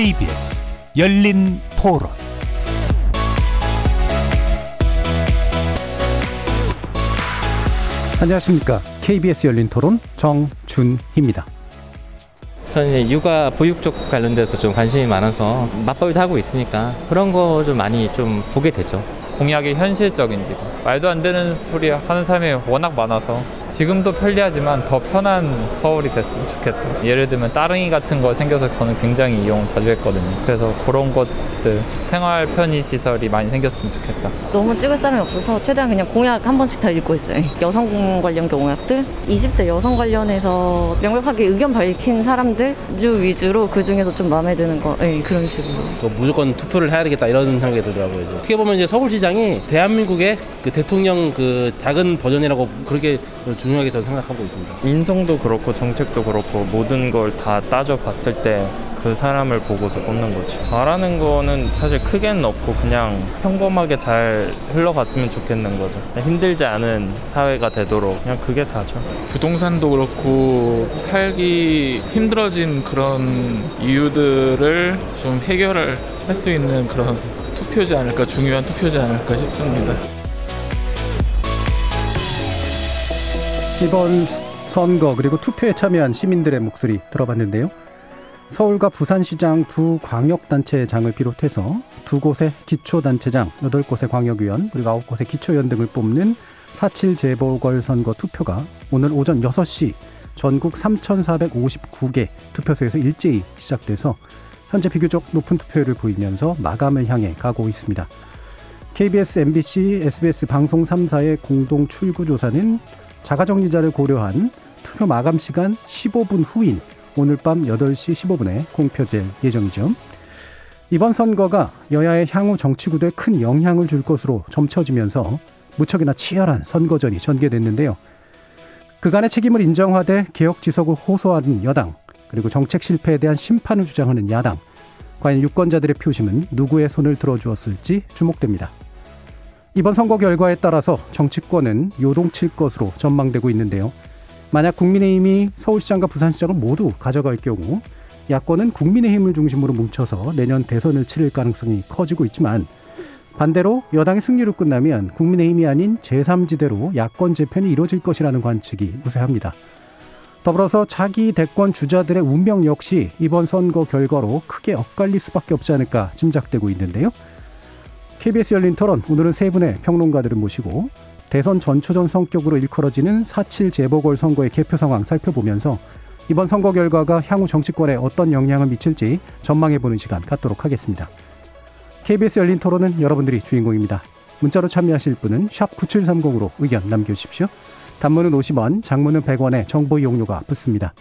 KBS 열린 토론 안녕하십니까. KBS 열린 토론 정준희입니다. 저는 이제 육아 보육 쪽 관련돼서 좀 관심이 많아서 맞벌이도 하고 있으니까 그런 거 좀 많이 좀 보게 되죠. 공약이 현실적인지 말도 안 되는 소리 하는 사람이 워낙 많아서 지금도 편리하지만 더 편한 서울이 됐으면 좋겠다. 예를 들면 따릉이 같은 거 생겨서 저는 굉장히 이용 자주 했거든요. 그래서 그런 것들 생활 편의 시설이 많이 생겼으면 좋겠다. 너무 찍을 사람이 없어서 최대한 그냥 공약 한 번씩 다 읽고 있어요. 여성 관련 공약들, 20대 여성 관련해서 명백하게 의견 밝힌 사람들 주 위주로 그 중에서 좀 마음에 드는 거 네, 그런 식으로. 뭐 무조건 투표를 해야 되겠다 이런 생각이 들더라고요. 어떻게 보면 이제 서울시장이 대한민국의 그 대통령 그 작은 버전이라고 그렇게 중요하게 저는 생각하고 있습니다. 인성도 그렇고 정책도 그렇고 모든 걸 다 따져 봤을 때 그 사람을 보고서 뽑는 거지. 바라는 거는 사실 크게는 없고 그냥 평범하게 잘 흘러갔으면 좋겠는 거죠. 힘들지 않은 사회가 되도록 그냥 그게 다죠. 부동산도 그렇고 살기 힘들어진 그런 이유들을 좀 해결을 할 수 있는 그런 투표지 않을까 중요한 투표지 않을까 싶습니다. 이번 선거 그리고 투표에 참여한 시민들의 목소리 들어봤는데요. 서울과 부산시장 두 광역단체장을 비롯해서 두 곳의 기초단체장, 여덟 곳의 광역위원, 그리고 아홉 곳의 기초위원 등을 뽑는 4.7 재보궐선거 투표가 오늘 오전 6시 전국 3,459개 투표소에서 일제히 시작돼서 현재 비교적 높은 투표율을 보이면서 마감을 향해 가고 있습니다. KBS, MBC, SBS 방송 3사의 공동 출구 조사는 자가정리자를 고려한 투표 마감 시간 15분 후인 오늘 밤 8시 15분에 공표될 예정이죠. 이번 선거가 여야의 향후 정치 구도에 큰 영향을 줄 것으로 점쳐지면서 무척이나 치열한 선거전이 전개됐는데요. 그간의 책임을 인정하되 개혁 지속을 호소하는 여당, 그리고 정책 실패에 대한 심판을 주장하는 야당, 과연 유권자들의 표심은 누구의 손을 들어주었을지 주목됩니다. 이번 선거 결과에 따라서 정치권은 요동칠 것으로 전망되고 있는데요. 만약 국민의힘이 서울시장과 부산시장을 모두 가져갈 경우 야권은 국민의힘을 중심으로 뭉쳐서 내년 대선을 치를 가능성이 커지고 있지만 반대로 여당의 승리로 끝나면 국민의힘이 아닌 제3지대로 야권 재편이 이뤄질 것이라는 관측이 우세합니다. 더불어서 차기 대권 주자들의 운명 역시 이번 선거 결과로 크게 엇갈릴 수밖에 없지 않을까 짐작되고 있는데요. KBS 열린 토론 오늘은 세 분의 평론가들을 모시고 대선 전초전 성격으로 일컬어지는 4.7 재보궐 선거의 개표 상황 살펴보면서 이번 선거 결과가 향후 정치권에 어떤 영향을 미칠지 전망해보는 시간 갖도록 하겠습니다. KBS 열린 토론은 여러분들이 주인공입니다. 문자로 참여하실 분은 9730으로 의견 남겨주십시오. 단문은 50원, 장문은 100원에 정보 이용료가 붙습니다.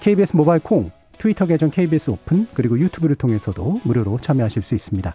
KBS 모바일 콩, 트위터 계정 KBS 오픈, 그리고 유튜브를 통해서도 무료로 참여하실 수 있습니다.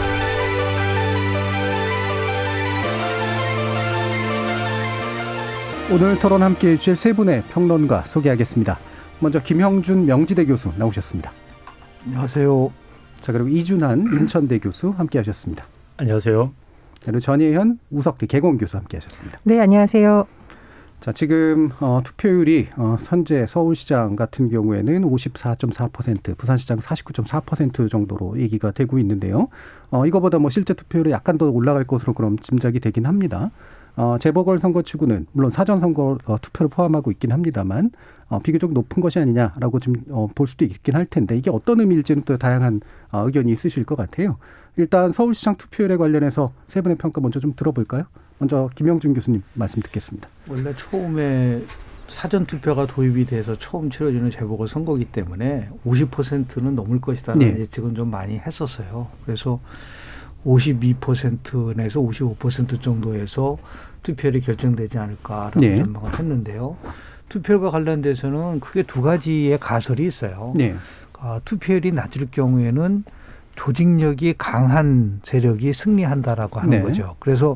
오늘 토론 함께 해 주실 세 분의 평론가 소개하겠습니다. 먼저 김형준 명지대 교수 나오셨습니다. 안녕하세요. 자 그리고 이준한 인천대 교수 함께 하셨습니다. 안녕하세요. 그리고 전예현 우석대 개공 교수 함께 하셨습니다. 네, 안녕하세요. 자, 지금 어, 투표율이 어, 현재 서울시장 같은 경우에는 54.4%, 부산시장 49.4% 정도로 얘기가 되고 있는데요. 어, 이거보다 뭐 실제 투표율이 약간 더 올라갈 것으로 그럼 짐작이 되긴 합니다. 어, 재보궐 선거 치고는 물론 사전 선거 어, 투표를 포함하고 있긴 합니다만 어, 비교적 높은 것이 아니냐라고 좀 어, 볼 수도 있긴 할 텐데 이게 어떤 의미일지는 또 다양한 어, 의견이 있으실 것 같아요. 일단 서울시장 투표율에 관련해서 세 분의 평가 먼저 좀 들어볼까요? 먼저 김영준 교수님 말씀 듣겠습니다. 원래 처음에 사전 투표가 도입이 돼서 처음 치러지는 재보궐 선거기 때문에 50%는 넘을 것이다라는 네. 예측은 좀 많이 했었어요. 그래서 52% 내에서 55% 정도에서 투표율이 결정되지 않을까라는 네. 전망을 했는데요. 투표율과 관련돼서는 크게 두 가지의 가설이 있어요. 네. 아, 투표율이 낮을 경우에는 조직력이 강한 세력이 승리한다라고 하는 네. 거죠. 그래서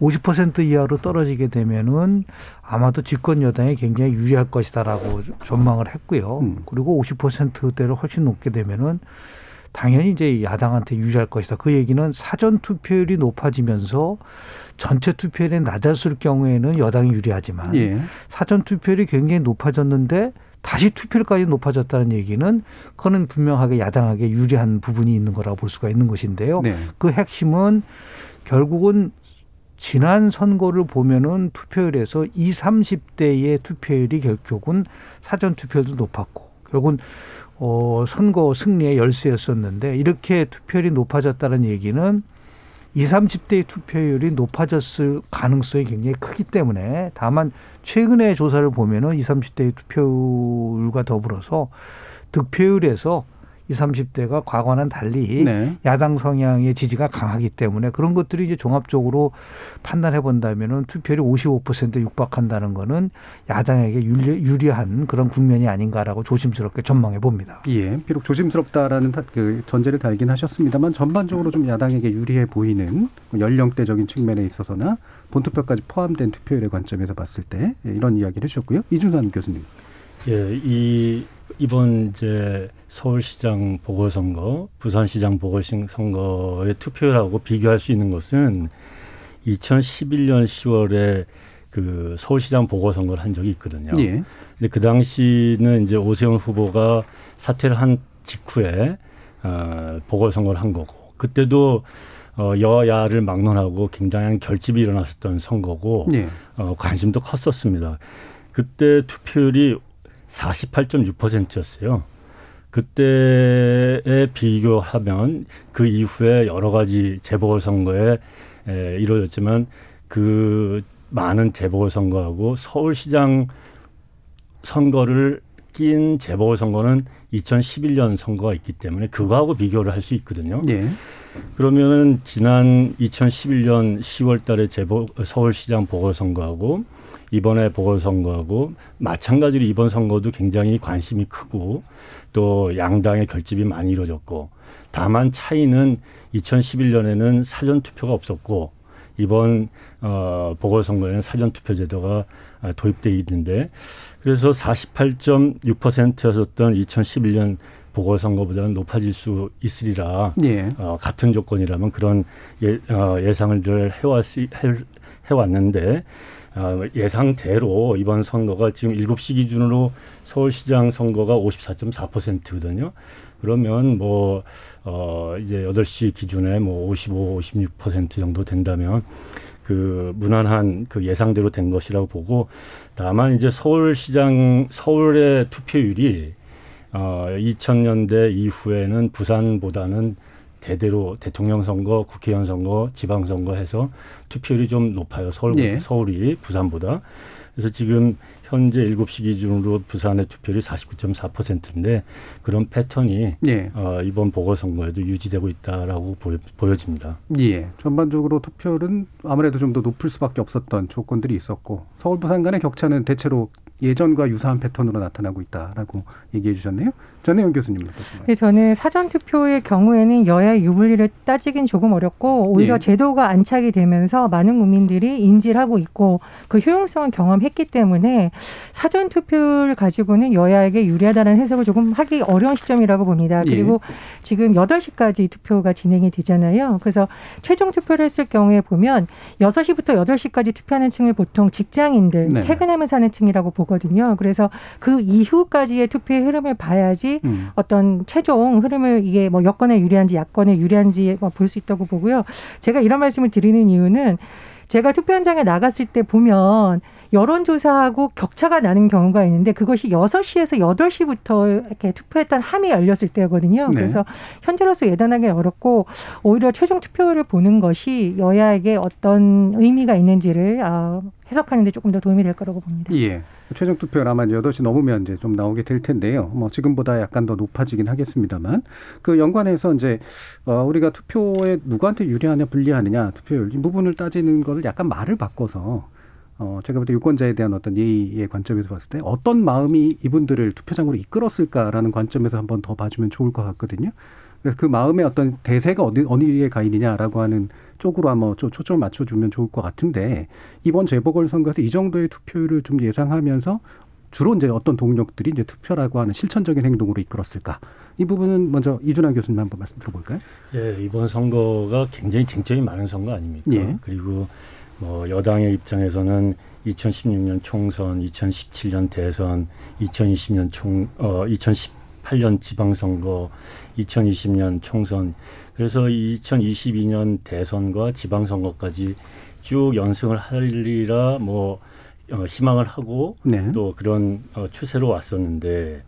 50% 이하로 떨어지게 되면은 아마도 집권 여당이 굉장히 유리할 것이다라고 전망을 했고요. 음. 그리고 50%대를 훨씬 높게 되면은 당연히 이제 야당한테 유리할 것이다. 그 얘기는 사전 투표율이 높아지면서 전체 투표율이 낮았을 경우에는 여당이 유리하지만 예. 사전 투표율이 굉장히 높아졌는데 다시 투표율까지 높아졌다는 얘기는 그거는 분명하게 야당에게 유리한 부분이 있는 거라고 볼 수가 있는 것인데요. 네. 그 핵심은 결국은 지난 선거를 보면은 투표율에서 20, 30대의 투표율이 결국은 사전 투표율도 높았고 결국은 어 선거 승리의 열쇠였었는데 이렇게 투표율이 높아졌다는 얘기는 20, 30대의 투표율이 높아졌을 가능성이 굉장히 크기 때문에 다만 최근의 조사를 보면은 20, 30대의 투표율과 더불어서 득표율에서 20, 30대가 과거와는 달리 네. 야당 성향의 지지가 강하기 때문에 그런 것들이 이제 종합적으로 판단해 본다면은 투표율이 55% 육박한다는 거는 야당에게 유리, 유리 한 그런 국면이 아닌가라고 조심스럽게 전망해 봅니다. 예, 비록 조심스럽다라는 타- 그 전제를 달긴 하셨습니다만 전반적으로 좀 야당에게 유리해 보이는 연령대적인 측면에 있어서나 본투표까지 포함된 투표율의 관점에서 봤을 때 예, 이런 이야기를 해주셨고요. 이준산 교수님. 예, 이 이번 이제 서울시장 보궐선거, 부산시장 보궐선거의 투표율하고 비교할 수 있는 것은 2011년 10월에 그 서울시장 보궐선거를 한 적이 있거든요. 예. 근데 그 당시는 이제 오세훈 후보가 사퇴를 한 직후에 어, 보궐선거를 한 거고 그때도 어, 여야를 막론하고 굉장한 결집이 일어났었던 선거고 예. 어, 관심도 컸었습니다. 그때 투표율이 48.6%였어요. 그때에 비교하면 그 이후에 여러 가지 재보궐선거에 에, 이루어졌지만 그 많은 재보궐선거하고 서울시장 선거를 낀 재보궐선거는 2011년 선거가 있기 때문에 그거하고 비교를 할 수 있거든요. 예. 그러면은 지난 2011년 10월 달에 재보 서울시장 보궐선거하고 이번에 보궐선거하고 마찬가지로 이번 선거도 굉장히 관심이 크고 또 양당의 결집이 많이 이루어졌고 다만 차이는 2011년에는 사전 투표가 없었고 이번 어 보궐선거에는 사전 투표 제도가 아, 도입돼 있는데 그래서 48.6%였었던 2011년 보궐선거보다는 높아질 수 있으리라 예. 어, 같은 조건이라면 그런 예, 어, 예상을 늘 해왔, 해, 해왔는데 어, 예상대로 이번 선거가 지금 7시 기준으로 서울시장 선거가 54.4%거든요. 그러면 뭐, 어, 이제 8시 기준에 뭐 55, 56% 정도 된다면 그 무난한 그 예상대로 된 것이라고 보고 다만 이제 서울시장, 서울의 투표율이 어, 2000년대 이후에는 부산보다는 대대로 대통령 선거, 국회의원 선거, 지방 선거 해서 투표율이 좀 높아요. 서울 예. 서울이 부산보다. 그래서 지금 현재 7시 기준으로 부산의 투표율이 49.4%인데 그런 패턴이 예. 어, 이번 보궐선거에도 유지되고 있다라고 보여, 보여 집니다. 예. 전반적으로 투표율은 아무래도 좀 더 높을 수밖에 없었던 조건들이 있었고 서울 부산 간의 격차는 대체로 예전과 유사한 패턴으로 나타나고 있다라고 얘기해 주셨네요. 전혜영 교수님 어떠신가요? 네, 저는 사전 투표의 경우에는 여야 유불리를 따지긴 조금 어렵고 오히려 예. 제도가 안착이 되면서 많은 국민들이 인지를 하고 있고 그 효용성을 경험했기 때문에 사전 투표를 가지고는 여야에게 유리하다는 해석을 조금 하기 어려운 시점이라고 봅니다. 예. 그리고 지금 8시까지 투표가 진행이 되잖아요. 그래서 최종 투표를 했을 경우에 보면 6시부터 8시까지 투표하는 층을 보통 직장인들, 네. 퇴근하면서 하는 층이라고 보거든요. 그래서 그 이후까지의 투표의 흐름을 봐야지 음. 어떤 최종 흐름을 이게 뭐 여권에 유리한지 야권에 유리한지 뭐볼수 있다고 보고요. 제가 이런 말씀을 드리는 이유는 제가 투표 현장에 나갔을 때 보면 여론조사하고 격차가 나는 경우가 있는데 그것이 6시에서 8시부터 이렇게 투표했던 함이 열렸을 때거든요. 네. 그래서 현재로서 예단하기 어렵고 오히려 최종 투표를 보는 것이 여야에게 어떤 의미가 있는지를 어, 해석하는 데 조금 더 도움이 될 거라고 봅니다. 예. 최종 투표율 아마 8시 넘으면 이제 좀 나오게 될 텐데요. 뭐 지금보다 약간 더 높아지긴 하겠습니다만 그 연관해서 이제 어 우리가 투표에 누구한테 유리하냐 불리하느냐 투표율 이 부분을 따지는 거를 약간 말을 바꿔서 어 제가 볼 때 유권자에 대한 어떤 예의의 관점에서 봤을 때 어떤 마음이 이분들을 투표장으로 이끌었을까라는 관점에서 한번 더 봐주면 좋을 것 같거든요. 그래서 그 마음의 어떤 대세가 어디 어디에 가 있느냐라고 하는 쪽으로 한번 초- 초점을 맞춰주면 좋을 것 같은데 이번 재보궐 선거에서 이 정도의 투표율을 좀 예상하면서 주로 이제 어떤 동력들이 이제 투표라고 하는 실천적인 행동으로 이끌었을까? 이 부분은 먼저 이준환 교수님 한번 말씀 들어볼까요? 예, 이번 선거가 굉장히 쟁점이 많은 선거 아닙니까? 예. 그리고 뭐 여당의 입장에서는 2016년 총선, 2017년 대선, 2020년 총, 어, 2018년 지방선거, 2020년 총선. 그래서 2022년 대선과 지방선거까지 쭉 연승을 하리라 뭐 어, 희망을 하고 네. 또 그런 어, 추세로 왔었는데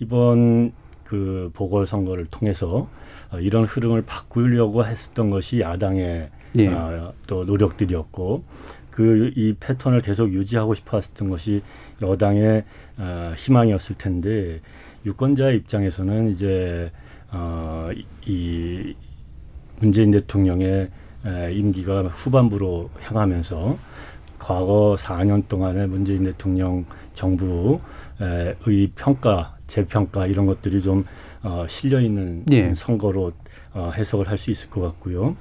이번 그 보궐선거를 통해서 어, 이런 흐름을 바꾸려고 했었던 것이 야당의 예. 어, 또 노력들이었고 그 이 패턴을 계속 유지하고 싶어 했었던 것이 여당의 어, 희망이었을 텐데 유권자의 입장에서는 이제 어, 이- 이 문재인 대통령의 에, 임기가 후반부로 향하면서 과거 4년 동안의 문재인 대통령 정부의 평가, 재평가 이런 것들이 좀 어, 실려 있는 예. 선거로 어, 해석을 할 수 있을 것 같고요.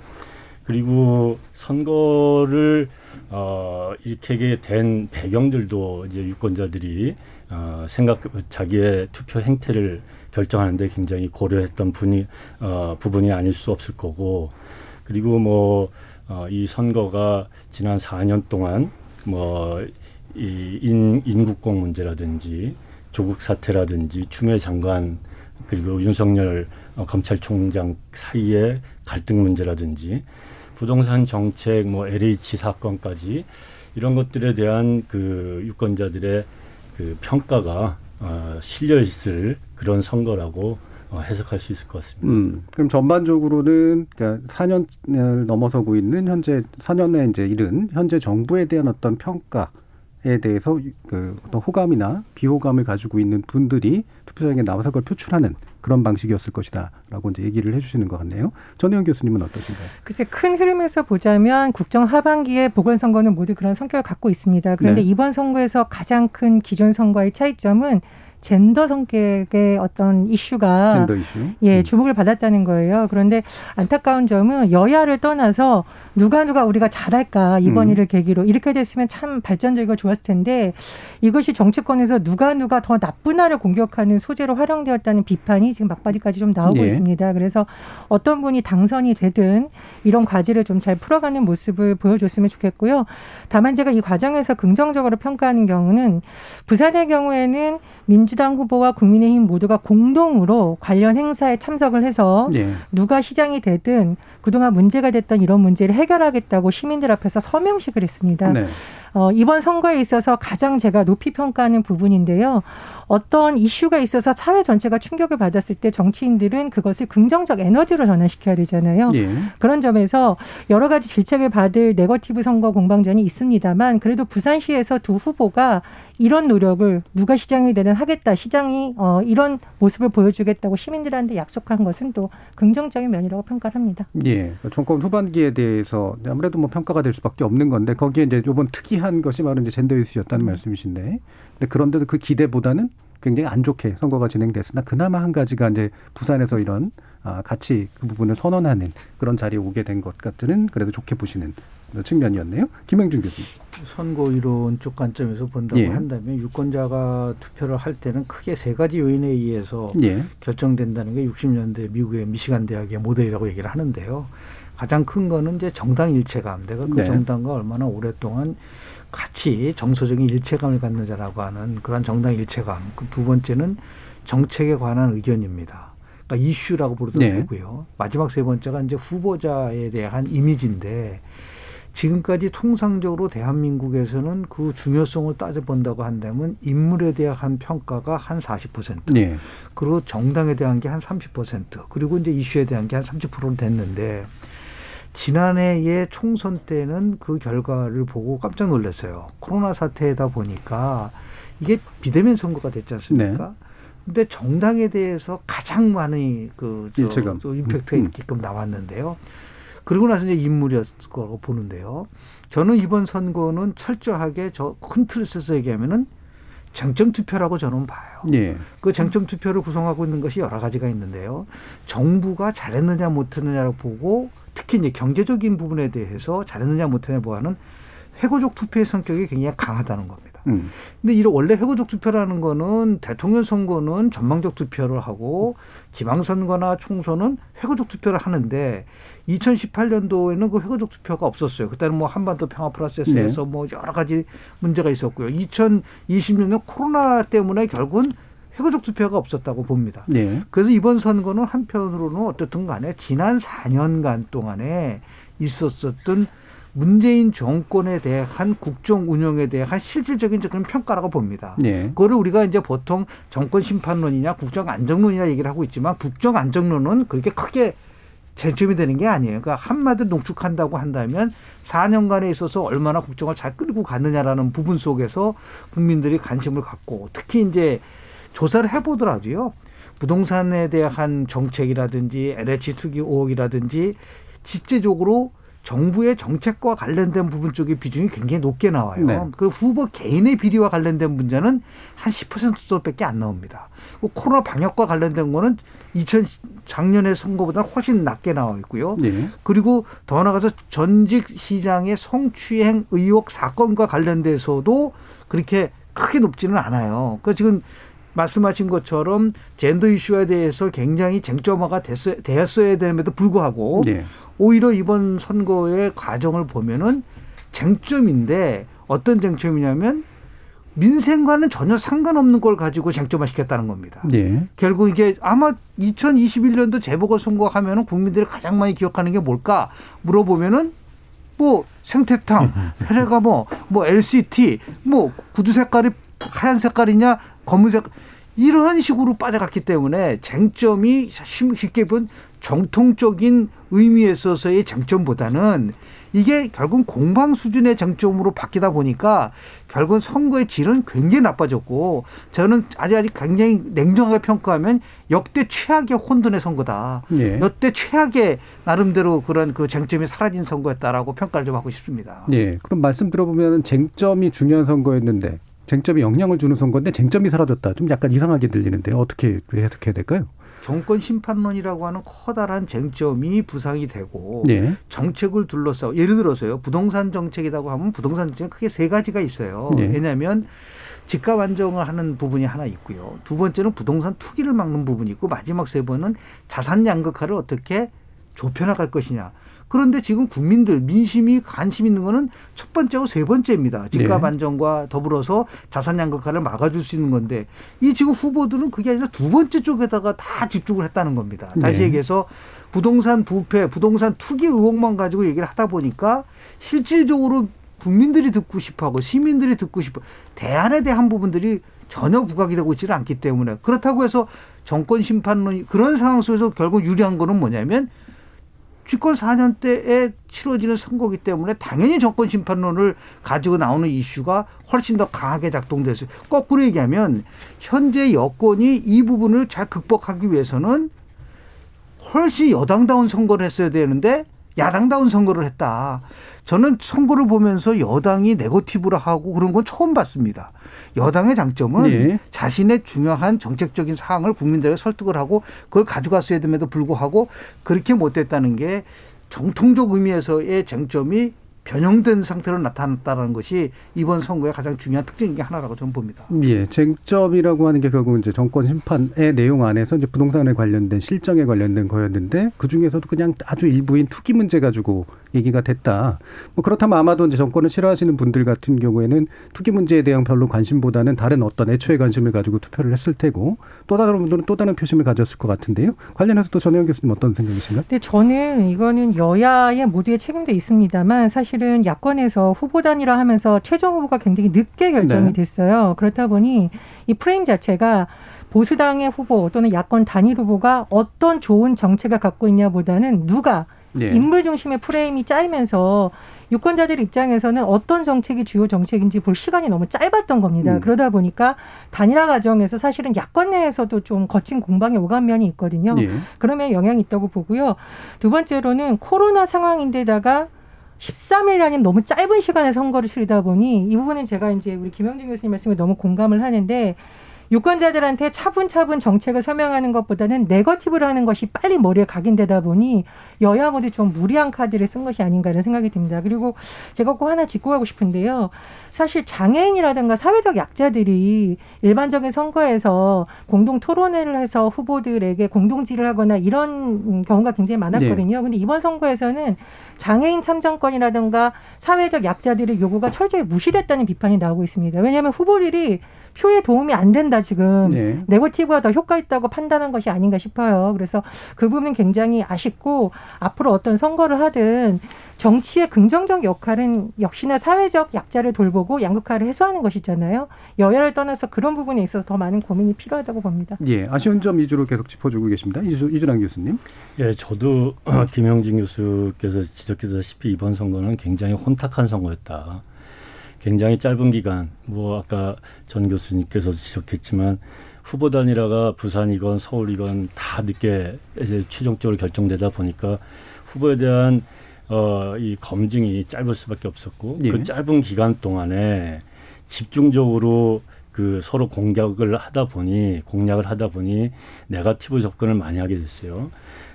그리고 선거를 어, 이렇게 된 배경들도 이제 유권자들이 어, 생각 자기의 투표 행태를 결정하는데 굉장히 고려했던 분이 어, 부분이 아닐 수 없을 거고. 그리고 뭐 어, 이 선거가 지난 4년 동안 뭐 이 인, 인국공 문제라든지 조국 사태라든지 추미애 장관 그리고 윤석열 어, 검찰총장 사이의 갈등 문제라든지 부동산 정책 뭐 LH 사건까지 이런 것들에 대한 그 유권자들의 그 평가가 어, 실려 있을 그런 선거라고 어, 해석할 수 있을 것 같습니다. 음, 그럼 전반적으로는 그러니까 4년을 넘어서고 있는 현재 4년에 이제 이른 현재 정부에 대한 어떤 평가 에 대해서 그 어떤 호감이나 비호감을 가지고 있는 분들이 투표장에 나와서 그걸 표출하는 그런 방식이었을 것이다라고 이제 얘기를 해주시는 것 같네요. 전혜영 교수님은 어떠신가요? 글쎄 큰 흐름에서 보자면 국정 하반기에 보궐선거는 모두 그런 성격을 갖고 있습니다. 그런데 네. 이번 선거에서 가장 큰 기존 선거의 차이점은 젠더 성격의 어떤 이슈가 젠더 이슈. 예, 주목을 받았다는 거예요. 그런데 안타까운 점은 여야를 떠나서 누가 누가 우리가 잘할까 이번 음. 일을 계기로 이렇게 됐으면 참 발전적이고 좋았을 텐데 이것이 정치권에서 누가 누가 더 나쁜 나를 공격하는 소재로 활용되었다는 비판이 지금 막바지까지 좀 나오고 예. 있습니다. 그래서 어떤 분이 당선이 되든 이런 과제를 좀 잘 풀어가는 모습을 보여줬으면 좋겠고요. 다만 제가 이 과정에서 긍정적으로 평가하는 경우는 부산의 경우에는 민주 당 후보와 국민의힘 모두가 공동으로 관련 행사에 참석을 해서 예. 누가 시장이 되든 그동안 문제가 됐던 이런 문제를 해결하겠다고 시민들 앞에서 서명식을 했습니다. 네. 어, 이번 선거에 있어서 가장 제가 높이 평가하는 부분인데요. 어떤 이슈가 있어서 사회 전체가 충격을 받았을 때 정치인들은 그것을 긍정적 에너지로 전환시켜야 되잖아요. 예. 그런 점에서 여러 가지 질책을 받을 네거티브 선거 공방전이 있습니다만 그래도 부산시에서 두 후보가 이런 노력을 누가 시장이 되든 하겠다. 시장이 어, 이런 모습을 보여주겠다고 시민들한테 약속한 것은 또 긍정적인 면이라고 평가를 합니다. 예. 그러니까 정권 후반기에 대해서 아무래도 뭐 평가가 될 수밖에 없는 건데 거기에 이제 요번 특이한 것이 바로 이제 젠더 이슈였다는 말씀이신데 근데 그런데도 그 기대보다는 굉장히 안 좋게 선거가 진행됐으나 그나마 한 가지가 이제 부산에서 이런 아, 같이 그 부분을 선언하는 그런 자리에 오게 된 것 같은 그래도 좋게 보시는 측면이었네요. 김영준 교수님. 선거 이론 쪽 관점에서 본다고 예. 한다면 유권자가 투표를 할 때는 크게 세 가지 요인에 의해서 예. 결정된다는 게 60년대 미국의 미시간 대학의 모델이라고 얘기를 하는데요. 가장 큰 거는 이제 정당 일체감. 내가 그 네. 정당과 얼마나 오랫동안 같이 정서적인 일체감을 갖느냐라고 하는 그런 정당 일체감. 그 두 번째는 정책에 관한 의견입니다. 그러니까 이슈라고 부르도 네. 되고요. 마지막 세 번째가 이제 후보자에 대한 이미지인데 지금까지 통상적으로 대한민국에서는 그 중요성을 따져본다고 한다면 인물에 대한 평가가 한 40%. 예. 그리고 정당에 대한 게 한 30%. 그리고 이제 이슈에 대한 게 한 30%로 됐는데 지난해의 총선 때는 그 결과를 보고 깜짝 놀랐어요. 코로나 사태다 보니까 이게 비대면 선거가 됐지 않습니까? 네. 근데 정당에 대해서 가장 많이 그 저, 일체감. 임팩트가 음. 있게끔 나왔는데요. 그리고 나서 이제 인물이었을 거라고 보는데요. 저는 이번 선거는 철저하게 저 큰 틀을 써서 얘기하면은 쟁점 투표라고 저는 봐요. 예. 그 쟁점 투표를 구성하고 있는 것이 여러 가지가 있는데요. 정부가 잘했느냐 못했느냐를 보고 특히 이제 경제적인 부분에 대해서 잘했느냐 못했느냐 보아는 회고적 투표의 성격이 굉장히 강하다는 겁니다. 음. 근데 이런 원래 회고적 투표라는 거는 대통령 선거는 전망적 투표를 하고 지방선거나 총선은 회고적 투표를 하는데 2018년도에는 그 회고적 투표가 없었어요. 그때는 뭐 한반도 평화 프로세스에서 네. 뭐 여러 가지 문제가 있었고요. 2020년에 코로나 때문에 결국은 회고적 투표가 없었다고 봅니다. 네. 그래서 이번 선거는 한편으로는 어떻든 간에 지난 4년간 동안에 있었었던 문재인 정권에 대한 국정 운영에 대한 실질적인 그런 평가라고 봅니다. 네. 그거를 우리가 이제 보통 정권 심판론이냐 국정 안정론이냐 얘기를 하고 있지만 국정 안정론은 그렇게 크게 쟁점이 되는 게 아니에요. 그러니까 한마디로 농축한다고 한다면 4년간에 있어서 얼마나 국정을 잘 끌고 갔느냐라는 부분 속에서 국민들이 관심을 갖고 특히 이제 조사를 해보더라도요. 부동산에 대한 정책이라든지 LH 투기 의혹이라든지 실제적으로 정부의 정책과 관련된 부분 쪽의 비중이 굉장히 높게 나와요. 네. 그 후보 개인의 비리와 관련된 문제는 한 10% 정도밖에 안 나옵니다. 그 코로나 방역과 관련된 거는 2000 작년의 선거보다 훨씬 낮게 나와 있고요. 예. 그리고 더 나아가서 전직 시장의 성추행 의혹 사건과 관련돼서도 그렇게 크게 높지는 않아요. 그 지금 말씀하신 것처럼 젠더 이슈에 대해서 굉장히 쟁점화가 됐어, 되었어야 됨에도 불구하고 네. 오히려 이번 선거의 과정을 보면은 쟁점인데 어떤 쟁점이냐면 민생과는 전혀 상관없는 걸 가지고 쟁점화 시켰다는 겁니다. 네. 결국 이게 아마 2021년도 재보궐 선거 하면은 국민들이 가장 많이 기억하는 게 뭘까 물어보면은 뭐 생태탕, 혈액가 뭐, 뭐 LCT, 뭐 구두 색깔이 하얀 색깔이냐, 검은 색 이런 식으로 빠져갔기 때문에 쟁점이 쉽게 본 정통적인 의미에 있어서의 쟁점보다는 이게 결국 공방 수준의 쟁점으로 바뀌다 보니까 결국은 선거의 질은 굉장히 나빠졌고 저는 아직 아직 굉장히 냉정하게 평가하면 역대 최악의 혼돈의 선거다. 예. 역대 최악의 나름대로 그런 그 쟁점이 사라진 선거였다라고 평가를 좀 하고 싶습니다. 예. 그럼 말씀 들어보면 쟁점이 중요한 선거였는데 쟁점이 영향을 주는 선거인데 쟁점이 사라졌다. 좀 약간 이상하게 들리는데요. 어떻게 해석해야 될까요? 정권 심판론이라고 하는 커다란 쟁점이 부상이 되고 네. 정책을 둘러싸고 예를 들어서요 부동산 정책이라고 하면 부동산 정책 크게 세 가지가 있어요. 네. 왜냐하면 집값 안정을 하는 부분이 하나 있고요. 두 번째는 부동산 투기를 막는 부분이 있고 마지막 세 번은 자산 양극화를 어떻게 좁혀나갈 것이냐. 그런데 지금 국민들 민심이 관심 있는 거는 첫 번째고 세 번째입니다. 집값 네. 안정과 더불어서 자산 양극화를 막아줄 수 있는 건데 이 지금 후보들은 그게 아니라 두 번째 쪽에다가 다 집중을 했다는 겁니다. 다시 네. 얘기해서 부동산 부패, 부동산 투기 의혹만 가지고 얘기를 하다 보니까 실질적으로 국민들이 듣고 싶어하고 시민들이 듣고 싶어 대안에 대한 부분들이 전혀 부각이 되고 있지는 않기 때문에 그렇다고 해서 정권 심판론이 그런 상황 속에서 결국 유리한 거는 뭐냐면 집권 4년 때에 치러지는 선거기 때문에 당연히 정권 심판론을 가지고 나오는 이슈가 훨씬 더 강하게 작동됐어요. 거꾸로 얘기하면 현재 여권이 이 부분을 잘 극복하기 위해서는 훨씬 여당다운 선거를 했어야 되는데 야당다운 선거를 했다. 저는 선거를 보면서 여당이 네거티브를 하고 그런 건 처음 봤습니다. 여당의 장점은 네. 자신의 중요한 정책적인 사항을 국민들에게 설득을 하고 그걸 가져갔어야 됨에도 불구하고 그렇게 못했다는 게 정통적 의미에서의 쟁점이 변형된 상태로 나타났다는 것이 이번 선거의 가장 중요한 특징 중에 하나라고 저는 봅니다. 예, 쟁점이라고 하는 게 결국 이제 정권 심판의 내용 안에서 이제 부동산에 관련된 실정에 관련된 거였는데 그 중에서도 그냥 아주 일부인 투기 문제 가지고 얘기가 됐다. 뭐 그렇다면 아마도 이제 정권을 싫어하시는 분들 같은 경우에는 투기 문제에 대한 별로 관심보다는 다른 어떤 애초의 관심을 가지고 투표를 했을 테고 또 다른 분들은 또 다른 표심을 가졌을 것 같은데요. 관련해서 또 전혜영 교수님 어떤 생각이신가요? 근데 저는 이거는 여야의 모두의 책임도 있습니다만 사실은 야권에서 후보 단위라 하면서 최종 후보가 굉장히 늦게 결정이 네. 됐어요. 그렇다 보니 이 프레임 자체가 보수당의 후보 또는 야권 단일 후보가 어떤 좋은 정책을 갖고 있냐보다는 누가 예. 인물 중심의 프레임이 짜이면서 유권자들 입장에서는 어떤 정책이 주요 정책인지 볼 시간이 너무 짧았던 겁니다. 음. 그러다 보니까 단일화 과정에서 사실은 야권 내에서도 좀 거친 공방이 오간 면이 있거든요. 예. 그러면 영향이 있다고 보고요. 두 번째로는 코로나 상황인데다가 13일이라는 너무 짧은 시간에 선거를 치르다 보니 이 부분은 제가 이제 우리 김영준 교수님 말씀에 너무 공감을 하는데 유권자들한테 차분차분 정책을 설명하는 것보다는 네거티브를 하는 것이 빨리 머리에 각인되다 보니 여야 모두 좀 무리한 카드를 쓴 것이 아닌가라는 생각이 듭니다. 그리고 제가 꼭 하나 짚고 가고 싶은데요. 사실 장애인이라든가 사회적 약자들이 일반적인 선거에서 공동 토론회를 해서 후보들에게 공동지를 하거나 이런 경우가 굉장히 많았거든요. 근데 이번 선거에서는 장애인 참정권이라든가 사회적 약자들의 요구가 철저히 무시됐다는 비판이 나오고 있습니다. 왜냐하면 후보들이 표에 도움이 안 된다 지금 네. 네거티브가 더 효과 있다고 판단한 것이 아닌가 싶어요. 그래서 그 부분은 굉장히 아쉽고 앞으로 어떤 선거를 하든 정치의 긍정적 역할은 역시나 사회적 약자를 돌보고 양극화를 해소하는 것이잖아요. 여야를 떠나서 그런 부분에 있어서 더 많은 고민이 필요하다고 봅니다. 예, 아쉬운 점 위주로 계속 짚어주고 계십니다. 이주, 이준환 교수님. 예, 저도 김영진 교수께서 지적했다시피 이번 선거는 굉장히 혼탁한 선거였다. 굉장히 짧은 기간, 뭐 아까 전 교수님께서 지적했지만 후보 단일화가 부산이건 서울이건 다 늦게 이제 최종적으로 결정되다 보니까 후보에 대한 어, 이 검증이 짧을 수밖에 없었고 예. 그 짧은 기간 동안에 집중적으로 그 서로 공격을 하다 보니 공략을 하다 보니 네가티브 접근을 많이 하게 됐어요.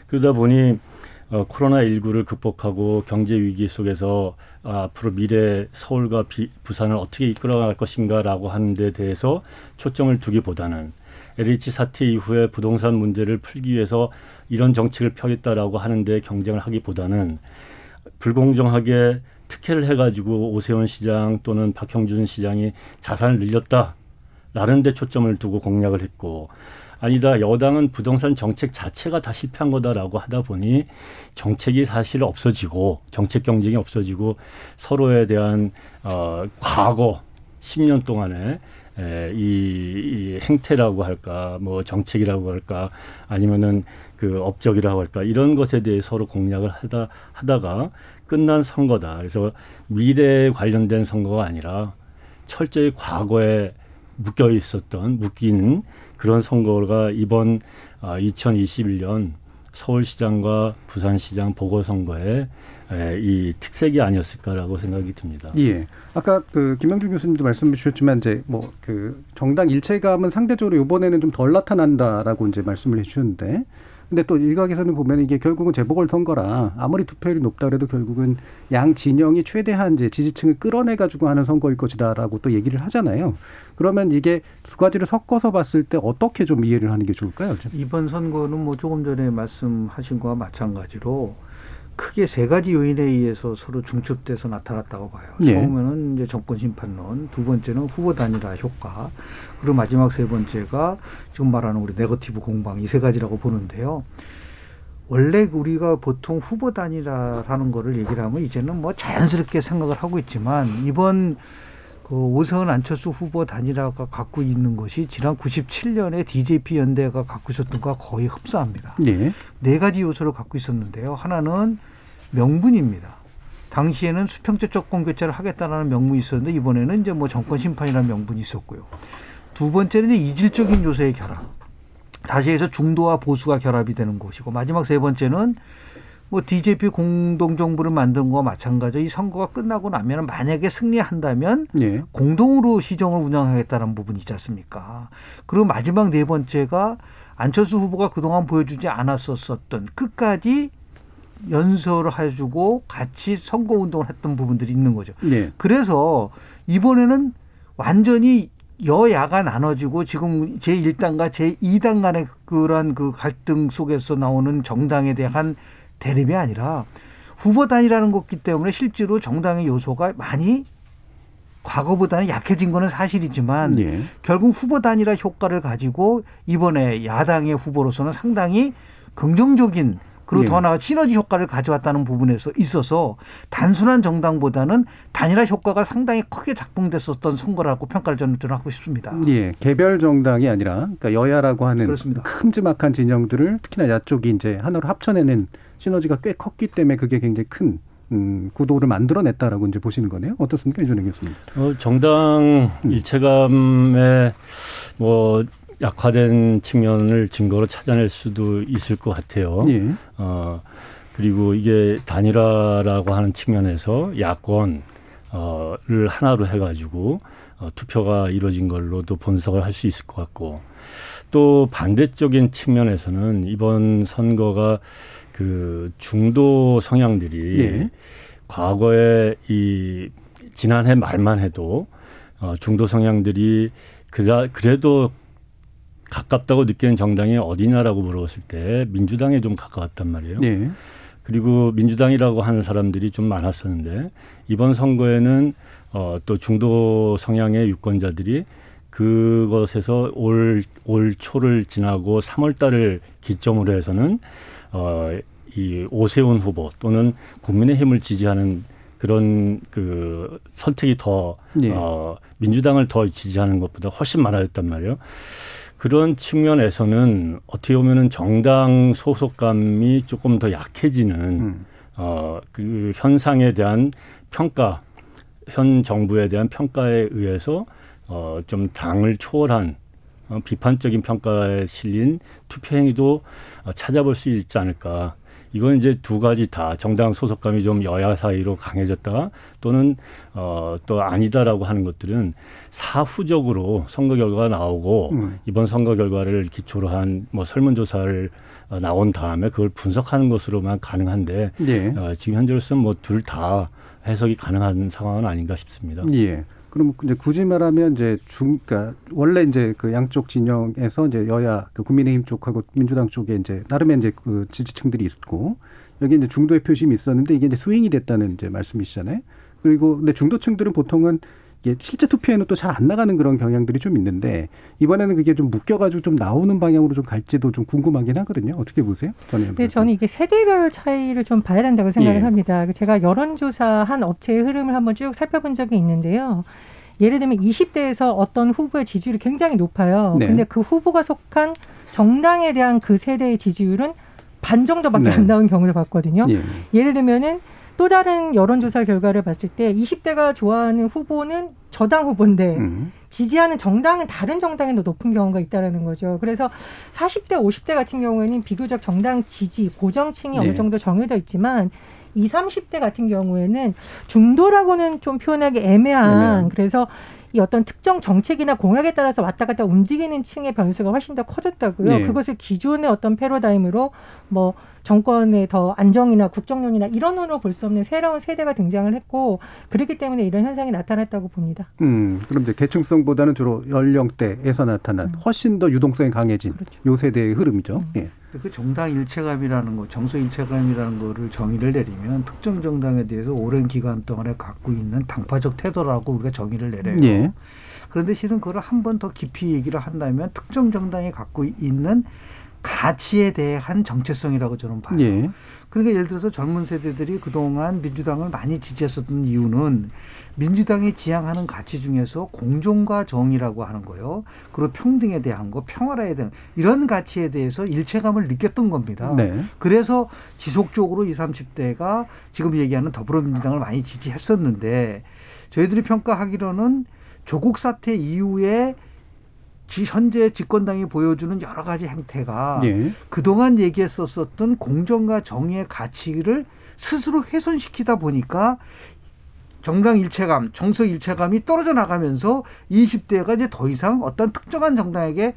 그러다 보니 어, 코로나 19를 극복하고 경제 위기 속에서 아, 앞으로 미래 서울과 비, 부산을 어떻게 이끌어갈 것인가라고 하는 데 대해서 초점을 두기보다는 LH 사태 이후에 부동산 문제를 풀기 위해서 이런 정책을 펴겠다라고 하는데 경쟁을 하기보다는 불공정하게 특혜를 해가지고 오세훈 시장 또는 박형준 시장이 자산을 늘렸다 라는 데 초점을 두고 공략을 했고 아니다 여당은 부동산 정책 자체가 다 실패한 거다라고 하다 보니 정책이 사실 없어지고 정책 경쟁이 없어지고 서로에 대한 어, 과거 10년 동안에 에, 이, 이 행태라고 할까 뭐 정책이라고 할까 아니면은 그 업적이라고 할까 이런 것에 대해 서로 공략을 하다 하다가 끝난 선거다. 그래서 미래에 관련된 선거가 아니라 철저히 과거에 묶여 있었던 묶이는 그런 선거가 이번 아, 2021년 서울시장과 부산시장 보궐선거의 에, 이 특색이 아니었을까라고 생각이 듭니다. 예. 아까 그 김영준 교수님도 말씀 주셨지만 이제 뭐 그 정당 일체감은 상대적으로 이번에는 좀 덜 나타난다라고 이제 말씀을 해주셨는데 근데 또 일각에서는 보면 이게 결국은 재보궐 선거라 아무리 투표율이 높다 그래도 결국은 양 진영이 최대한 이제 지지층을 끌어내 가지고 하는 선거일 것이다라고 또 얘기를 하잖아요. 그러면 이게 두 가지를 섞어서 봤을 때 어떻게 좀 이해를 하는 게 좋을까요? 좀? 이번 선거는 뭐 조금 전에 말씀하신 거와 마찬가지로 크게 세 가지 요인에 의해서 서로 중첩돼서 나타났다고 봐요. 예. 처음에는 이제 정권 심판론, 두 번째는 후보 단일화 효과, 그리고 마지막 세 번째가 지금 말하는 우리 네거티브 공방 이 세 가지라고 보는데요. 원래 우리가 보통 후보 단일화라는 거를 얘기를 하면 이제는 뭐 자연스럽게 생각을 하고 있지만 이번 그 오세훈 안철수 후보 단일화가 갖고 있는 것이 지난 97년에 DJP 연대가 갖고 있었던 것과 거의 흡사합니다. 예. 네 가지 요소를 갖고 있었는데요. 하나는 명분입니다. 당시에는 수평적 정권 교체를 하겠다라는 명분이 있었는데 이번에는 이제 뭐 정권 심판이라는 명분이 있었고요. 두 번째는 이제 이질적인 요소의 결합. 다시 해서 중도와 보수가 결합이 되는 것이고 마지막 세 번째는 뭐 DJP 공동 정부를 만든 거와 마찬가지로 이 선거가 끝나고 나면 만약에 승리한다면 예. 공동으로 시정을 운영하겠다는 부분이 있지 않습니까? 그리고 마지막 네 번째가 안철수 후보가 그동안 보여주지 않았었던 끝까지 연설을 해주고 같이 선거 운동을 했던 부분들이 있는 거죠. 예. 그래서 이번에는 완전히 여야가 나눠지고 지금 제1당과 제2당 간의 그런 그 갈등 속에서 나오는 정당에 대한 대립이 아니라 후보 단이라는 것기 때문에 실제로 정당의 요소가 많이 과거보다는 약해진 거는 사실이지만 예. 결국 후보 단일화 효과를 가지고 이번에 야당의 후보로서는 상당히 긍정적인 그리고 예. 더 나아 시너지 효과를 가져왔다는 부분에서 있어서 단순한 정당보다는 단일화 효과가 상당히 크게 작동됐었던 선거라고 평가를 저는 좀 하고 싶습니다. 예, 개별 정당이 아니라 그러니까 여야라고 하는 그렇습니다. 큼지막한 진영들을 특히나 야쪽이 이제 하나로 합쳐내는 시너지가 꽤 컸기 때문에 그게 굉장히 큰 음, 구도를 만들어냈다라고 이제 보시는 거네요. 어떻습니까, 이준영 교수님? 어, 정당 일체감에 뭐 약화된 측면을 증거로 찾아낼 수도 있을 것 같아요. 예. 어, 그리고 이게 단일화라고 하는 측면에서 야권 어를 하나로 해가지고 어, 투표가 이루어진 걸로도 분석을 할 수 있을 것 같고 또 반대적인 측면에서는 이번 선거가 그 중도 성향들이 예. 과거에 이 지난해 말만 해도 어, 중도 성향들이 그다 그래도 가깝다고 느끼는 정당이 어디냐라고 물어봤을 때 민주당에 좀 가까웠단 말이에요. 예. 그리고 민주당이라고 하는 사람들이 좀 많았었는데 이번 선거에는 어, 또 중도 성향의 유권자들이 그것에서 올, 올 초를 지나고 3월 달을 기점으로 해서는 어, 이 오세훈 후보 또는 국민의힘을 지지하는 그런 그 선택이 더 예. 어, 민주당을 더 지지하는 것보다 훨씬 많아졌단 말이에요. 그런 측면에서는 어떻게 보면은 정당 소속감이 조금 더 약해지는 음. 어, 그 현상에 대한 평가, 현 정부에 대한 평가에 의해서 어, 좀 당을 초월한 어, 비판적인 평가에 실린 투표 행위도 어, 찾아볼 수 있지 않을까. 이건 이제 두 가지 다 정당 소속감이 좀 여야 사이로 강해졌다가 또는 어, 또 아니다라고 하는 것들은 사후적으로 선거 결과가 나오고 음. 이번 선거 결과를 기초로 한 뭐 설문조사를 어, 나온 다음에 그걸 분석하는 것으로만 가능한데 예. 어, 지금 현재로서는 뭐 둘 다 해석이 가능한 상황은 아닌가 싶습니다. 예. 그럼 이제 굳이 말하면 이제 중, 그러니까 원래 이제 그 양쪽 진영에서 이제 여야 그 국민의힘 쪽하고 민주당 쪽에 이제 나름의 이제 그 지지층들이 있고 여기 이제 중도의 표심이 있었는데 이게 이제 스윙이 됐다는 이제 말씀이시잖아요. 그리고 근데 중도층들은 보통은 이게 실제 투표에는 또 잘 안 나가는 그런 경향들이 좀 있는데 이번에는 그게 좀 묶여가지고 좀 나오는 방향으로 좀 갈지도 좀 궁금하긴 하거든요. 어떻게 보세요? 저는 네, 저는 이게 세대별 차이를 좀 봐야 된다고 생각을 예. 합니다. 제가 여론조사 한 업체의 흐름을 한번 쭉 살펴본 적이 있는데요. 예를 들면 20대에서 어떤 후보의 지지율이 굉장히 높아요. 네. 근데 그 후보가 속한 정당에 대한 그 세대의 지지율은 반 정도밖에 네. 안 나온 경우를 봤거든요. 예. 예를 들면은 또 다른 여론조사 결과를 봤을 때 20대가 좋아하는 후보는 저당 후보인데 음. 지지하는 정당은 다른 정당이 더 높은 경우가 있다라는 거죠. 그래서 40대, 50대 같은 경우에는 비교적 정당 지지, 고정층이 네. 어느 정도 정해져 있지만 20, 30대 같은 경우에는 중도라고는 좀 표현하기 애매한 애매한. 그래서 이 어떤 특정 정책이나 공약에 따라서 왔다 갔다 움직이는 층의 변수가 훨씬 더 커졌다고요. 네. 그것을 기존의 어떤 패러다임으로 뭐 정권의 더 안정이나 국정론이나 이런으로 볼수 없는 새로운 세대가 등장을 했고 그렇기 때문에 이런 현상이 나타났다고 봅니다. 음, 그럼 이제 계층성보다는 주로 연령대에서 나타난 훨씬 더 유동성이 강해진 요 세대의 흐름이죠. 예. 그 정당 일체감이라는 거, 정서 일체감이라는 거를 정의를 내리면 특정 정당에 대해서 오랜 기간 동안에 갖고 있는 당파적 태도라고 우리가 정의를 내려요. 예. 그런데 실은 그걸 한 번 더 깊이 얘기를 한다면 특정 정당이 갖고 있는 가치에 대한 정체성이라고 저는 봐요. 예. 그러니까 예를 들어서 젊은 세대들이 그동안 민주당을 많이 지지했었던 이유는 민주당이 지향하는 가치 중에서 공정과 정의라고 하는 거요. 그리고 평등에 대한 거, 평화에 대한 이런 가치에 대해서 일체감을 느꼈던 겁니다. 네. 그래서 지속적으로 20, 30대가 지금 얘기하는 더불어민주당을 많이 지지했었는데 저희들이 평가하기로는 조국 사태 이후에 지 현재 집권당이 보여주는 여러 가지 행태가 예. 그동안 얘기했었었던 공정과 정의의 가치를 스스로 훼손시키다 보니까 정당 일체감, 정서 일체감이 떨어져 나가면서 20대가 이제 더 이상 어떤 특정한 정당에게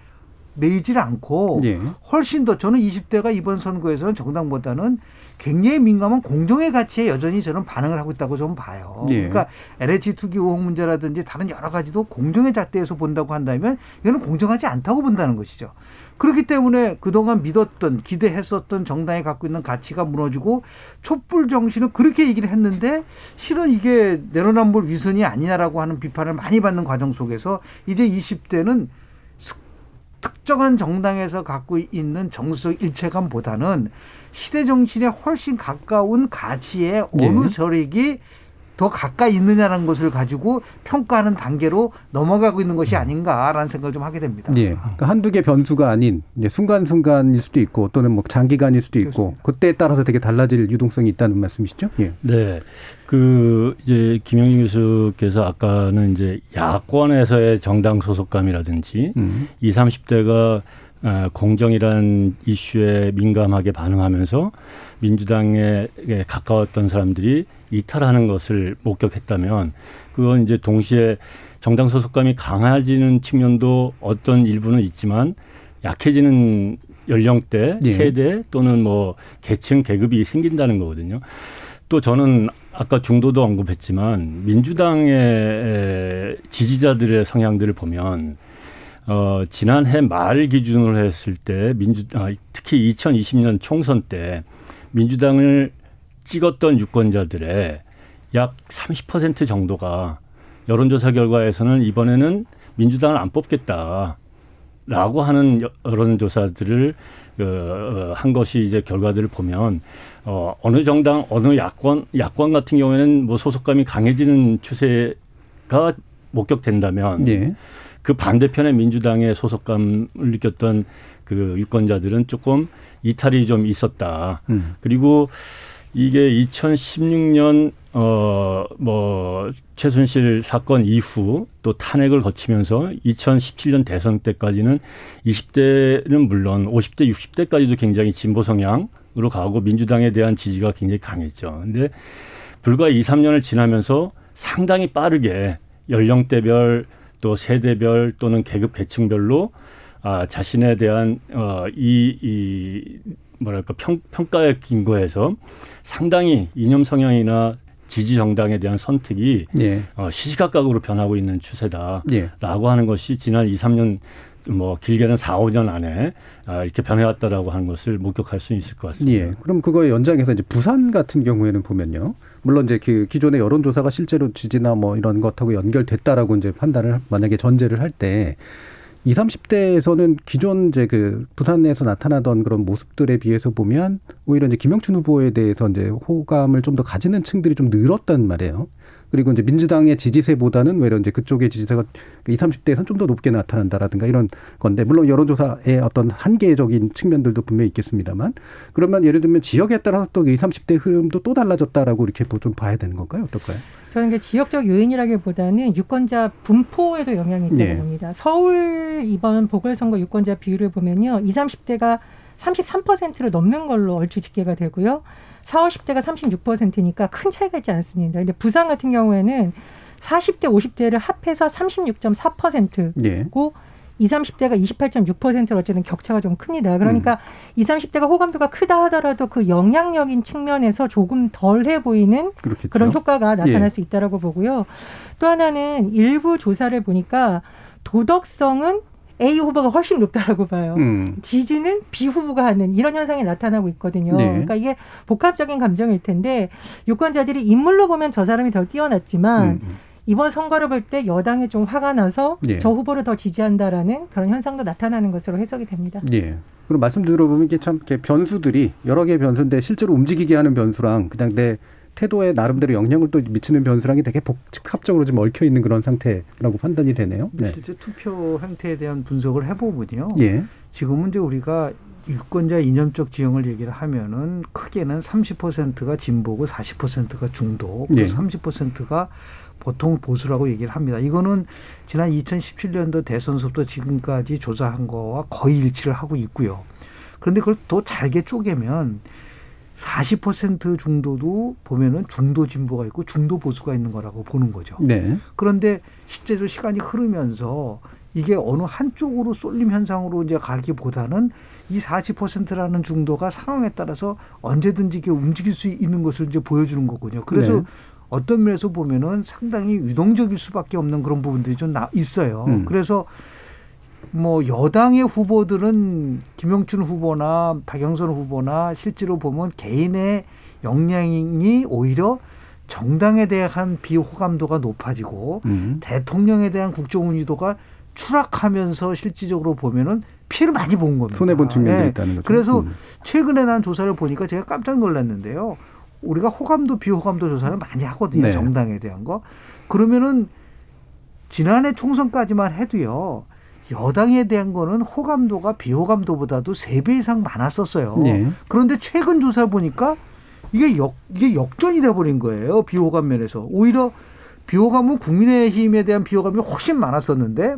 매이질 않고 예. 훨씬 더 저는 20대가 이번 선거에서는 정당보다는 굉장히 민감한 공정의 가치에 여전히 저는 반응을 하고 있다고 좀 봐요. 예. 그러니까 LH 투기 의혹 문제라든지 다른 여러 가지도 공정의 잣대에서 본다고 한다면 이거는 공정하지 않다고 본다는 것이죠. 그렇기 때문에 그동안 믿었던 기대했었던 정당이 갖고 있는 가치가 무너지고 촛불 정신을 그렇게 얘기를 했는데 실은 이게 내로남불 위선이 아니냐라고 하는 비판을 많이 받는 과정 속에서 이제 20대는 특정한 정당에서 갖고 있는 정서적 일체감보다는 시대 정신에 훨씬 가까운 가치의 어느 예. 저력이 더 가까이 있느냐라는 것을 가지고 평가하는 단계로 넘어가고 있는 것이 아닌가라는 생각을 좀 하게 됩니다. 예. 그러니까 한두 개 변수가 아닌 순간순간일 수도 있고 또는 뭐 장기간일 수도 있고 그때에 따라서 되게 달라질 유동성이 있다는 말씀이시죠? 예. 네. 그 이제 김영진 교수께서 아까는 이제 야권에서의 정당 소속감이라든지 음. 20, 30대가 어, 공정이란 이슈에 민감하게 반응하면서 민주당에 가까웠던 사람들이 이탈하는 것을 목격했다면 그건 이제 동시에 정당 소속감이 강해지는 측면도 어떤 일부는 있지만 약해지는 연령대, 예. 세대 또는 뭐 계층, 계급이 생긴다는 거거든요. 또 저는 아까 중도도 언급했지만 민주당의 지지자들의 성향들을 보면 어, 지난해 말 기준으로 했을 때 민주 아, 특히 2020년 총선 때 민주당을 찍었던 유권자들의 약 30% 정도가 여론조사 결과에서는 이번에는 민주당을 안 뽑겠다. 라고 하는 여- 여론조사들을 어, 어, 한 것이 이제 결과들을 보면 어, 어느 정당 어느 야권 야권 같은 경우에는 뭐 소속감이 강해지는 추세가 목격된다면 예. 그 반대편의 민주당의 소속감을 느꼈던 그 유권자들은 조금 이탈이 좀 있었다. 음. 그리고 이게 2016년 어 뭐 최순실 사건 이후 또 탄핵을 거치면서 2017년 대선 때까지는 20대는 물론 50대, 60대까지도 굉장히 진보 성향으로 가고 민주당에 대한 지지가 굉장히 강했죠. 근데 불과 2, 3년을 지나면서 상당히 빠르게 연령대별 또 세대별 또는 계급 계층별로 아, 자신에 대한 어, 이, 이 뭐랄까 평, 평가에 근거해서 상당히 이념 성향이나 지지 정당에 대한 선택이 예. 어, 시시각각으로 변하고 있는 추세다라고 예. 하는 것이 지난 2, 3년 뭐 길게는 4, 5년 안에 아, 이렇게 변해왔다라고 하는 것을 목격할 수 있을 것 같습니다. 예. 그럼 그거의 연장해서 이제 부산 같은 경우에는 보면요. 물론 이제 그 기존의 여론조사가 실제로 지지나 뭐 이런 것하고 연결됐다라고 이제 판단을 만약에 전제를 할때 20, 30대에서는 기존 이제 그 부산에서 나타나던 그런 모습들에 비해서 보면 오히려 이제 김영춘 후보에 대해서 이제 호감을 좀 더 가지는 층들이 좀 늘었단 말이에요. 그리고 이제 민주당의 지지세보다는 외려 이제 그쪽의 지지세가 20, 30대에서는 좀더 높게 나타난다라든가 이런 건데 물론 여론조사의 어떤 한계적인 측면들도 분명히 있겠습니다만 그러면 예를 들면 지역에 따라서 또 20, 30대 흐름도 또 달라졌다라고 이렇게 좀 봐야 되는 건가요? 어떨까요? 저는 그 지역적 요인이라기보다는 유권자 분포에도 영향이 있다고 예. 봅니다. 서울 이번 보궐선거 유권자 비율을 보면요. 20, 30대가 33%를 넘는 걸로 얼추 집계가 되고요. 40, 50대가 36%니까 큰 차이가 있지 않습니다. 근데 부산 같은 경우에는 40대, 50대를 합해서 36.4%고 예. 20, 30대가 28.6%로 어쨌든 격차가 좀 큽니다. 그러니까 20, 30대가 호감도가 크다 하더라도 그 영향력인 측면에서 조금 덜해 보이는 그렇겠죠. 그런 효과가 나타날 예. 수 있다라고 보고요. 또 하나는 일부 조사를 보니까 도덕성은 A 후보가 훨씬 높다라고 봐요. 음. 지지는 B 후보가 하는 이런 현상이 나타나고 있거든요. 네. 그러니까 이게 복합적인 감정일 텐데 유권자들이 인물로 보면 저 사람이 더 뛰어났지만 음, 음. 이번 선거를 볼 때 여당이 좀 화가 나서 예. 저 후보를 더 지지한다라는 그런 현상도 나타나는 것으로 해석이 됩니다. 예. 그럼 말씀 들어보면 이게 참 이렇게 변수들이 여러 개의 변수인데 실제로 움직이게 하는 변수랑 그냥 내 태도에 나름대로 영향을 또 미치는 변수랑이 되게 복합적으로 좀 얽혀 있는 그런 상태라고 판단이 되네요. 네. 실제 투표 행태에 대한 분석을 해보면요. 예. 지금은 이제 우리가 유권자 이념적 지형을 얘기를 하면은 크게는 30%가 진보고 40%가 중도, 예. 그리고 30%가 보통 보수라고 얘기를 합니다. 이거는 지난 2017년도 대선서부터 지금까지 조사한 거와 거의 일치를 하고 있고요. 그런데 그걸 더 잘게 쪼개면 40% 중도도 보면은 중도 진보가 있고 중도 보수가 있는 거라고 보는 거죠. 네. 그런데 실제로 시간이 흐르면서 이게 어느 한쪽으로 쏠림 현상으로 이제 가기보다는 이 40%라는 중도가 상황에 따라서 언제든지 이게 움직일 수 있는 것을 이제 보여주는 거군요. 그래서 네. 어떤 면에서 보면은 상당히 유동적일 수밖에 없는 그런 부분들이 좀 나, 있어요. 음. 그래서 뭐 여당의 후보들은 김영춘 후보나 박영선 후보나 실제로 보면 개인의 역량이 오히려 정당에 대한 비호감도가 높아지고 음. 대통령에 대한 국정운이도가 추락하면서 실질적으로 보면은 피해를 많이 본 겁니다. 손해 본 측면들이 예. 있다는 거죠. 그래서 음. 최근에 난 조사를 보니까 제가 깜짝 놀랐는데요. 우리가 호감도 비호감도 조사를 많이 하거든요. 네. 정당에 대한 거. 그러면은 지난해 총선까지만 해도요. 여당에 대한 거는 호감도가 비호감도보다도 세 배 이상 많았었어요. 예. 그런데 최근 조사 보니까 이게 역 이게 역전이 돼 버린 거예요. 비호감 면에서. 오히려 비호감은 국민의힘에 대한 비호감이 훨씬 많았었는데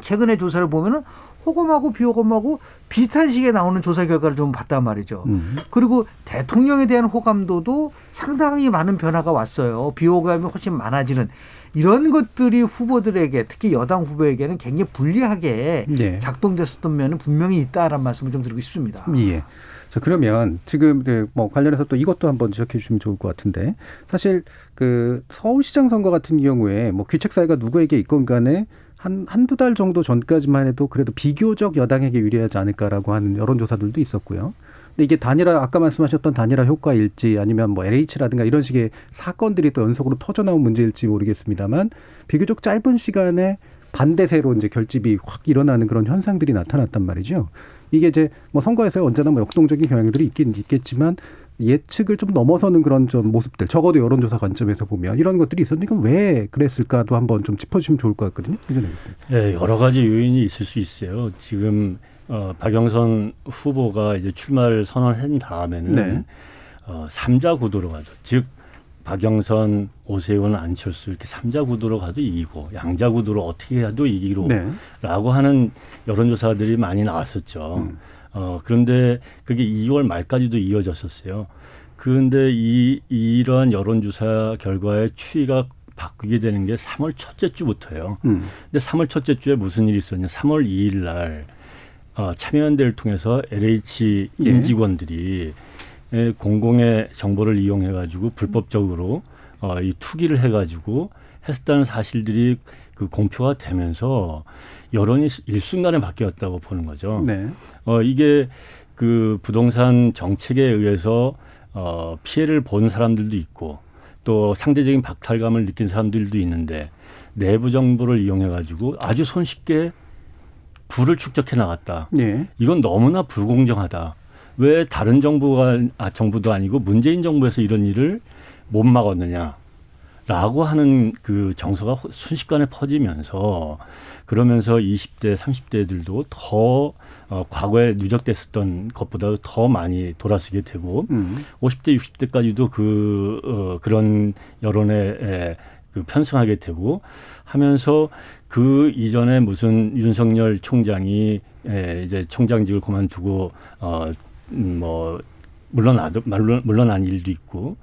최근의 조사를 보면은 호감하고 비호감하고 비슷한 시기에 나오는 조사 결과를 좀 봤단 말이죠. 음. 그리고 대통령에 대한 호감도도 상당히 많은 변화가 왔어요. 비호감이 훨씬 많아지는 이런 것들이 후보들에게 특히 여당 후보에게는 굉장히 불리하게 네. 작동됐었던 면은 분명히 있다라는 말씀을 좀 드리고 싶습니다. 예. 자 그러면 지금 그뭐 관련해서 또 이것도 한번 지적해 주시면 좋을 것 같은데 사실 그 서울시장 선거 같은 경우에 뭐 귀책 사유가 누구에게 있건 간에 한 한두 달 정도 전까지만 해도 그래도 비교적 여당에게 유리하지 않을까라고 하는 여론조사들도 있었고요. 근데 이게 단일화 아까 말씀하셨던 단일화 효과일지 아니면 뭐 LH라든가 이런 식의 사건들이 또 연속으로 터져 나온 문제일지 모르겠습니다만 비교적 짧은 시간에 반대세로 이제 결집이 확 일어나는 그런 현상들이 나타났단 말이죠. 이게 이제 뭐 선거에서 언제나 뭐 역동적인 경향들이 있긴 있겠지만 예측을 좀 넘어서는 그런 좀 모습들 적어도 여론조사 관점에서 보면 이런 것들이 있었는데 왜 그랬을까도 한번 좀 짚어주시면 좋을 것 같거든요. 네, 여러 가지 요인이 있을 수 있어요. 지금 어, 박영선 후보가 이제 출마를 선언한 다음에는 네. 어, 삼자 구도로 가죠. 즉 박영선, 오세훈, 안철수 이렇게 삼자 구도로 가도 이기고 양자 구도로 어떻게 해도 이기기로 네. 라고 하는 여론조사들이 많이 나왔었죠. 음. 어, 그런데 그게 2월 말까지도 이어졌었어요. 그런데 이, 이러한 여론조사 결과의 추이가 바뀌게 되는 게 3월 첫째 주부터예요. 음. 근데 3월 첫째 주에 무슨 일이 있었냐? 3월 2일 날 어, 참여연대를 통해서 LH 예. 임직원들이 에, 공공의 정보를 이용해 가지고 불법적으로 어, 이 투기를 해 가지고 했다는 사실들이 그 공표가 되면서 여론이 일순간에 바뀌었다고 보는 거죠. 네. 어, 이게 그 부동산 정책에 의해서 어, 피해를 본 사람들도 있고 또 상대적인 박탈감을 느낀 사람들도 있는데 내부 정보를 이용해 가지고 아주 손쉽게 부를 축적해 나갔다. 예. 이건 너무나 불공정하다. 왜 다른 정부가 아 정부도 아니고 문재인 정부에서 이런 일을 못 막았느냐? 라고 하는 그 정서가 호- 순식간에 퍼지면서 그러면서 20대, 30대들도 더 어, 과거에 누적됐었던 것보다 더 많이 돌아서게 되고 음. 50대, 60대까지도 그 어, 그런 여론에 에, 그 편승하게 되고 하면서 그 이전에 무슨 윤석열 총장이 에, 이제 총장직을 그만두고 어뭐 물러나도 물론 물러난 일도 있고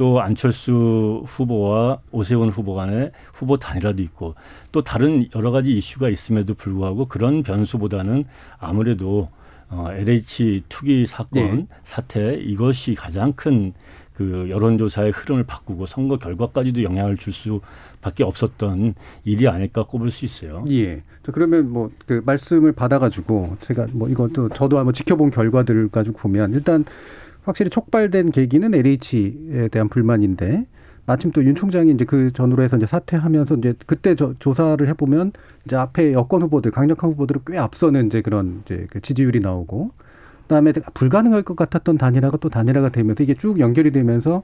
또 안철수 후보와 오세훈 후보 간의 후보 단일화도 있고 또 다른 여러 가지 이슈가 있음에도 불구하고 그런 변수보다는 아무래도 어, LH 투기 사건 네. 사태 이것이 가장 큰 그 여론조사의 흐름을 바꾸고 선거 결과까지도 영향을 줄 수밖에 없었던 일이 아닐까 꼽을 수 있어요. 예. 저 그러면 뭐 그 말씀을 받아가지고 제가 뭐 이것도 저도 한번 지켜본 결과들을 가지고 보면 일단 확실히 촉발된 계기는 LH에 대한 불만인데 마침 또 윤 총장이 이제 그 전후로 해서 이제 사퇴하면서 이제 그때 저 조사를 해보면 이제 앞에 여권 후보들 강력한 후보들을 꽤 앞서는 이제 그런 이제 그 지지율이 나오고 그다음에 불가능할 것 같았던 단일화가 또 단일화가 되면서 이게 쭉 연결이 되면서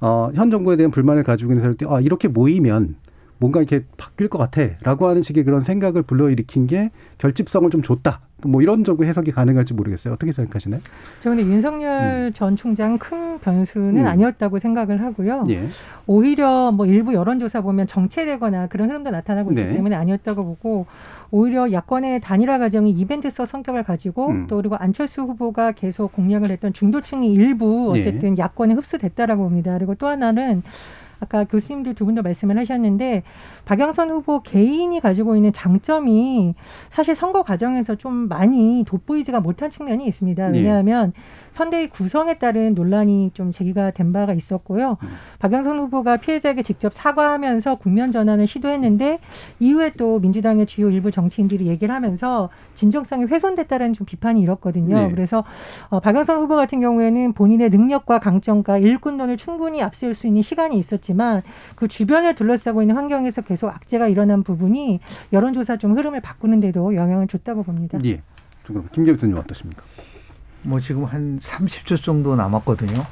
어, 현 정부에 대한 불만을 가지고 있는 사람들이 아, 이렇게 모이면 뭔가 이렇게 바뀔 것 같아라고 하는 식의 그런 생각을 불러일으킨 게 결집성을 좀 줬다. 뭐 이런 정도 해석이 가능할지 모르겠어요. 어떻게 생각하시나요? 저 근데 윤석열 전 총장 큰 변수는 음. 아니었다고 생각을 하고요. 예. 오히려 뭐 일부 여론조사 보면 정체되거나 그런 흐름도 나타나고 있기 네. 때문에 아니었다고 보고 오히려 야권의 단일화 과정이 이벤트성 성격을 가지고 음. 또 그리고 안철수 후보가 계속 공략을 했던 중도층이 일부 예. 어쨌든 야권에 흡수됐다라고 봅니다. 그리고 또 하나는 아까 교수님들 두 분도 말씀을 하셨는데 박영선 후보 개인이 가지고 있는 장점이 사실 선거 과정에서 좀 많이 돋보이지가 못한 측면이 있습니다. 네. 왜냐하면 선대위 구성에 따른 논란이 좀 제기가 된 바가 있었고요. 박영선 후보가 피해자에게 직접 사과하면서 국면 전환을 시도했는데 이후에 또 민주당의 주요 일부 정치인들이 얘기를 하면서 진정성이 훼손됐다는 좀 비판이 일었거든요. 네. 그래서 어, 박영선 후보 같은 경우에는 본인의 능력과 강점과 일꾼론을 충분히 앞세울 수 있는 시간이 있었지 만 그 주변을 둘러싸고 있는 환경에서 계속 악재가 일어난 부분이 여론조사 좀 흐름을 바꾸는 데도 영향을 줬다고 봅니다. 예. 좀 그럼 김 교수님 어떠십니까? 뭐 지금 한 30초 정도 남았거든요.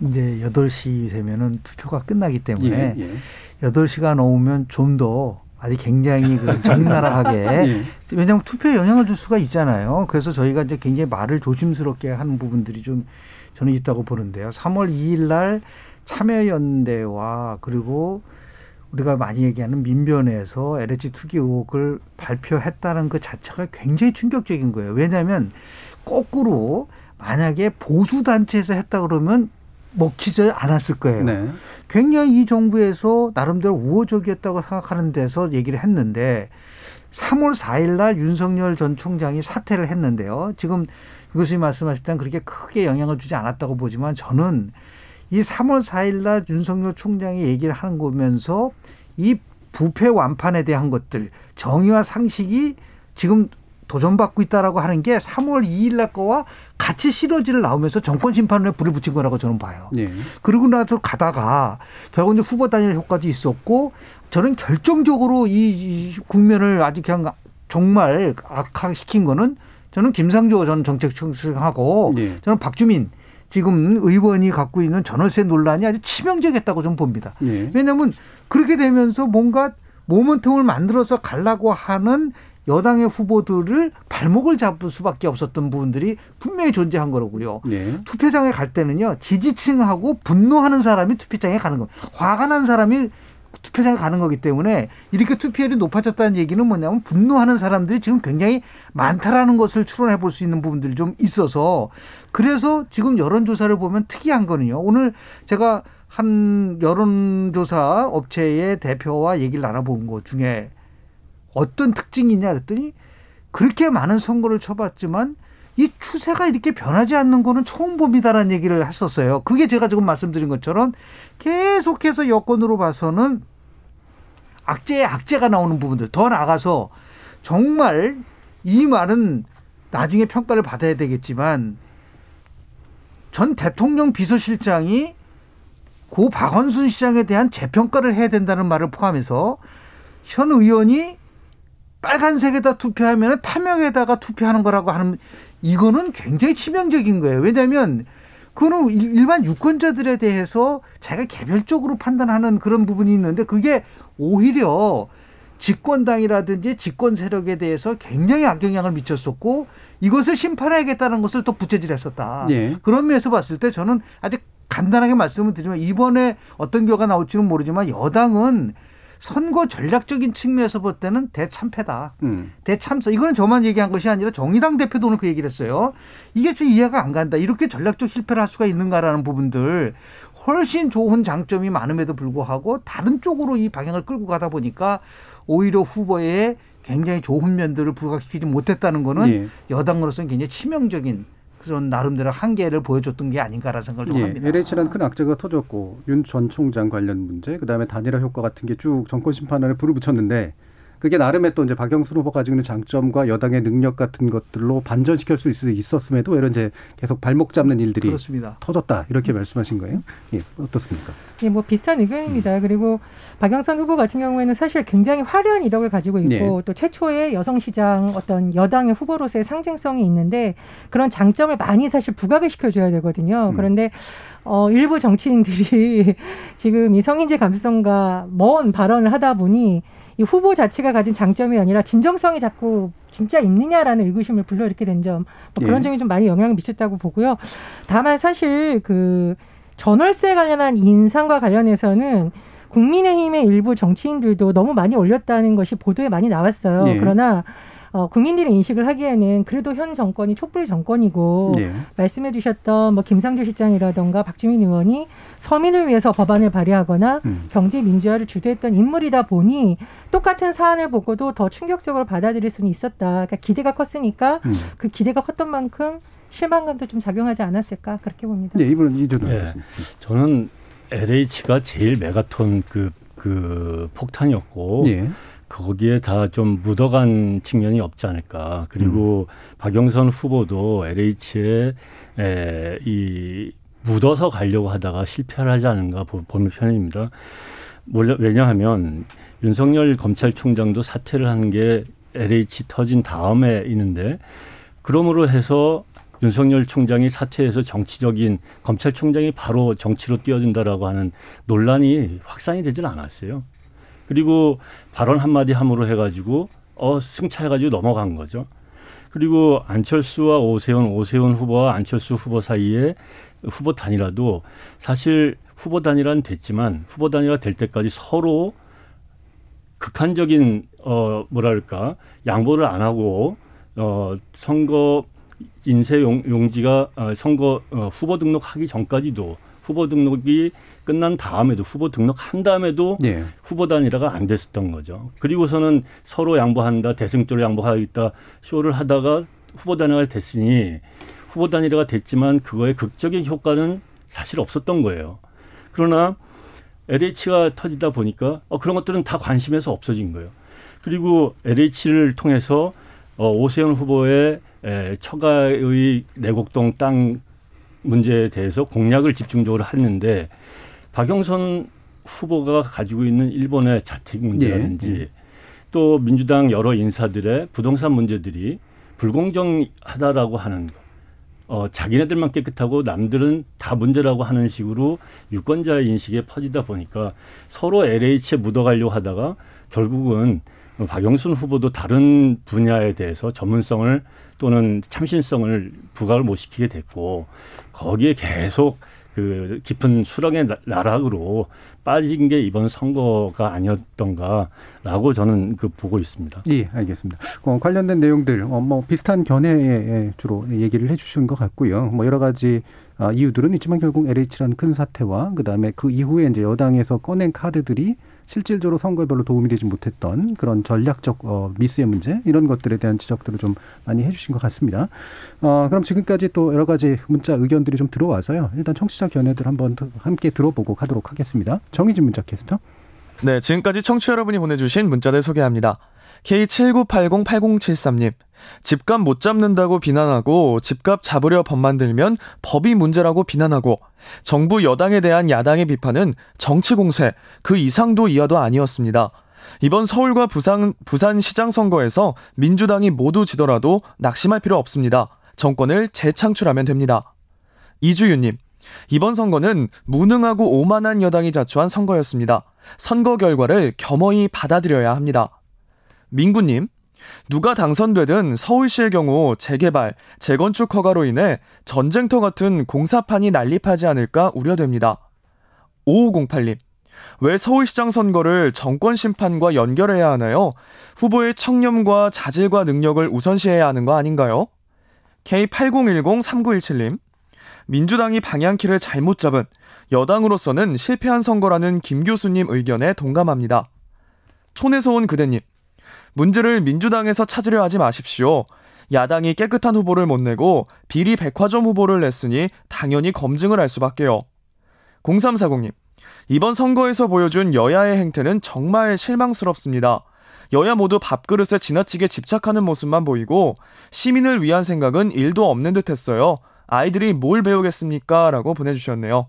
이제 8시 되면은 투표가 끝나기 때문에 예, 예. 8시가 넘으면 좀더 아주 굉장히 그 적나라하게 예. 왜냐하면 투표에 영향을 줄 수가 있잖아요. 그래서 저희가 이제 굉장히 말을 조심스럽게 하는 부분들이 좀 저는 있다고 보는데요. 3월 2일 날 참여연대와 그리고 우리가 많이 얘기하는 민변에서 LH 투기 의혹을 발표했다는 그 자체가 굉장히 충격적인 거예요. 왜냐하면 거꾸로 만약에 보수 단체에서 했다 그러면 먹히지 않았을 거예요. 네. 굉장히 이 정부에서 나름대로 우호적이었다고 생각하는 데서 얘기를 했는데 3월 4일 날 윤석열 전 총장이 사퇴를 했는데요. 지금 교수님 말씀하실 때는 그렇게 크게 영향을 주지 않았다고 보지만 저는 이 3월 4일 날 윤석열 총장이 얘기를 하는 거면서 이 부패 완판에 대한 것들 정의와 상식이 지금 도전받고 있다라고 하는 게 3월 2일 날 거와 같이 시너지를 나오면서 정권 심판에 불을 붙인 거라고 저는 봐요. 예. 그러고 나서 가다가 결국 이제 후보 단일 효과도 있었고 저는 결정적으로 이, 이 국면을 아주 그냥 정말 악화시킨 거는 저는 김상조 전 정책청장하고 예. 저는 박주민 지금 의원이 갖고 있는 전월세 논란이 아주 치명적이었다고 좀 봅니다. 예. 왜냐하면 그렇게 되면서 뭔가 모멘텀을 만들어서 가려고 하는 여당의 후보들을 발목을 잡을 수밖에 없었던 부분들이 분명히 존재한 거라고요. 예. 투표장에 갈 때는요 지지층하고 분노하는 사람이 투표장에 가는 거, 화가 난 사람이 투표장에 가는 거기 때문에 이렇게 투표율이 높아졌다는 얘기는 뭐냐면 분노하는 사람들이 지금 굉장히 많다라는 것을 추론해 볼 수 있는 부분들이 좀 있어서 그래서 지금 여론조사를 보면 특이한 거는요. 오늘 제가 한 여론조사 업체의 대표와 얘기를 나눠본 것 중에 어떤 특징이 있냐 그랬더니 그렇게 많은 선거를 쳐봤지만 이 추세가 이렇게 변하지 않는 거는 처음 봅니다라는 얘기를 했었어요. 그게 제가 지금 말씀드린 것처럼 계속해서 여건으로 봐서는 악재에 악재가 나오는 부분들 더 나아가서 정말 이 말은 나중에 평가를 받아야 되겠지만 전 대통령 비서실장이 고 박원순 시장에 대한 재평가를 해야 된다는 말을 포함해서 현 의원이 빨간색에다 투표하면 탐명에다가 투표하는 거라고 하는 이거는 굉장히 치명적인 거예요. 왜냐하면 그거는 일반 유권자들에 대해서 자기가 개별적으로 판단하는 그런 부분이 있는데 그게 오히려 집권당이라든지 집권 세력에 대해서 굉장히 악영향을 미쳤었고 이것을 심판해야겠다는 것을 또 부채질했었다. 예. 그런 면에서 봤을 때 저는 아직 간단하게 말씀을 드리면 이번에 어떤 결과가 나올지는 모르지만 여당은 선거 전략적인 측면에서 볼 때는 대참패다. 음. 대참사. 이거는 저만 얘기한 것이 아니라 정의당 대표도 오늘 그 얘기를 했어요. 이게 좀 이해가 안 간다. 이렇게 전략적 실패를 할 수가 있는가라는 부분들 훨씬 좋은 장점이 많음에도 불구하고 다른 쪽으로 이 방향을 끌고 가다 보니까 오히려 후보에 굉장히 좋은 면들을 부각시키지 못했다는 거는 예. 여당으로서는 굉장히 치명적인 그런 나름대로 한계를 보여줬던 게 아닌가라는 생각을 좀 예, 합니다. LH라는 큰 악재가 터졌고 윤 전 총장 관련 문제, 그다음에 단일화 효과 같은 게 쭉 정권 심판안에 불을 붙였는데 그게 나름의 또 이제 박영순 후보가 가지고 있는 장점과 여당의 능력 같은 것들로 반전시킬 수 있- 있었음에도 이런 이제 계속 발목 잡는 일들이 그렇습니다. 터졌다 이렇게 말씀하신 거예요? 예, 어떻습니까? 예, 뭐 비슷한 의견입니다. 그리고 박영선 후보 같은 경우에는 사실 굉장히 화려한 이력을 가지고 있고 네. 또 최초의 여성 시장 어떤 여당의 후보로서의 상징성이 있는데 그런 장점을 많이 사실 부각을 시켜줘야 되거든요. 음. 그런데 어, 일부 정치인들이 지금 이 성인지 감수성과 먼 발언을 하다 보니 이 후보 자체가 가진 장점이 아니라 진정성이 자꾸 진짜 있느냐라는 의구심을 불러일으키게 된 점, 뭐 그런 예. 점이 좀 많이 영향을 미쳤다고 보고요. 다만 사실 그 전월세 관련한 인상과 관련해서는 국민의힘의 일부 정치인들도 너무 많이 올렸다는 것이 보도에 많이 나왔어요. 예. 그러나 어, 국민들이 인식을 하기에는 그래도 현 정권이 촛불 정권이고 예. 말씀해 주셨던 뭐 김상조 실장이라던가 박주민 의원이 서민을 위해서 법안을 발의하거나 음. 경제 민주화를 주도했던 인물이다 보니 똑같은 사안을 보고도 더 충격적으로 받아들일 수는 있었다. 그러니까 기대가 컸으니까 음. 그 기대가 컸던 만큼 실망감도 좀 작용하지 않았을까 그렇게 봅니다. 네, 이분은 이준호 예. 교수님. 저는 LH가 제일 메가톤 그, 그 폭탄이었고 예. 거기에 다 좀 묻어간 측면이 없지 않을까. 그리고 박영선 후보도 LH에 에, 이 묻어서 가려고 하다가 실패를 하지 않은가 보- 보는 편입니다. 왜냐하면 윤석열 검찰총장도 사퇴를 하는 게 LH 터진 다음에 있는데 그러므로 해서 윤석열 총장이 사퇴해서 정치적인 검찰총장이 바로 정치로 뛰어든다라고 하는 논란이 확산이 되질 않았어요. 그리고 발언 한마디 함으로 해가지고 어 승차해가지고 넘어간 거죠. 그리고 안철수와 오세훈, 오세훈 후보와 안철수 후보 사이에 후보 단일화도 사실 후보 단일화는 됐지만 후보 단일화 될 때까지 서로 극한적인 어 뭐랄까 양보를 안 하고 어 선거 인쇄 용, 용지가 어, 선거 어, 후보 등록하기 전까지도 후보 등록이 끝난 다음에도 후보 등록한 다음에도 예. 후보 단일화가 안 됐었던 거죠. 그리고서는 서로 양보한다, 대승적으로 양보하겠다 쇼를 하다가 후보 단일화가 됐으니 후보 단일화가 됐지만 그거의 극적인 효과는 사실 없었던 거예요. 그러나 LH가 터지다 보니까 어, 그런 것들은 다 관심에서 없어진 거예요. 그리고 LH를 통해서 어, 오세훈 후보의 에, 처가의 내곡동 땅 문제에 대해서 공약을 집중적으로 했는데 박영선 후보가 가지고 있는 일본의 자택 문제라든지 예, 예. 또 민주당 여러 인사들의 부동산 문제들이 불공정하다라고 하는 거. 어, 자기네들만 깨끗하고 남들은 다 문제라고 하는 식으로 유권자 인식에 퍼지다 보니까 서로 LH에 묻어가려고 하다가 결국은 박영순 후보도 다른 분야에 대해서 전문성을 또는 참신성을 부각을 못 시키게 됐고 거기에 계속 그 깊은 수렁의 나- 나락으로 빠진 게 이번 선거가 아니었던가라고 저는 그 보고 있습니다. 예, 알겠습니다. 어, 관련된 내용들 어, 뭐 비슷한 견해에 주로 얘기를 해주신 것 같고요. 뭐 여러 가지 아, 이유들은 있지만 결국 LH라는 큰 사태와 그 다음에 그 이후에 이제 여당에서 꺼낸 카드들이 실질적으로 선거에 별로 도움이 되지 못했던 그런 전략적 어, 미스의 문제 이런 것들에 대한 지적들을 좀 많이 해주신 것 같습니다. 어, 그럼 지금까지 또 여러 가지 문자 의견들이 좀 들어와서요. 일단 청취자 견해들 한번 더 함께 들어보고 가도록 하겠습니다. 정희진 문자 캐스터. 네, 지금까지 청취자 여러분이 보내주신 문자들 소개합니다. K79808073님, 집값 못 잡는다고 비난하고 집값 잡으려 법 만들면 법이 문제라고 비난하고 정부 여당에 대한 야당의 비판은 정치 공세 그 이상도 이하도 아니었습니다. 이번 서울과 부산, 부산 시장 선거에서 민주당이 모두 지더라도 낙심할 필요 없습니다. 정권을 재창출하면 됩니다. 이주윤님, 이번 선거는 무능하고 오만한 여당이 자초한 선거였습니다. 선거 결과를 겸허히 받아들여야 합니다. 민구님, 누가 당선되든 서울시의 경우 재개발, 재건축 허가로 인해 전쟁터 같은 공사판이 난립하지 않을까 우려됩니다. 5508님, 왜 서울시장 선거를 정권 심판과 연결해야 하나요? 후보의 청렴과 자질과 능력을 우선시해야 하는 거 아닌가요? K80103917님, 민주당이 방향키를 잘못 잡은 여당으로서는 실패한 선거라는 김 교수님 의견에 동감합니다. 촌에서 온 그대님, 문제를 민주당에서 찾으려 하지 마십시오. 야당이 깨끗한 후보를 못 내고 비리 백화점 후보를 냈으니 당연히 검증을 할 수밖에요. 0340님, 이번 선거에서 보여준 여야의 행태는 정말 실망스럽습니다. 여야 모두 밥그릇에 지나치게 집착하는 모습만 보이고 시민을 위한 생각은 일도 없는 듯 했어요. 아이들이 뭘 배우겠습니까? 라고 보내주셨네요.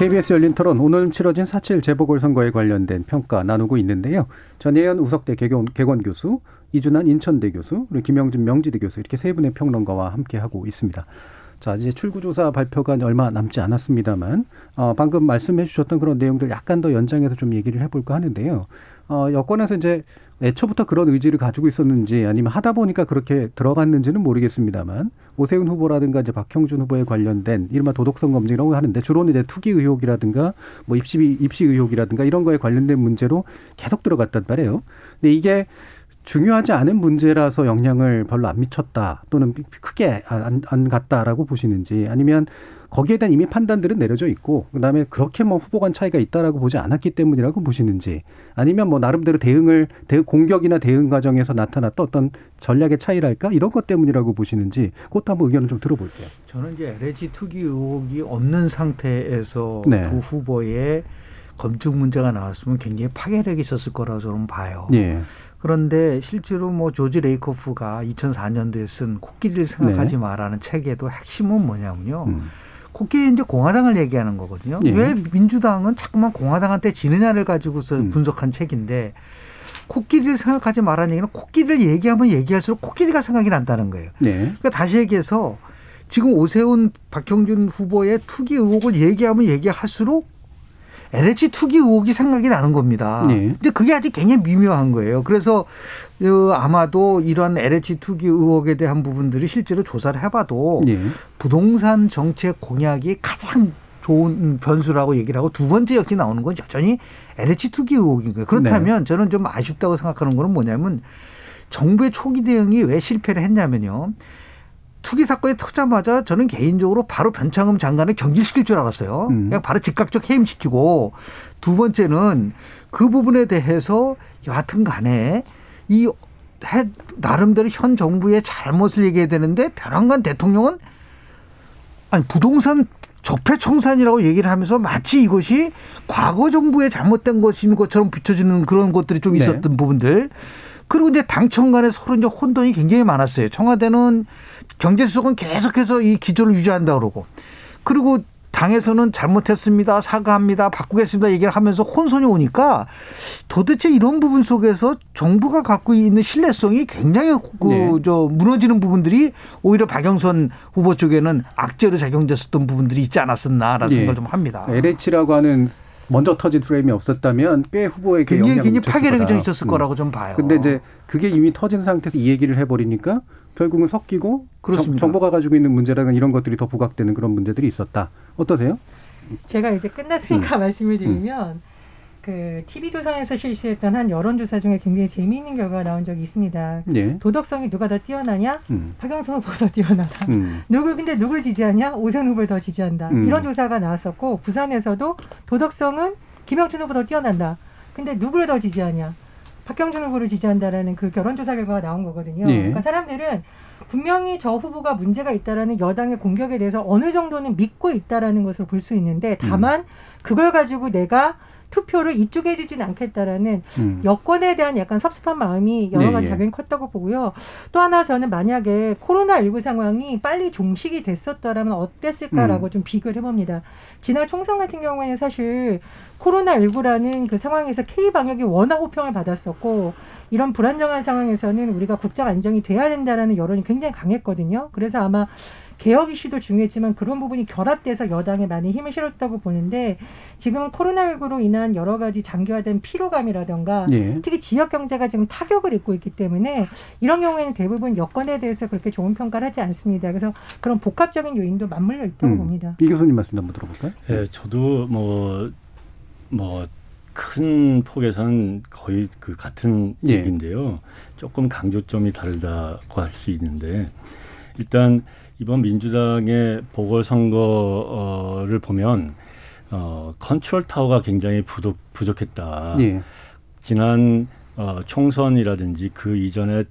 KBS 열린 토론 오늘 치러진 4.7 재보궐선거에 관련된 평가 나누고 있는데요. 전예현 우석대 개건, 개건 교수, 이준환 인천대 교수, 그리고 김영진 명지대 교수 이렇게 세 분의 평론가와 함께 하고 있습니다. 자, 이제 출구조사 발표가 얼마 남지 않았습니다만, 어, 방금 말씀해 주셨던 그런 내용들 약간 더 연장해서 좀 얘기를 해볼까 하는데요. 어, 여권에서 이제 애초부터 그런 의지를 가지고 있었는지 아니면 하다 보니까 그렇게 들어갔는지는 모르겠습니다만 오세훈 후보라든가 이제 박형준 후보에 관련된 이른바 도덕성 검증이라고 하는데 주로는 이제 투기 의혹이라든가 뭐 입시 입시 의혹이라든가 이런 거에 관련된 문제로 계속 들어갔단 말이에요. 근데 이게 중요하지 않은 문제라서 영향을 별로 안 미쳤다 또는 크게 안, 안 갔다라고 보시는지 아니면 거기에 대한 이미 판단들은 내려져 있고 그다음에 그렇게 뭐 후보 간 차이가 있다라고 보지 않았기 때문이라고 보시는지 아니면 뭐 나름대로 대응을 대응 공격이나 대응 과정에서 나타났던 어떤 전략의 차이랄까 이런 것 때문이라고 보시는지 그것도 한번 의견을 좀 들어볼게요. 저는 이제 LH 투기 의혹이 없는 상태에서 네. 두 후보의 검증 문제가 나왔으면 굉장히 파괴력이 있었을 거라고 저는 봐요. 예. 그런데 실제로 뭐 조지 레이코프가 2004년도에 쓴 코끼리를 생각하지 네. 마라는 책에도 핵심은 뭐냐면요. 음. 코끼리 이제 공화당을 얘기하는 거거든요. 예. 왜 민주당은 자꾸만 공화당한테 지느냐를 가지고서 음. 분석한 책인데 코끼리를 생각하지 말라는 얘기는 코끼리를 얘기하면 얘기할수록 코끼리가 생각이 난다는 거예요. 네. 그러니까 다시 얘기해서 지금 오세훈 박형준 후보의 투기 의혹을 얘기하면 얘기할수록 LH 투기 의혹이 생각이 나는 겁니다. 네. 근데 그게 아직 굉장히 미묘한 거예요. 그래서 어, 아마도 이런 LH 투기 의혹에 대한 부분들이 실제로 조사를 해봐도 예. 부동산 정책 공약이 가장 좋은 변수라고 얘기를 하고 두 번째 역시 나오는 건 여전히 LH 투기 의혹인 거예요. 그렇다면 저는 좀 아쉽다고 생각하는 거는 뭐냐면 정부의 초기 대응이 왜 실패를 했냐면요. 투기 사건이 터자마자 저는 개인적으로 바로 변창흠 장관을 경질시킬 줄 알았어요. 음. 그냥 바로 즉각적 해임시키고 두 번째는 그 부분에 대해서 여하튼 간에 이 해, 나름대로 현 정부의 잘못을 얘기해야 되는데 벼랑간 대통령은 아니 부동산 적폐 청산이라고 얘기를 하면서 마치 이것이 과거 정부의 잘못된 것인 것처럼 비춰지는 그런 것들이 좀 네. 있었던 부분들. 그리고 이제 당청 간에 서로 이제 혼돈이 굉장히 많았어요. 청와대는 경제수석은 계속해서 이 기조를 유지한다 그러고. 그리고 당에서는 잘못했습니다. 사과합니다. 바꾸겠습니다. 얘기를 하면서 혼선이 오니까 도대체 이런 부분 속에서 정부가 갖고 있는 신뢰성이 굉장히 그 네. 저 무너지는 부분들이 오히려 박영선 후보 쪽에는 악재로 작용됐었던 부분들이 있지 않았었나라는 예. 생각을 좀 합니다. LH라고 하는 먼저 터진 프레임이 없었다면 꽤 후보에게 굉장히 영향을 굉장히 파괴력이. 좀 있었을 음. 거라고 좀 봐요. 근데 이제 그게 이미 터진 상태에서 이 얘기를 해버리니까 결국은 섞이고 그렇습니다. 정, 정보가 가지고 있는 문제라는 이런 것들이 더 부각되는 그런 문제들이 있었다. 어떠세요? 제가 이제 끝났으니까 음. 말씀을 드리면 그 TV조선에서 실시했던 한 여론조사 중에 굉장히 재미있는 결과가 나온 적이 있습니다. 예. 도덕성이 누가 더 뛰어나냐? 음. 박영선 후보가 더 뛰어나다. 음. 누굴 근데 누굴 지지하냐? 오세훈 후보를 더 지지한다. 음. 이런 조사가 나왔었고 부산에서도 도덕성은 김영춘 후보가 더 뛰어난다. 근데 누구를 더 지지하냐? 박형준 후보를 지지한다라는 그 결혼조사 결과가 나온 거거든요. 예. 그러니까 사람들은 분명히 저 후보가 문제가 있다라는 여당의 공격에 대해서 어느 정도는 믿고 있다라는 것을 볼 수 있는데 다만 그걸 가지고 내가 투표를 이쪽에 주진 않겠다라는 음. 여권에 대한 약간 섭섭한 마음이 여러 네, 가지 예. 작용이 컸다고 보고요. 또 하나 저는 만약에 코로나19 상황이 빨리 종식이 됐었더라면 어땠을까라고 음. 좀 비교를 해봅니다. 지난 총선 같은 경우에는 사실 코로나19라는 그 상황에서 K방역이 워낙 호평을 받았었고 이런 불안정한 상황에서는 우리가 국정 안정이 돼야 된다라는 여론이 굉장히 강했거든요. 그래서 아마 개혁 이슈도 중요했지만 그런 부분이 결합돼서 여당에 많이 힘을 실었다고 보는데 지금은 코로나19로 인한 여러 가지 장기화된 피로감이라던가 예. 특히 지역 경제가 지금 타격을 입고 있기 때문에 이런 경우에는 대부분 여건에 대해서 그렇게 좋은 평가를 하지 않습니다. 그래서 그런 복합적인 요인도 맞물려 있다고 음. 봅니다. 이 교수님 말씀 한번 들어볼까요? 예, 저도 뭐, 뭐, 큰 폭에서는 거의 그 같은 예. 얘기인데요. 조금 강조점이 다르다고 할 수 있는데, 일단 이번 민주당의 보궐선거를 보면, 어, 컨트롤 타워가 굉장히 부족, 부족했다. 예. 지난 어, 총선이라든지 그 이전에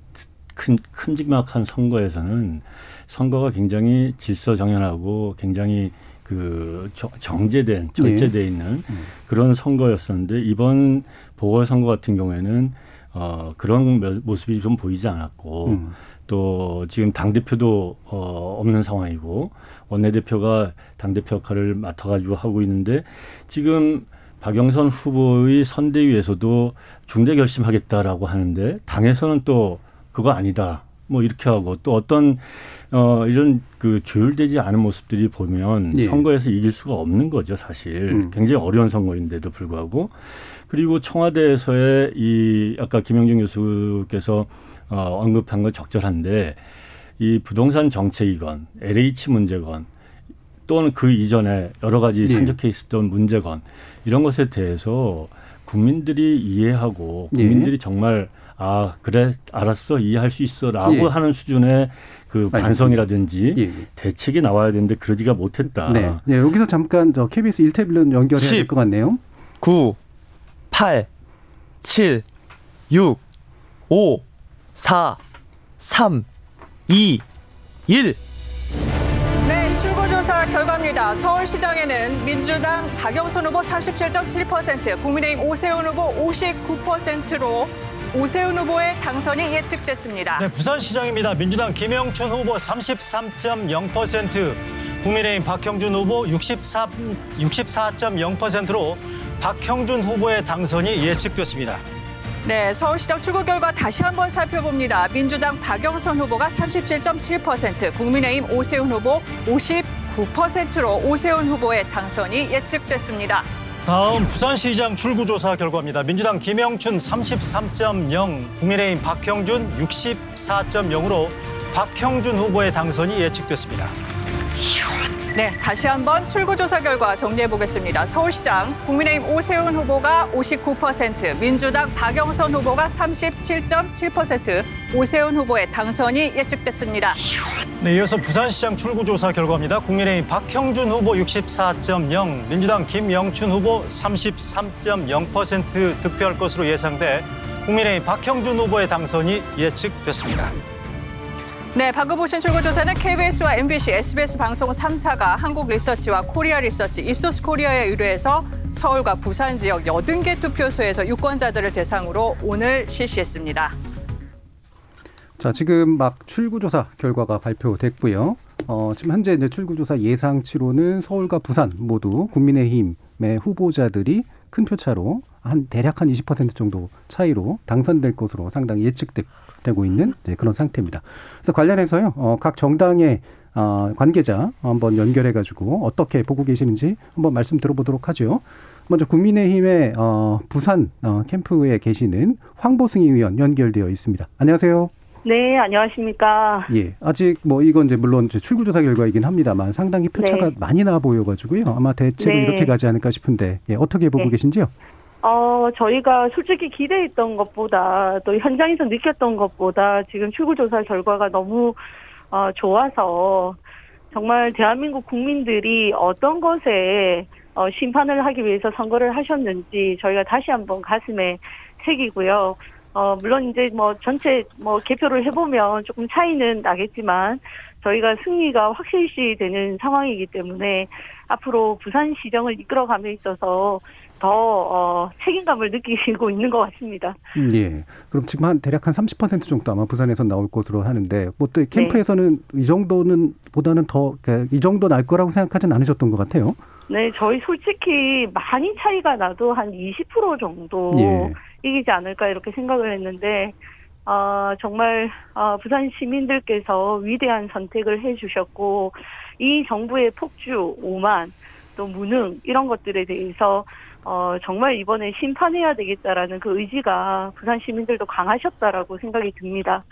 큰 큼직막한 선거에서는 선거가 굉장히 질서정연하고 굉장히 그 저- 정제된 절제돼 있는 그런 선거였었는데 이번 보궐선거 같은 경우에는 어, 그런 며- 모습이 좀 보이지 않았고 음. 또 지금 당 대표도 어, 없는 상황이고 원내 대표가 당 대표 역할을 맡아가지고 하고 있는데 지금 박영선 후보의 선대위에서도 중대 결심하겠다라고 하는데 당에서는 또 그거 아니다. 뭐 이렇게 하고 또 어떤 어 이런 그 조율되지 않은 모습들이 보면 예. 선거에서 이길 수가 없는 거죠, 사실. 음. 굉장히 어려운 선거인데도 불구하고 그리고 청와대에서의 이 아까 김영준 교수께서 어 언급한 건 적절한데 이 부동산 정책이건 LH 문제건 또는 그 이전에 여러 가지 예. 산적해 있었던 문제건 이런 것에 대해서 국민들이 이해하고 예. 국민들이 정말 아 그래 알았어 이해할 수 있어라고 예. 하는 수준의 그. 반성이라든지 예, 예. 대책이 나와야 되는데 그러지가 못했다. 네. 네, 여기서 잠깐 저 KBS 일태빌런 연결해야 될 10. 것 같네요. 9, 8, 7, 6, 5, 4, 3, 2, 1. 네, 출구조사 결과입니다. 서울시장에는 민주당 박영선 후보 37.7%, 국민의힘 오세훈 후보 59%로 오세훈 후보의 당선이 예측됐습니다. 네, 부산시장입니다. 민주당 김영춘 후보 33.0%, 국민의힘 박형준 후보 64, 64.0%로 박형준 후보의 당선이 예측됐습니다. 네, 서울시장 출구 결과 다시 한번 살펴봅니다. 민주당 박영선 후보가 37.7%, 국민의힘 오세훈 후보 59%로 오세훈 후보의 당선이 예측됐습니다. 다음 부산시장 출구조사 결과입니다. 민주당 김영춘 33.0, 국민의힘 박형준 64.0으로 박형준 후보의 당선이 예측됐습니다. 네, 다시 한번 출구조사 결과 정리해 보겠습니다. 서울시장 국민의힘 오세훈 후보가 59%, 민주당 박영선 후보가 37.7%, 오세훈 후보의 당선이 예측됐습니다. 네, 이어서 부산시장 출구조사 결과입니다. 국민의힘 박형준 후보 64.0, 민주당 김영춘 후보 33.0% 득표할 것으로 예상돼 국민의힘 박형준 후보의 당선이 예측됐습니다. 네, 방금 보신 출구조사는 KBS와 MBC, SBS 방송 3사가 한국 리서치와 코리아 리서치, 입소스 코리아에 의뢰해서 서울과 부산 지역 80개 투표소에서 유권자들을 대상으로 오늘 실시했습니다. 자, 지금 막 출구조사 결과가 발표됐고요. 어, 지금 현재 이제 출구조사 예상치로는 서울과 부산 모두 국민의힘의 후보자들이 큰 표차로 한 대략 한 20% 정도 차이로 당선될 것으로 상당히 예측 되고 있는 이제 그런 상태입니다. 그래서 관련해서요, 어, 각 정당의 어, 관계자 한번 연결해 가지고 어떻게 보고 계시는지 한번 말씀 들어보도록 하죠. 먼저 국민의힘의 어, 부산 어, 캠프에 계시는 황보승희 의원 연결되어 있습니다. 안녕하세요. 네, 안녕하십니까. 예, 아직 뭐 이건 이제 물론 이제 출구조사 결과이긴 합니다만 상당히 표차가 네. 많이 나 보여가지고요. 아마 대체로 네. 이렇게 가지 않을까 싶은데 예, 어떻게 보고 네. 계신지요? 어, 저희가 솔직히 기대했던 것보다 또 현장에서 느꼈던 것보다 지금 출구조사 결과가 너무 어, 좋아서 정말 대한민국 국민들이 어떤 것에 어, 심판을 하기 위해서 선거를 하셨는지 저희가 다시 한번 가슴에 새기고요. 어, 물론 이제 뭐 전체 뭐 개표를 해보면 조금 차이는 나겠지만 저희가 승리가 확실시 되는 상황이기 때문에 앞으로 부산시정을 이끌어감에 있어서 더 어, 책임감을 느끼고 있는 것 같습니다. 음, 예. 그럼 지금 한 대략 한 30% 정도 아마 부산에서 나올 것으로 하는데 뭐 또 캠프에서는 이 정도는 보다는 더 이 정도 날 거라고 생각하진 않으셨던 것 같아요. 네, 저희 솔직히 많이 차이가 나도 한 20% 정도 예. 이기지 않을까 이렇게 생각을 했는데 어, 정말 어, 부산 시민들께서 위대한 선택을 해주셨고 이 정부의 폭주, 오만, 또 무능 이런 것들에 대해서 어, 정말 이번에 심판해야 되겠다라는 그 의지가 부산 시민들도 강하셨다라고 생각이 듭니다.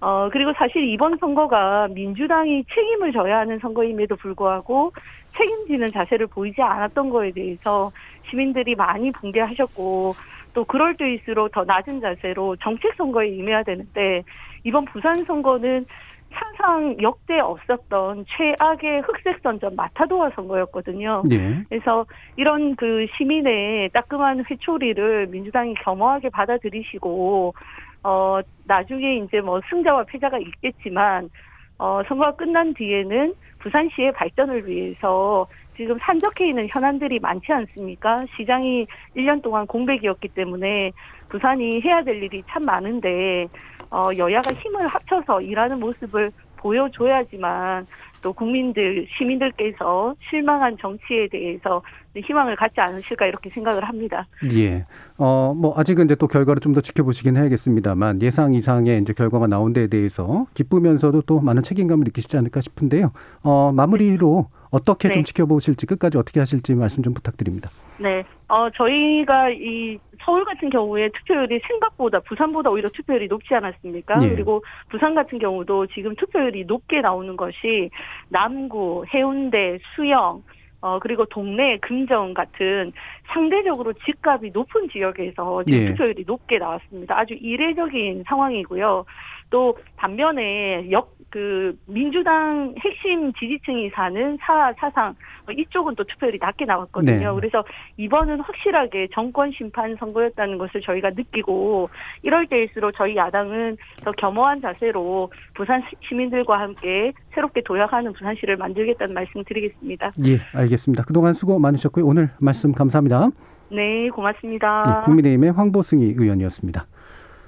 어, 그리고 사실 이번 선거가 민주당이 책임을 져야 하는 선거임에도 불구하고 책임지는 자세를 보이지 않았던 거에 대해서 시민들이 많이 붕괴하셨고 또 그럴 때일수록 더 낮은 자세로 정책 선거에 임해야 되는데 이번 부산 선거는 사상 역대 없었던 최악의 흑색 선전 마타도아 선거였거든요. 예. 그래서 이런 그 시민의 따끔한 회초리를 민주당이 겸허하게 받아들이시고 어 나중에 이제 뭐 승자와 패자가 있겠지만 어 선거가 끝난 뒤에는 부산시의 발전을 위해서 지금 산적해 있는 현안들이 많지 않습니까? 시장이 1년 동안 공백이었기 때문에 부산이 해야 될 일이 참 많은데 어 여야가 힘을 합쳐서 일하는 모습을 보여줘야지만 또 국민들 시민들께서 실망한 정치에 대해서 희망을 갖지 않으실까 이렇게 생각을 합니다. 예. 어, 뭐, 아직은 이제 또 결과를 좀 더 지켜보시긴 해야겠습니다만, 예상 이상의 이제 결과가 나온 데에 대해서 기쁘면서도 또 많은 책임감을 느끼시지 않을까 싶은데요. 어, 마무리로 어떻게 좀 네. 지켜보실지, 끝까지 어떻게 하실지 말씀 좀 부탁드립니다. 네. 어, 저희가 이 서울 같은 경우에 투표율이 생각보다 부산보다 오히려 투표율이 높지 않았습니까? 예. 그리고 부산 같은 경우도 지금 투표율이 높게 나오는 것이 남구, 해운대, 수영, 어, 그리고 동네 금정 같은 상대적으로 집값이 높은 지역에서 지금 예. 투표율이 높게 나왔습니다. 아주 이례적인 상황이고요. 또 반면에 역, 그, 민주당 핵심 지지층이 사는 사, 사상, 어, 이쪽은 또 투표율이 낮게 나왔거든요. 네. 그래서 이번은 확실하게 정권 심판 선거였다는 것을 저희가 느끼고 이럴 때일수록 저희 야당은 더 겸허한 자세로 부산 시- 시민들과 함께 새롭게 도약하는 부산시를 만들겠다는 말씀 드리겠습니다. 예, 알겠습니다. 그동안 수고 많으셨고요. 오늘 말씀 감사합니다. 네, 고맙습니다. 예, 국민의힘의 황보승희 의원이었습니다.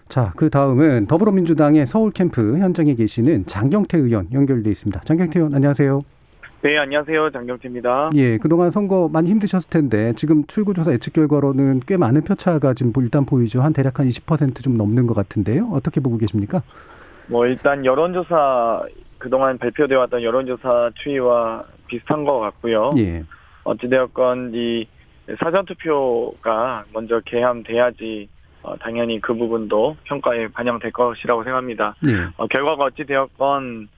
자, 그 다음은 더불어민주당의 서울 캠프 현장에 계시는 장경태 의원 연결돼 있습니다. 장경태 의원 안녕하세요. 네, 안녕하세요. 장경태입니다. 예, 그동안 선거 많이 힘드셨을 텐데 지금 출구조사 예측 결과로는 꽤 많은 표차가 지금 일단 보이죠. 한 대략 한 20%좀 넘는 것 같은데요. 어떻게 보고 계십니까? 뭐 일단 여론조사 그동안 발표되어 왔던 여론조사 추이와 비슷한 것 같고요. 예. 어찌되었건 이 사전 투표가 먼저 개함돼야지 어, 당연히 그 부분도 평가에 반영될 것이라고 생각합니다. 예. 어, 결과가 어찌 되었건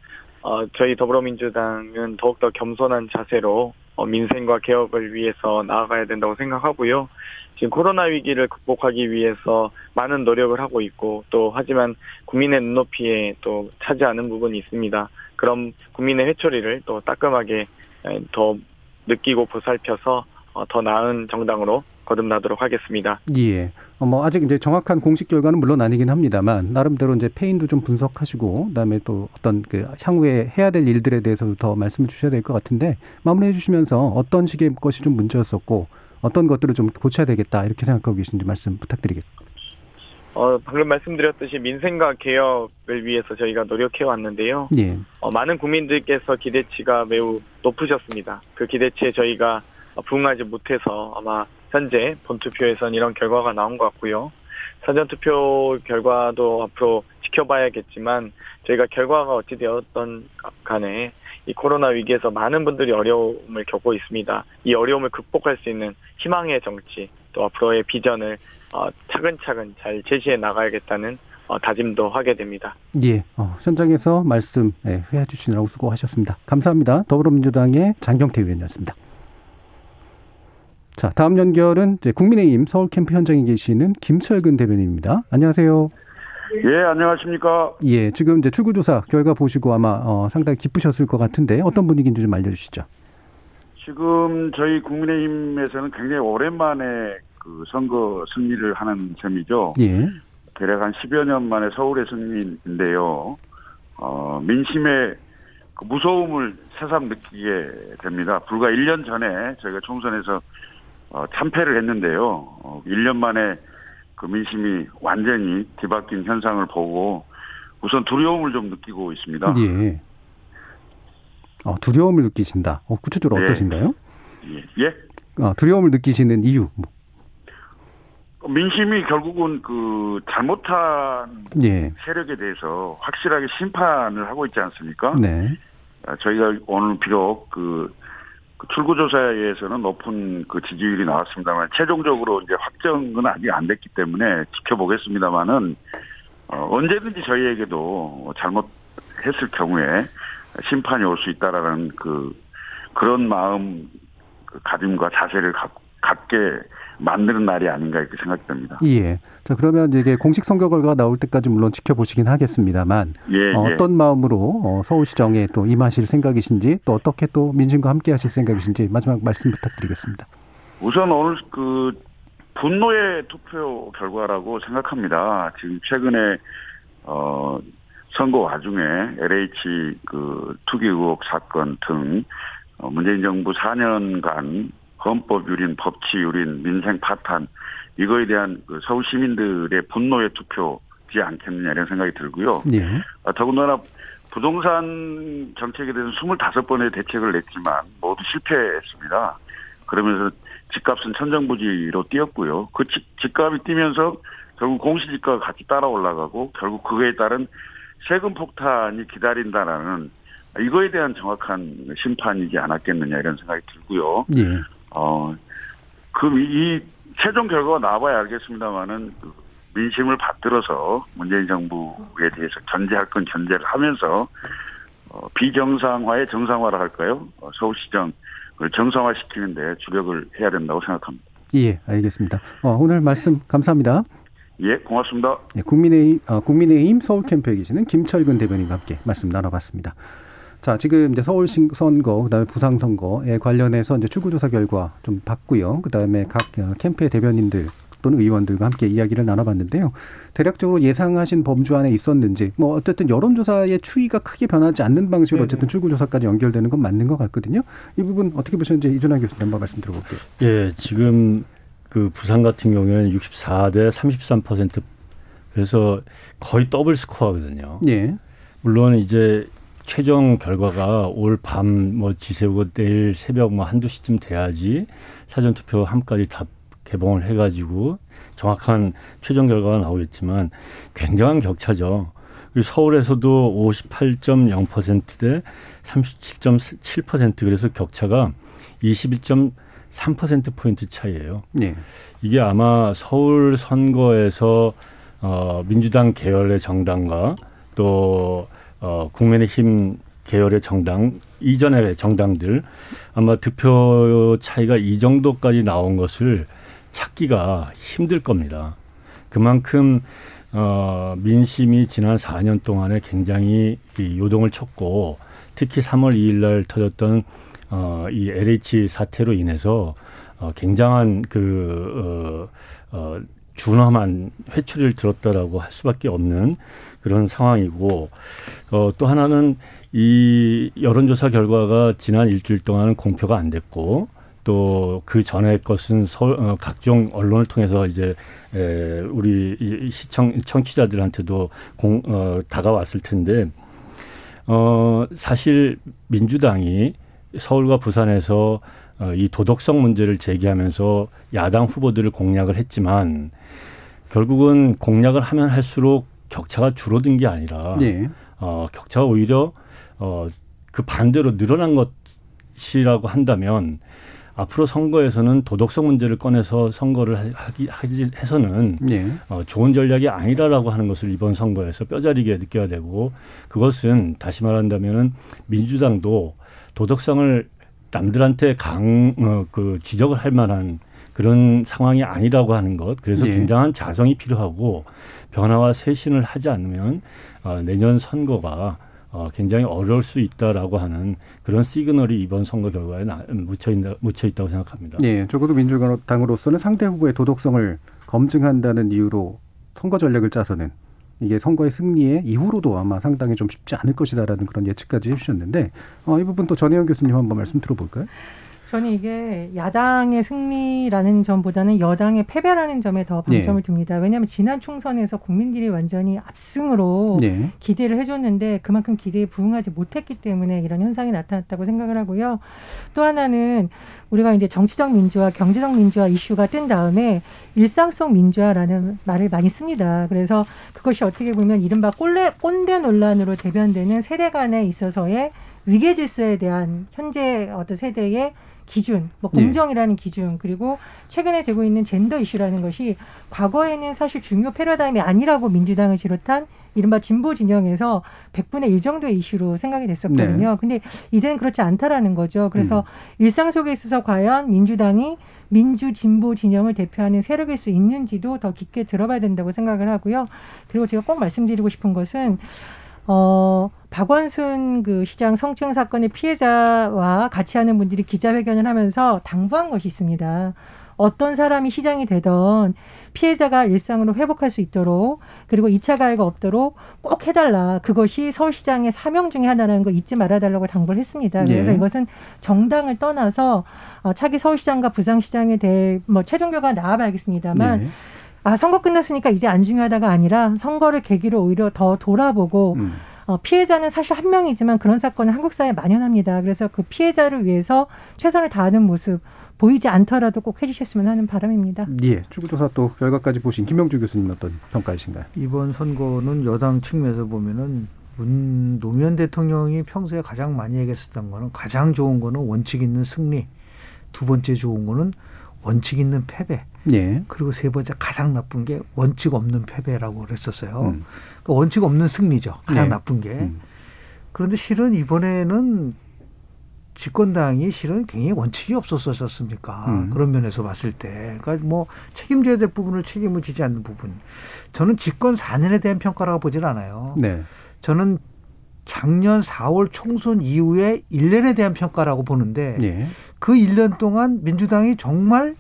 어, 저희 더불어민주당은 더욱더 겸손한 자세로 어, 민생과 개혁을 위해서 나아가야 된다고 생각하고요. 지금 코로나 위기를 극복하기 위해서 많은 노력을 하고 있고 또 하지만 국민의 눈높이에 또 차지하는 부분이 있습니다. 그럼 국민의 회초리를 또 따끔하게 에, 더 느끼고 보살펴서 어, 더 나은 정당으로 거듭나도록 하겠습니다. 예. 어, 뭐 아직 이제 정확한 공식 결과는 물론 아니긴 합니다만 나름대로 이제 페인도 좀 분석하시고 그다음에 또 어떤 그 향후에 해야 될 일들에 대해서도 더 말씀을 주셔야 될 것 같은데 마무리해 주시면서 어떤 식의 것이 좀 문제였었고 어떤 것들을 좀 고쳐야 되겠다 이렇게 생각하고 계신지 말씀 부탁드리겠습니다. 어, 방금 말씀드렸듯이 민생과 개혁을 위해서 저희가 노력해 왔는데요. 예. 어, 많은 국민들께서 기대치가 매우 높으셨습니다. 그 기대치에 저희가 어, 부응하지 못해서 아마 현재 본투표에선 이런 결과가 나온 것 같고요. 사전투표 결과도 앞으로 지켜봐야겠지만 저희가 결과가 어찌 되었던 간에 이 코로나 위기에서 많은 분들이 어려움을 겪고 있습니다. 이 어려움을 극복할 수 있는 희망의 정치 또 앞으로의 비전을 어, 차근차근 잘 제시해 나가야겠다는 어, 다짐도 하게 됩니다. 예. 어, 현장에서 말씀 예, 해 주시느라고 수고하셨습니다. 감사합니다. 더불어민주당의 장경태 의원이었습니다. 자, 다음 연결은 국민의힘 서울 캠프 현장에 계시는 김철근 대변인입니다. 안녕하세요. 예, 안녕하십니까. 예, 지금 이제 출구조사 결과 보시고 아마 어, 상당히 기쁘셨을 것 같은데 어떤 분위기인지 좀 알려주시죠. 지금 저희 국민의힘에서는 굉장히 오랜만에 그 선거 승리를 하는 셈이죠. 예. 대략 한 10여 년 만에 서울의 승리인데요. 어, 민심의 그 무서움을 새삼 느끼게 됩니다. 불과 1년 전에 저희가 총선에서 어, 참패를 했는데요. 어, 1년 만에 그 민심이 완전히 뒤바뀐 현상을 보고 우선 두려움을 좀 느끼고 있습니다. 예. 어, 두려움을 느끼신다. 어, 구체적으로 예. 어떠신가요? 예. 예? 어, 두려움을 느끼시는 이유. 뭐. 민심이 결국은 그 잘못한 예. 세력에 대해서 확실하게 심판을 하고 있지 않습니까? 네. 아, 저희가 오늘 비록 그, 그 출구조사에서는 높은 그 지지율이 나왔습니다만 최종적으로 이제 확정은 아직 안 됐기 때문에 지켜보겠습니다만은 어, 언제든지 저희에게도 잘못했을 경우에 심판이 올 수 있다라는 그 그런 마음 그 가짐과 자세를 갖, 갖게 만드는 날이 아닌가 이렇게 생각됩니다. 예. 자, 그러면 이게 공식 선거 결과가 나올 때까지 물론 지켜보시긴 하겠습니다만 예, 어, 예. 어떤 마음으로 어, 서울시정에 또 임하실 생각이신지 또 어떻게 또 민심과 함께 하실 생각이신지 마지막 말씀 부탁드리겠습니다. 우선 오늘 그 분노의 투표 결과라고 생각합니다. 지금 최근에 어 선거 와중에 LH 그 투기 의혹 사건 등 어, 문재인 정부 4년간 헌법 유린, 법치 유린, 민생 파탄 이거에 대한 그 서울 시민들의 분노의 투표지 않겠느냐 이런 생각이 들고요. 예. 아, 더군다나 부동산 정책에 대해서 25번의 대책을 냈지만 모두 실패했습니다. 그러면서 집값은 천정부지로 뛰었고요. 그 집, 집값이 뛰면서 결국 공시지가가 같이 따라 올라가고 결국 그거에 따른 세금 폭탄이 기다린다라는 이거에 대한 정확한 심판이지 않았겠느냐 이런 생각이 들고요. 예. 어, 그, 이, 최종 결과가 나와봐야 알겠습니다만은, 그 민심을 받들어서 문재인 정부에 대해서 견제할 건 견제를 하면서, 어, 비정상화의 정상화를 할까요? 어, 서울시정 정상화시키는데 주력을 해야 된다고 생각합니다. 예, 알겠습니다. 어, 오늘 말씀 감사합니다. 예, 고맙습니다. 네, 국민의힘, 어, 국민의힘 서울 캠프에 계시는 김철근 대변인과 함께 말씀 나눠봤습니다. 자, 지금 이제 서울 선거, 그다음에 부산 선거에 관련해서 이제 출구 조사 결과 좀 봤고요. 그다음에 각 어, 캠프의 대변인들 또는 의원들과 함께 이야기를 나눠봤는데요. 대략적으로 예상하신 범주 안에 있었는지, 뭐 어쨌든 여론조사의 추이가 크게 변하지 않는 방식으로 어쨌든 출구조사까지 연결되는 건 맞는 것 같거든요. 이 부분 어떻게 보셨는지 이준환 교수님 한번 말씀 들어볼게요. 예, 지금 그 부산 같은 경우에는 64대 33% 그래서 거의 더블 스코어거든요. 예. 물론 이제 최종 결과가 올 밤 뭐 지새우고 내일 새벽 뭐 한두 시쯤 돼야지 사전 투표 함까지 다 개봉을 해가지고 정확한 최종 결과가 나오겠지만 굉장한 격차죠. 그리고 서울에서도 58.0%대 37.7% 그래서 격차가 21.3% 포인트 차이예요. 네. 이게 아마 서울 선거에서 어 민주당 계열의 정당과 또 어, 국민의힘 계열의 정당 이전의 정당들 아마 득표 차이가 이 정도까지 나온 것을 찾기가 힘들 겁니다. 그만큼 어, 민심이 지난 4년 동안에 굉장히 이 요동을 쳤고 특히 3월 2일 날 터졌던 어, 이 LH 사태로 인해서 어, 굉장한 그 어, 어, 준엄한 회초리를 들었다라고 할 수밖에 없는 그런 상황이고 어, 또 하나는 이 여론조사 결과가 지난 일주일 동안은 공표가 안 됐고 또 그 전에 것은 서, 어, 각종 언론을 통해서 이제 에, 우리 이 시청 청취자들한테도 공, 어, 다가왔을 텐데 어, 사실 민주당이 서울과 부산에서 어, 이 도덕성 문제를 제기하면서 야당 후보들을 공략을 했지만 결국은 공략을 하면 할수록 격차가 줄어든 게 아니라 네. 어, 격차가 오히려 어, 그 반대로 늘어난 것이라고 한다면 앞으로 선거에서는 도덕성 문제를 꺼내서 선거를 하기 하기 해서는 네. 어, 좋은 전략이 아니라라고 하는 것을 이번 선거에서 뼈저리게 느껴야 되고 그것은 다시 말한다면은 민주당도 도덕성을 남들한테 강, 어, 그 지적을 할 만한 그런 상황이 아니라고 하는 것. 그래서 네. 굉장한 자성이 필요하고 변화와 쇄신을 하지 않으면 어, 내년 선거가 어, 굉장히 어려울 수 있다라고 하는 그런 시그널이 이번 선거 결과에 나, 묻혀, 있다, 묻혀 있다고 생각합니다. 예, 적어도 민주당으로서는 상대 후보의 도덕성을 검증한다는 이유로 선거 전략을 짜서는 이게 선거의 승리에 이후로도 아마 상당히 좀 쉽지 않을 것이다라는 그런 예측까지 해주셨는데 어, 이 부분 또 전혜영 교수님 한번 말씀 들어볼까요? 저는 이게 야당의 승리라는 점보다는 여당의 패배라는 점에 더 방점을 네. 둡니다. 왜냐하면 지난 총선에서 국민들이 완전히 압승으로 네. 기대를 해줬는데 그만큼 기대에 부응하지 못했기 때문에 이런 현상이 나타났다고 생각을 하고요. 또 하나는 우리가 이제 정치적 민주화, 경제적 민주화 이슈가 뜬 다음에 일상 속 민주화라는 말을 많이 씁니다. 그래서 그것이 어떻게 보면 이른바 꼰대, 꼰대 논란으로 대변되는 세대 간에 있어서의 위계 질서에 대한 현재 어떤 세대의 기준, 뭐 네. 공정이라는 기준, 그리고 최근에 되고 있는 젠더 이슈라는 것이 과거에는 사실 중요 패러다임이 아니라고 민주당을 비롯한 이른바 진보 진영에서 100분의 1 정도의 이슈로 생각이 됐었거든요. 네. 근데 이제는 그렇지 않다라는 거죠. 그래서 음. 일상 속에 있어서 과연 민주당이 민주 진보 진영을 대표하는 세력일 수 있는지도 더 깊게 들어봐야 된다고 생각을 하고요. 그리고 제가 꼭 말씀드리고 싶은 것은 어, 박원순 그 시장 성추행 사건의 피해자와 같이 하는 분들이 기자회견을 하면서 당부한 것이 있습니다. 어떤 사람이 시장이 되던 피해자가 일상으로 회복할 수 있도록 그리고 2차 가해가 없도록 꼭 해달라. 그것이 서울시장의 사명 중에 하나라는 거 잊지 말아달라고 당부를 했습니다. 그래서 네. 이것은 정당을 떠나서 어, 차기 서울시장과 부산시장에 대해 뭐 최종 결과가 나와봐야겠습니다만 네. 아 선거 끝났으니까 이제 안 중요하다가 아니라 선거를 계기로 오히려 더 돌아보고 음. 어, 피해자는 사실 한 명이지만 그런 사건은 한국 사회에 만연합니다. 그래서 그 피해자를 위해서 최선을 다하는 모습 보이지 않더라도 꼭 해주셨으면 하는 바람입니다. 예, 출구조사 또 결과까지 보신 김영주 교수님 어떤 평가이신가요? 이번 선거는 여당 측면에서 보면은 문 노무현 대통령이 평소에 가장 많이 얘기했었던 거는 가장 좋은 거는 원칙 있는 승리, 두 번째 좋은 거는 원칙 있는 패배, 예. 그리고 세 번째 가장 나쁜 게 원칙 없는 패배라고 그랬었어요. 음. 그러니까 원칙 없는 승리죠. 가장 네. 나쁜 게. 음. 그런데 실은 이번에는 집권당이 실은 굉장히 원칙이 없었었습니까? 음. 그런 면에서 봤을 때, 그러니까 뭐 책임져야 될 부분을 책임을 지지 않는 부분. 저는 집권 4년에 대한 평가라고 보질 않아요. 네. 저는 작년 4월 총선 이후에 1년에 대한 평가라고 보는데 예. 그 1년 동안 민주당이 정말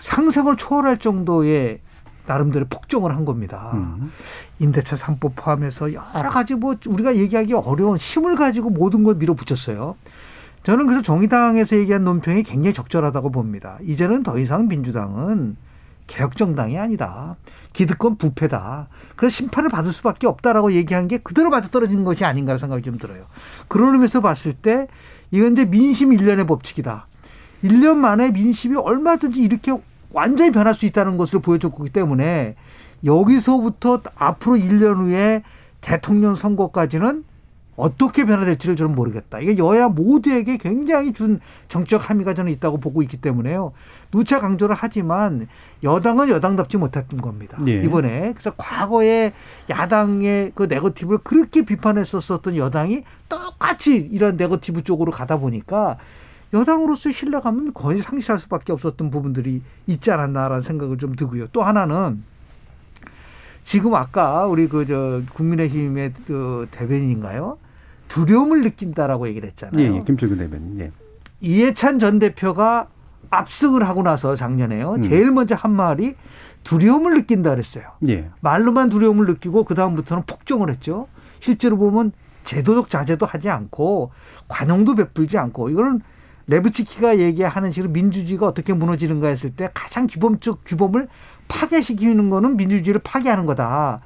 상상을 초월할 정도의 나름대로 폭정을 한 겁니다. 음. 임대차 3법 포함해서 여러 가지 뭐 우리가 얘기하기 어려운 힘을 가지고 모든 걸 밀어붙였어요. 저는 그래서 정의당에서 얘기한 논평이 굉장히 적절하다고 봅니다. 이제는 더 이상 민주당은 개혁정당이 아니다. 기득권 부패다. 그래서 심판을 받을 수밖에 없다라고 얘기한 게 그대로 맞아 떨어지는 것이 아닌가 생각이 좀 들어요. 그런 의미에서 봤을 때 이건 이제 민심 일년의 법칙이다. 1년 만에 민심이 얼마든지 이렇게 완전히 변할 수 있다는 것을 보여줬기 때문에 여기서부터 앞으로 1년 후에 대통령 선거까지는 어떻게 변화될지를 저는 모르겠다. 이게 여야 모두에게 굉장히 준 정적 함의가 저는 있다고 보고 있기 때문에요. 누차 강조를 하지만 여당은 여당답지 못했던 겁니다. 예. 이번에 그래서 과거에 야당의 그 네거티브를 그렇게 비판했었었던 여당이 똑같이 이런 네거티브 쪽으로 가다 보니까 여당으로서의 신뢰감은 거의 상실할 수밖에 없었던 부분들이 있지 않았나라는 생각을 좀 들고요. 또 하나는 지금 아까 우리 그 저 국민의힘의 그 대변인인가요? 두려움을 느낀다라고 얘기를 예, 했잖아요. 예. 김철근 대변인. 예. 이해찬 전 대표가 압승을 하고 나서 작년에요. 음. 제일 먼저 한 말이 두려움을 느낀다 그랬어요. 예. 말로만 두려움을 느끼고 그 다음부터는 폭정을 했죠. 실제로 보면 제도적 자제도 하지 않고 관용도 베풀지 않고 이거는 레브치키가 얘기하는 식으로 민주주의가 어떻게 무너지는가 했을 때 가장 기본적 규범을 파괴시키는 거는 민주주의를 파괴하는 거다.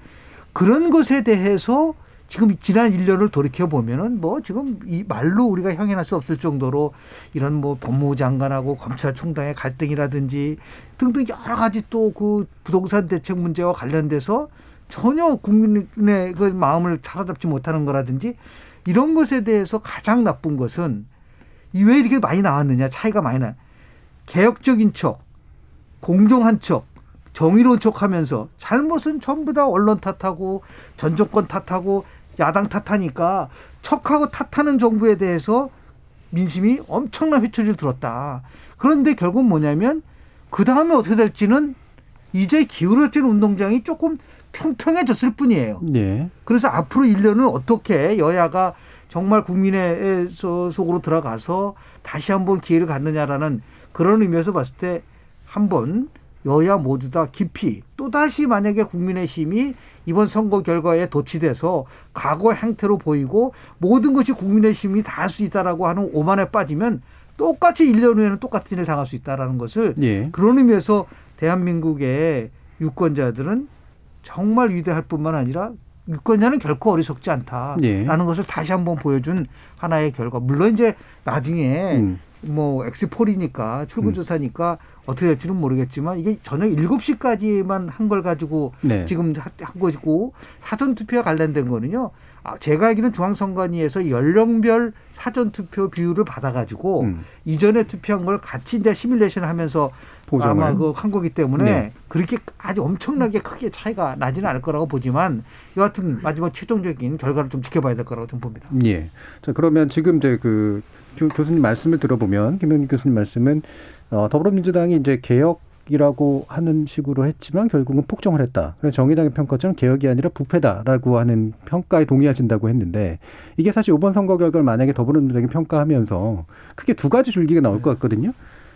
그런 것에 대해서 지금 지난 1년을 돌이켜 보면은 뭐 지금 이 말로 우리가 형용할 수 없을 정도로 이런 뭐 법무부 장관하고 검찰총장의 갈등이라든지 등등 여러 가지 또 그 부동산 대책 문제와 관련돼서 전혀 국민의 그 마음을 사로잡지 못하는 거라든지 이런 것에 대해서 가장 나쁜 것은 이 왜 이렇게 많이 나왔느냐 차이가 많이 나. 개혁적인 척, 공정한 척, 정의로운 척하면서 잘못은 전부 다 언론 탓하고 전 정권 탓하고 야당 탓하니까 척하고 탓하는 정부에 대해서 민심이 엄청난 회초리를 들었다. 그런데 결국 뭐냐면 그 다음에 어떻게 될지는 이제 기울어진 운동장이 조금 평평해졌을 뿐이에요. 예. 그래서 앞으로 1년은 어떻게 여야가 정말 국민의 소- 속으로 들어가서 다시 한번 기회를 갖느냐라는 그런 의미에서 봤을 때 한번 여야 모두 다 깊이 또다시 만약에 국민의힘이 이번 선거 결과에 도취돼서 과거 행태로 보이고 모든 것이 국민의힘이 다 할 수 있다라고 하는 오만에 빠지면 똑같이 1년 후에는 똑같은 일을 당할 수 있다라는 것을 예. 그런 의미에서 대한민국의 유권자들은 정말 위대할 뿐만 아니라 유권자는 결코 어리석지 않다라는 예. 것을 다시 한번 보여준 하나의 결과. 물론 이제 나중에 음. 뭐 엑스폴이니까 출구조사니까 어떻게 될지는 모르겠지만 이게 저녁 7시까지만 한 걸 가지고 네. 지금 하- 한 것이고 사전 투표와 관련된 거는요. 아, 제가 알기로는 중앙선관위에서 연령별 사전 투표 비율을 받아가지고 음. 이전에 투표한 걸 같이 이제 시뮬레이션 하면서 보정을. 아마 그한 거기 때문에 네. 그렇게 아주 엄청나게 크게 차이가 나지는 않을 거라고 보지만 여하튼 마지막 최종적인 결과를 좀 지켜봐야 될 거라고 좀 봅니다. 예. 자, 그러면 지금 이제 그 교, 교수님 말씀을 들어보면 김영민 교수님 말씀은 어, 더불어민주당이 이제 개혁 이라고 하는 식으로 했지만 결국은 폭정을 했다. 그래서 정의당의 평가처럼 개혁이 아니라 부패다라고 하는 평가에 동의하신다고 했는데 이게 사실 이번 선거 결과를 만약에 더불어민주당이 평가하면서 크게 두 가지 줄기가 나올 것 같거든요.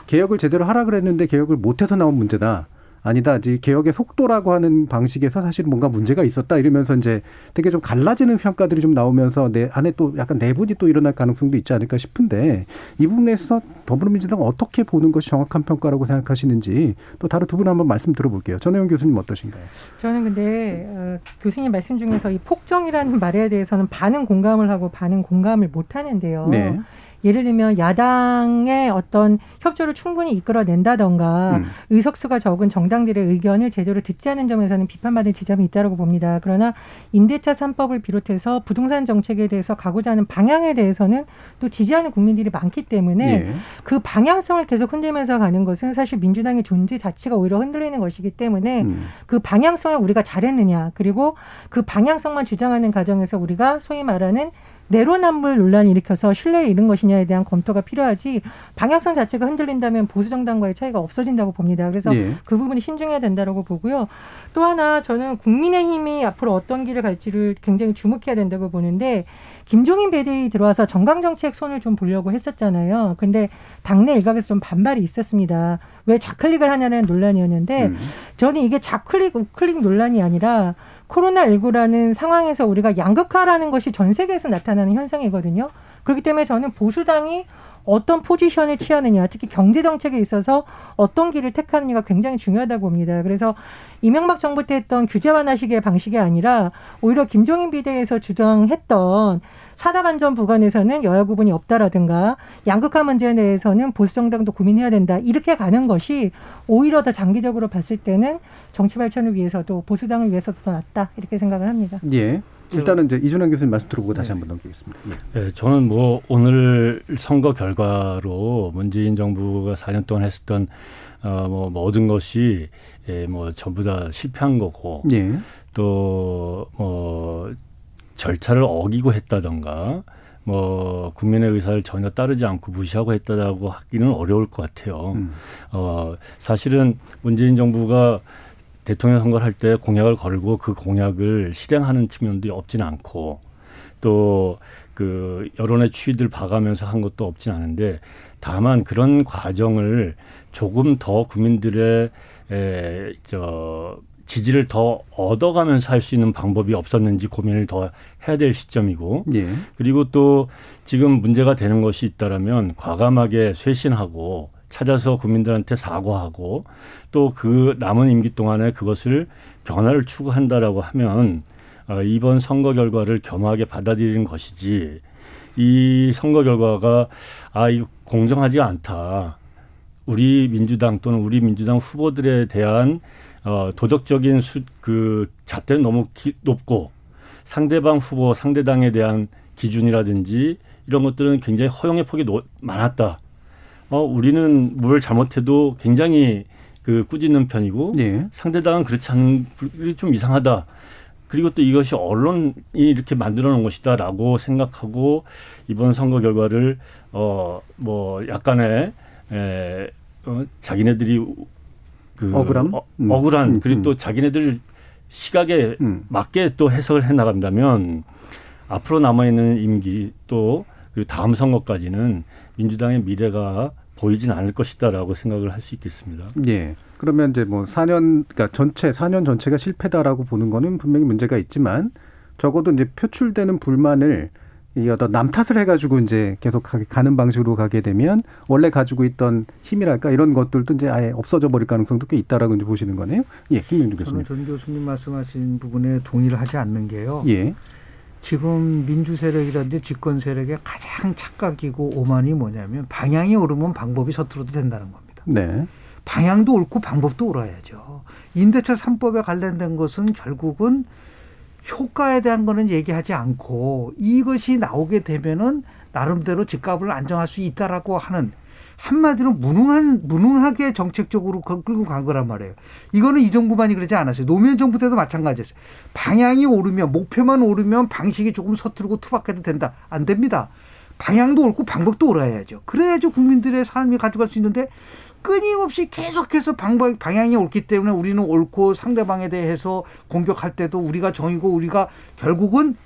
개혁을 제대로 하라 그랬는데 개혁을 못해서 나온 문제다. 아니다. 이제 개혁의 속도라고 하는 방식에서 사실 뭔가 문제가 있었다 이러면서 이제 되게 좀 갈라지는 평가들이 좀 나오면서 내 안에 또 약간 내분이 또 일어날 가능성도 있지 않을까 싶은데 이 부분에서 더불어민주당 어떻게 보는 것이 정확한 평가라고 생각하시는지 또 다른 두 분 한번 말씀 들어볼게요. 전혜영 교수님 어떠신가요? 저는 근데 어, 교수님 말씀 중에서 이 폭정이라는 말에 대해서는 반은 공감을 하고 반은 공감을 못 하는데요. 네. 예를 들면 야당의 어떤 협조를 충분히 이끌어낸다던가 음. 의석수가 적은 정당들의 의견을 제대로 듣지 않은 점에서는 비판받을 지점이 있다고 봅니다. 그러나 임대차 3법을 비롯해서 부동산 정책에 대해서 가고자 하는 방향에 대해서는 또 지지하는 국민들이 많기 때문에 예. 그 방향성을 계속 흔들면서 가는 것은 사실 민주당의 존재 자체가 오히려 흔들리는 것이기 때문에 음. 그 방향성을 우리가 잘했느냐 그리고 그 방향성만 주장하는 과정에서 우리가 소위 말하는 내로남불 논란을 일으켜서 신뢰를 잃은 것이냐에 대한 검토가 필요하지 방향성 자체가 흔들린다면 보수 정당과의 차이가 없어진다고 봅니다. 그래서 예. 그 부분이 신중해야 된다고 보고요. 또 하나 저는 국민의힘이 앞으로 어떤 길을 갈지를 굉장히 주목해야 된다고 보는데 김종인 배대위 들어와서 정강정책 손을 좀 보려고 했었잖아요. 근데 당내 일각에서 좀 반발이 있었습니다. 왜 좌클릭을 하냐는 논란이었는데 저는 이게 좌클릭, 우클릭 논란이 아니라 코로나19라는 상황에서 우리가 양극화라는 것이 전 세계에서 나타나는 현상이거든요. 그렇기 때문에 저는 보수당이 어떤 포지션을 취하느냐, 특히 경제 정책에 있어서 어떤 길을 택하느냐가 굉장히 중요하다고 봅니다. 그래서 이명박 정부 때 했던 규제 완화식의 방식이 아니라 오히려 김종인 비대에서 주장했던 사당 안전 부관에서는 여야 구분이 없다라든가 양극화 문제에 대해서는 보수 정당도 고민해야 된다. 이렇게 가는 것이 오히려 더 장기적으로 봤을 때는 정치 발전을 위해서도 보수당을 위해서도 더 낫다. 이렇게 생각을 합니다. 예. 일단은 이제 이준환 교수님 말씀 들어보고 다시 한번 넘기겠습니다. 예. 네, 저는 뭐 오늘 선거 결과로 문재인 정부가 4년 동안 했었던 어, 뭐 모든 것이 예, 뭐 전부 다 실패한 거고 예. 또뭐 절차를 어기고 했다던가 뭐 국민의 의사를 전혀 따르지 않고 무시하고 했다라고 하기는 어려울 것 같아요. 어 사실은 문재인 정부가 대통령 선거를 할 때 공약을 걸고 그 공약을 실행하는 측면도 없지는 않고 또 그 여론의 추이들 봐가면서 한 것도 없진 않은데 다만 그런 과정을 조금 더 국민들의 에, 저 지지를 더 얻어가면서 할 수 있는 방법이 없었는지 고민을 더 해야 될 시점이고 예. 그리고 또 지금 문제가 되는 것이 있다라면 과감하게 쇄신하고 찾아서 국민들한테 사과하고 또 그 남은 임기 동안에 그것을 변화를 추구한다라고 하면 어, 이번 선거 결과를 겸하게 받아들이는 것이지 이 선거 결과가 아 이거 공정하지 않다. 우리 민주당 또는 우리 민주당 후보들에 대한 어, 도덕적인 수, 그 잣대는 너무 기, 높고 상대방 후보, 상대당에 대한 기준이라든지 이런 것들은 굉장히 허용의 폭이 노, 많았다. 어, 우리는 뭘 잘못해도 굉장히 그 꾸짖는 편이고 상대당은 그렇지 않은 게좀 이상하다. 그리고 또 이것이 언론이 이렇게 만들어 놓은 것이다라고 생각하고 이번 선거 결과를 어 뭐 약간의 에, 어, 자기네들이 그 억울함? 어, 음. 억울한 음, 그리고 음. 또 자기네들 시각에 맞게 또 해석을 해 나간다면 앞으로 남아 있는 임기 또 그리고 다음 선거까지는 민주당의 미래가 보이진 않을 것이다라고 생각을 할 수 있겠습니다. 예. 그러면 이제 뭐 4년, 그러니까 전체, 4년 전체가 실패다라고 보는 거는 분명히 문제가 있지만 적어도 이제 표출되는 불만을 이 어떤 남 탓을 해가지고 이제 계속 가- 가는 방식으로 가게 되면 원래 가지고 있던 힘이랄까 이런 것들도 이제 아예 없어져 버릴 가능성도 꽤 있다라고 이제 보시는 거네요. 예, 김명주 교수님. 저는 전 교수님 말씀하신 부분에 동의를 하지 않는 게요. 예. 지금 민주 세력이라든지 집권 세력의 가장 착각이고 오만이 뭐냐면 방향이 오르면 방법이 서투러도 된다는 겁니다. 네. 방향도 옳고 방법도 옳아야죠. 임대차 3법에 관련된 것은 결국은 효과에 대한 거는 얘기하지 않고 이것이 나오게 되면은 나름대로 집값을 안정할 수 있다라고 하는 한마디로 무능한 무능하게 정책적으로 그걸 끌고 간 거란 말이에요. 이거는 이 정부만이 그러지 않았어요. 노무현 정부 때도 마찬가지였어요. 방향이 오르면 목표만 오르면 방식이 조금 서투르고 투박해도 된다. 안 됩니다. 방향도 옳고 방법도 옳아야죠. 그래야죠 국민들의 삶이 가져갈 수 있는데 끊임없이 계속해서 방법, 방향이 옳기 때문에 우리는 옳고 상대방에 대해서 공격할 때도 우리가 정이고 우리가 결국은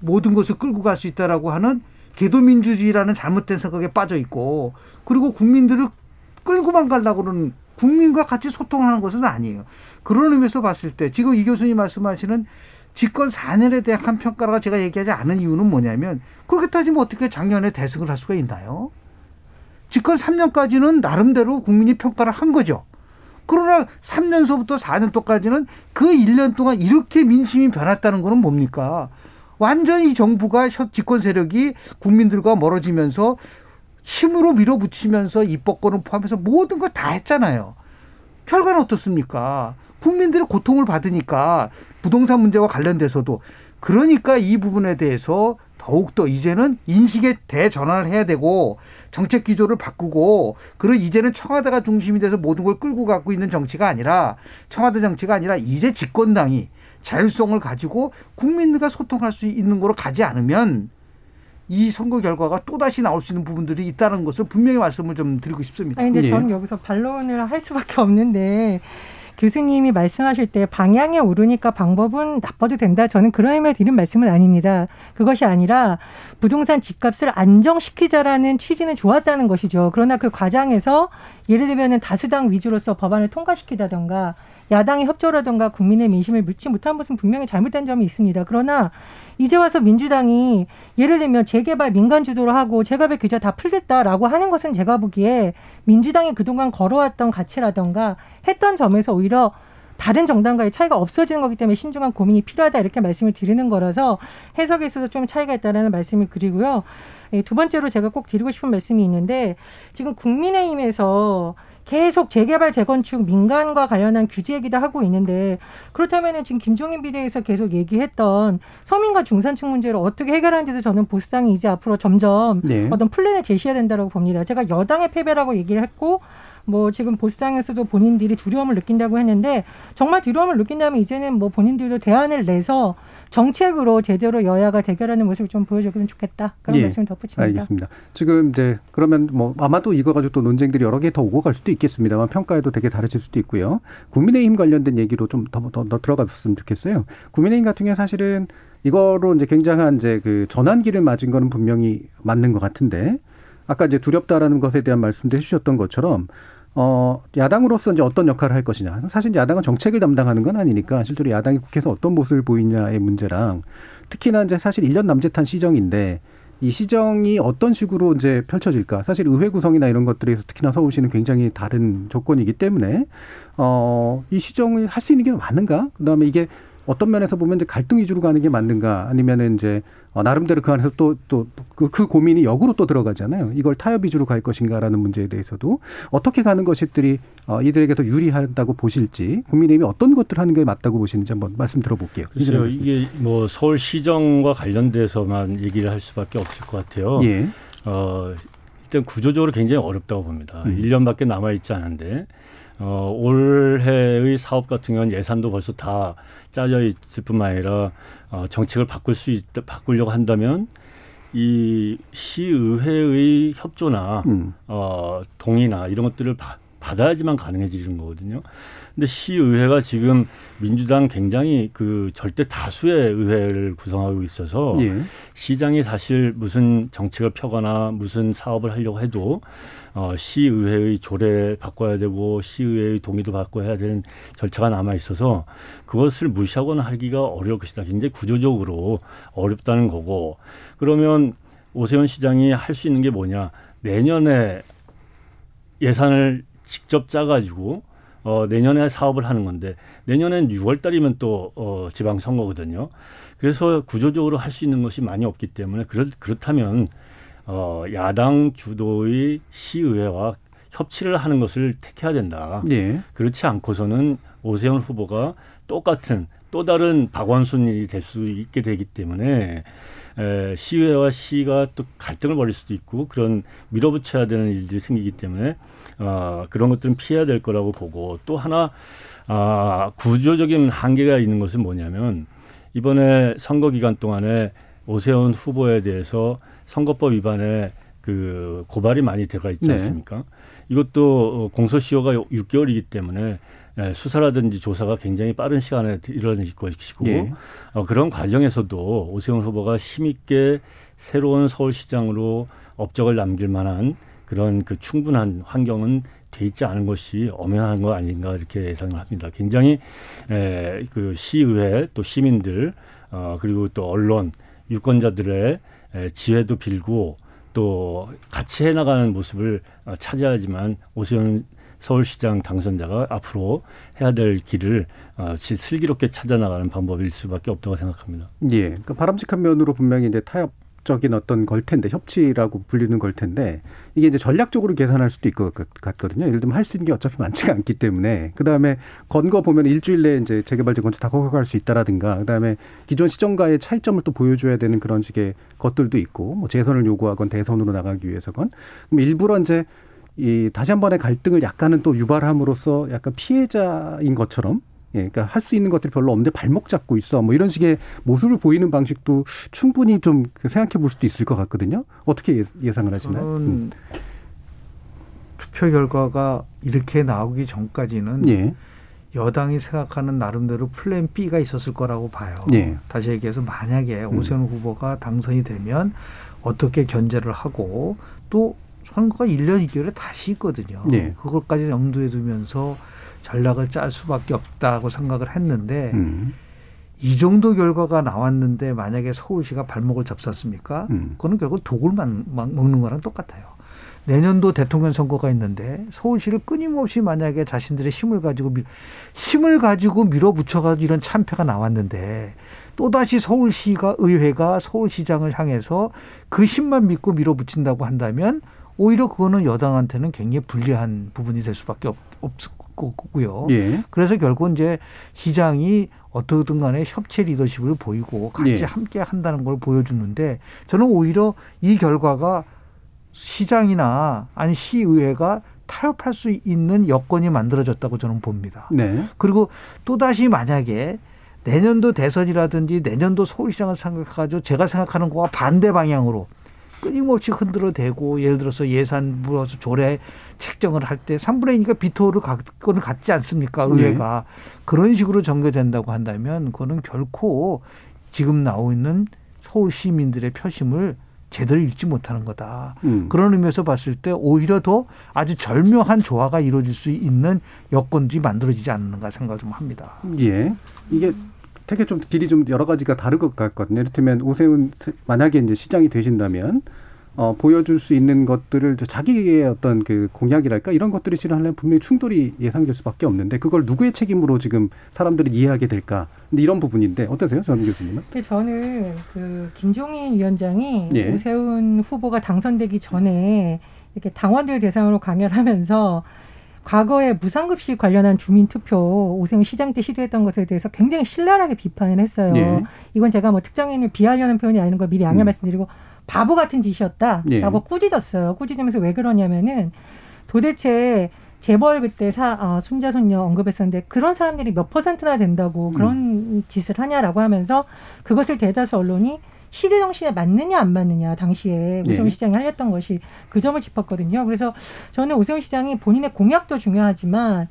모든 것을 끌고 갈 수 있다라고 하는 개도민주주의라는 잘못된 생각에 빠져 있고 그리고 국민들을 끌고만 가려고 그러는 국민과 같이 소통하는 것은 아니에요. 그런 의미에서 봤을 때 지금 이 교수님 말씀하시는 집권 4년에 대한 평가가 제가 얘기하지 않은 이유는 뭐냐면 그렇게 따지면 어떻게 작년에 대승을 할 수가 있나요? 집권 3년까지는 나름대로 국민이 평가를 한 거죠. 그러나 3년서부터 4년 동까지는 그 1년 동안 이렇게 민심이 변했다는 거는 뭡니까? 완전히 이 정부가 현 집권 세력이 국민들과 멀어지면서 힘으로 밀어붙이면서 입법권을 포함해서 모든 걸 다 했잖아요. 결과는 어떻습니까? 국민들의 고통을 받으니까 부동산 문제와 관련돼서도 그러니까 이 부분에 대해서 더욱더 이제는 인식의 대전환을 해야 되고 정책 기조를 바꾸고 그리고 이제는 청와대가 중심이 돼서 모든 걸 끌고 가고 있는 정치가 아니라 청와대 정치가 아니라 이제 집권당이 자율성을 가지고 국민들과 소통할 수 있는 거로 가지 않으면 이 선거 결과가 또 다시 나올 수 있는 부분들이 있다는 것을 분명히 말씀을 좀 드리고 싶습니다. 아니, 근데 예. 저는 여기서 반론을 할 수밖에 없는데 교수님이 말씀하실 때 방향에 오르니까 방법은 나빠도 된다. 저는 그런 의미에 드린 말씀은 아닙니다. 그것이 아니라 부동산 집값을 안정시키자라는 취지는 좋았다는 것이죠. 그러나 그 과정에서 예를 들면 다수당 위주로서 법안을 통과시키다던가 야당의 협조라던가 국민의 민심을 묻지 못한 것은 분명히 잘못된 점이 있습니다. 그러나 이제 와서 민주당이 예를 들면 재개발 민간 주도로 하고 재개발 규제 다 풀겠다라고 하는 것은 제가 보기에 민주당이 그동안 걸어왔던 가치라던가 했던 점에서 오히려 다른 정당과의 차이가 없어지는 거기 때문에 신중한 고민이 필요하다 이렇게 말씀을 드리는 거라서 해석에 있어서 좀 차이가 있다라는 말씀을 드리고요. 예, 두 번째로 제가 꼭 드리고 싶은 말씀이 있는데 지금 국민의힘에서 계속 재개발 재건축 민간과 관련한 규제 얘기도 하고 있는데 그렇다면은 지금 김종인 비대위에서 계속 얘기했던 서민과 중산층 문제를 어떻게 해결하는지도 저는 보수당이 이제 앞으로 점점 네. 어떤 플랜을 제시해야 된다고 봅니다. 제가 여당의 패배라고 얘기를 했고 뭐 지금 보수당에서도 본인들이 두려움을 느낀다고 했는데 정말 두려움을 느낀다면 이제는 뭐 본인들도 대안을 내서 정책으로 제대로 여야가 대결하는 모습을 좀 보여줬으면 좋겠다. 그런 예, 말씀을 덧붙입니다. 알겠습니다. 지금 이제 그러면 뭐 아마도 이거 가지고 또 논쟁들이 여러 개 더 오고 갈 수도 있겠습니다만 평가에도 되게 다르실 수도 있고요. 국민의힘 관련된 얘기로 좀 더 더 더 들어가 봤으면 좋겠어요. 국민의힘 같은 경우 사실은 이거로 이제 굉장한 이제 그 전환기를 맞은 거는 분명히 맞는 것 같은데 아까 이제 두렵다라는 것에 대한 말씀도 해주셨던 것처럼 어, 야당으로서 이제 어떤 역할을 할 것이냐. 사실 야당은 정책을 담당하는 건 아니니까 실제로 야당이 국회에서 어떤 모습을 보이냐의 문제랑 특히나 이제 사실 1년 남짓한 시정인데 이 시정이 어떤 식으로 이제 펼쳐질까. 사실 의회 구성이나 이런 것들에서 특히나 서울시는 굉장히 다른 조건이기 때문에 어, 이 시정을 할 수 있는 게 맞는가? 그 다음에 이게 어떤 면에서 보면 이제 갈등 위주로 가는 게 맞는가 아니면은 이제 어, 나름대로 그 안에서 또 또그 그 고민이 역으로 또 들어가잖아요. 이걸 타협 위주로 갈 것인가라는 문제에 대해서도 어떻게 가는 것들이 어, 이들에게 더 유리하다고 보실지 국민의힘이 어떤 것들 하는 게 맞다고 보시는지 한번 말씀 들어볼게요. 글쎄요, 이게 뭐 서울시정과 관련돼서만 얘기를 할 수밖에 없을 것 같아요. 예. 어, 일단 구조적으로 굉장히 어렵다고 봅니다. 음. 1년밖에 남아 있지 않은데, 어, 올해의 사업 같은 경우는 예산도 벌써 다 짜져 있을 뿐만 아니라, 어, 정책을 바꿀 수 있, 바꾸려고 한다면, 이 시의회의 협조나, 음. 어, 동의나 이런 것들을 바, 받아야지만 가능해지는 거거든요. 근데 시의회가 지금 민주당 굉장히 그 절대 다수의 의회를 구성하고 있어서 예. 시장이 사실 무슨 정책을 펴거나 무슨 사업을 하려고 해도 어, 시의회의 조례 바꿔야 되고 시의회의 동의도 해야 되는 절차가 남아 있어서 그것을 무시하거나 하기가 어려울 것이다. 굉장히 구조적으로 어렵다는 거고 그러면 오세훈 시장이 할 수 있는 게 뭐냐 내년에 예산을 직접 짜가지고 어, 내년에 사업을 하는 건데 내년엔 6월 달이면 또 어, 지방 선거거든요. 그래서 구조적으로 할 수 있는 것이 많이 없기 때문에 그렇, 그렇다면 어, 야당 주도의 시의회와 협치를 하는 것을 택해야 된다. 예. 그렇지 않고서는 오세훈 후보가 똑같은 또 다른 박원순이 될 수 있게 되기 때문에 에, 시의회와 시가 또 갈등을 벌일 수도 있고 그런 밀어붙여야 되는 일들이 생기기 때문에 어, 그런 것들은 피해야 될 거라고 보고 또 하나 아, 구조적인 한계가 있는 것은 뭐냐면 이번에 선거 기간 동안에 오세훈 후보에 대해서 선거법 위반에 그 고발이 많이 들어가 있지 네. 않습니까? 이것도 어, 공소시효가 6개월이기 때문에 예, 수사라든지 조사가 굉장히 빠른 시간에 이루어질 것이고 예. 어, 그런 과정에서도 오세훈 후보가 힘있게 새로운 서울시장으로 업적을 남길 만한 그런 그 충분한 환경은 돼 있지 않은 것이 엄연한 거 아닌가 이렇게 예상을 합니다. 굉장히 에, 그 시의회 또 시민들 어, 그리고 또 언론 유권자들의 에, 지혜도 빌고 또 같이 해나가는 모습을 어, 찾아야지만 오세훈 서울시장 당선자가 앞으로 해야 될 길을 어, 지- 슬기롭게 찾아나가는 방법일 수밖에 없다고 생각합니다. 예. 그러니까 바람직한 면으로 분명히 이제 타협 적인 어떤 걸 텐데 협치라고 불리는 걸 텐데 이게 이제 전략적으로 계산할 수도 있을 것 같거든요. 예를 들면 할 수 있는 게 어차피 많지가 않기 때문에 그 다음에 건거 보면 일주일 내에 이제 재개발 재건축 다 허가할 수 있다라든가 그 다음에 기존 시정과의 차이점을 또 보여줘야 되는 그런 식의 것들도 있고 뭐 재선을 요구하건 대선으로 나가기 위해서건 그럼 일부러 이제 이 다시 한 번의 갈등을 약간은 또 유발함으로써 약간 피해자인 것처럼 예, 그러니까 할 수 있는 것들이 별로 없는데 발목 잡고 있어. 뭐 이런 식의 모습을 보이는 방식도 충분히 좀 생각해 볼 수도 있을 것 같거든요. 어떻게 예- 예상을 하시나요? 저는 음. 투표 결과가 이렇게 나오기 전까지는 예. 여당이 생각하는 나름대로 플랜 B가 있었을 거라고 봐요. 예. 다시 얘기해서 만약에 음. 오세훈 후보가 당선이 되면 어떻게 견제를 하고 또 선거가 1년 2개월에 다시 있거든요. 예. 그것까지 염두에 두면서 전략을 짤 수밖에 없다고 생각을 했는데 음. 이 정도 결과가 나왔는데 만약에 서울시가 발목을 잡쌌습니까? 음. 그거는 결국 독을 만- 막 먹는 거랑 똑같아요. 내년도 대통령 선거가 있는데 서울시를 끊임없이 만약에 자신들의 힘을 가지고 밀, 힘을 가지고 밀어붙여 가지고 이런 참패가 나왔는데 또다시 서울시가 의회가 서울시장을 향해서 그 힘만 믿고 밀어붙인다고 한다면 오히려 그거는 여당한테는 굉장히 불리한 부분이 될 수밖에 없, 없을 거고요. 예. 그래서 결국 이제 시장이 어떻든 간에 협체 리더십을 보이고 같이 예. 함께 한다는 걸 보여주는데 저는 오히려 이 결과가 시장이나 아니 시의회가 타협할 수 있는 여건이 만들어졌다고 저는 봅니다. 네. 그리고 또다시 만약에 내년도 대선이라든지 내년도 서울시장을 생각해가지고 제가 생각하는 거와 반대 방향으로 끊임없이 흔들어 대고 예를 들어서 예산 물어서 조례 책정을 할 때 3분의 2니까 비토를 갖고는 갖지 않습니까? 의회가. 그런 식으로 전개된다고 한다면 그거는 결코 지금 나오고 있는 서울 시민들의 표심을 제대로 읽지 못하는 거다. 음. 그런 의미에서 봤을 때 오히려 더 아주 절묘한 조화가 이루어질 수 있는 여건들이 만들어지지 않는가 생각을 좀 합니다. 예. 이게 되게 좀 길이 좀 여러 가지가 다를 것 같거든요. 이를테면 오세훈 세- 만약에 이제 시장이 되신다면 어, 보여줄 수 있는 것들을 저 자기의 어떤 그 공약이랄까 이런 것들이 실현하려면 분명히 충돌이 예상될 수밖에 없는데 그걸 누구의 책임으로 지금 사람들이 이해하게 될까? 근데 이런 부분인데 어떠세요, 전 교수님은? 근데 저는 그 김종인 위원장이 예. 오세훈 후보가 당선되기 전에 이렇게 당원들 대상으로 강연을 하면서 과거에 무상급식 관련한 주민 투표 오세훈 시장 때 시도했던 것에 대해서 굉장히 신랄하게 비판을 했어요. 예. 이건 제가 뭐 특정인을 비하려는 표현이 아닌 걸 미리 양해 음. 말씀드리고 바보 같은 짓이었다라고 예. 꾸짖었어요. 꾸짖으면서 왜 그러냐면은 도대체 재벌 그때 사, 어, 손자 손녀 언급했었는데 그런 사람들이 몇 퍼센트나 된다고 그런 짓을 하냐라고 하면서 그것을 대다수 언론이 시대 정신에 맞느냐 안 맞느냐 당시에 오세훈 예. 시장이 하렸던 것이 그 점을 짚었거든요. 그래서 저는 오세훈 시장이 본인의 공약도 중요하지만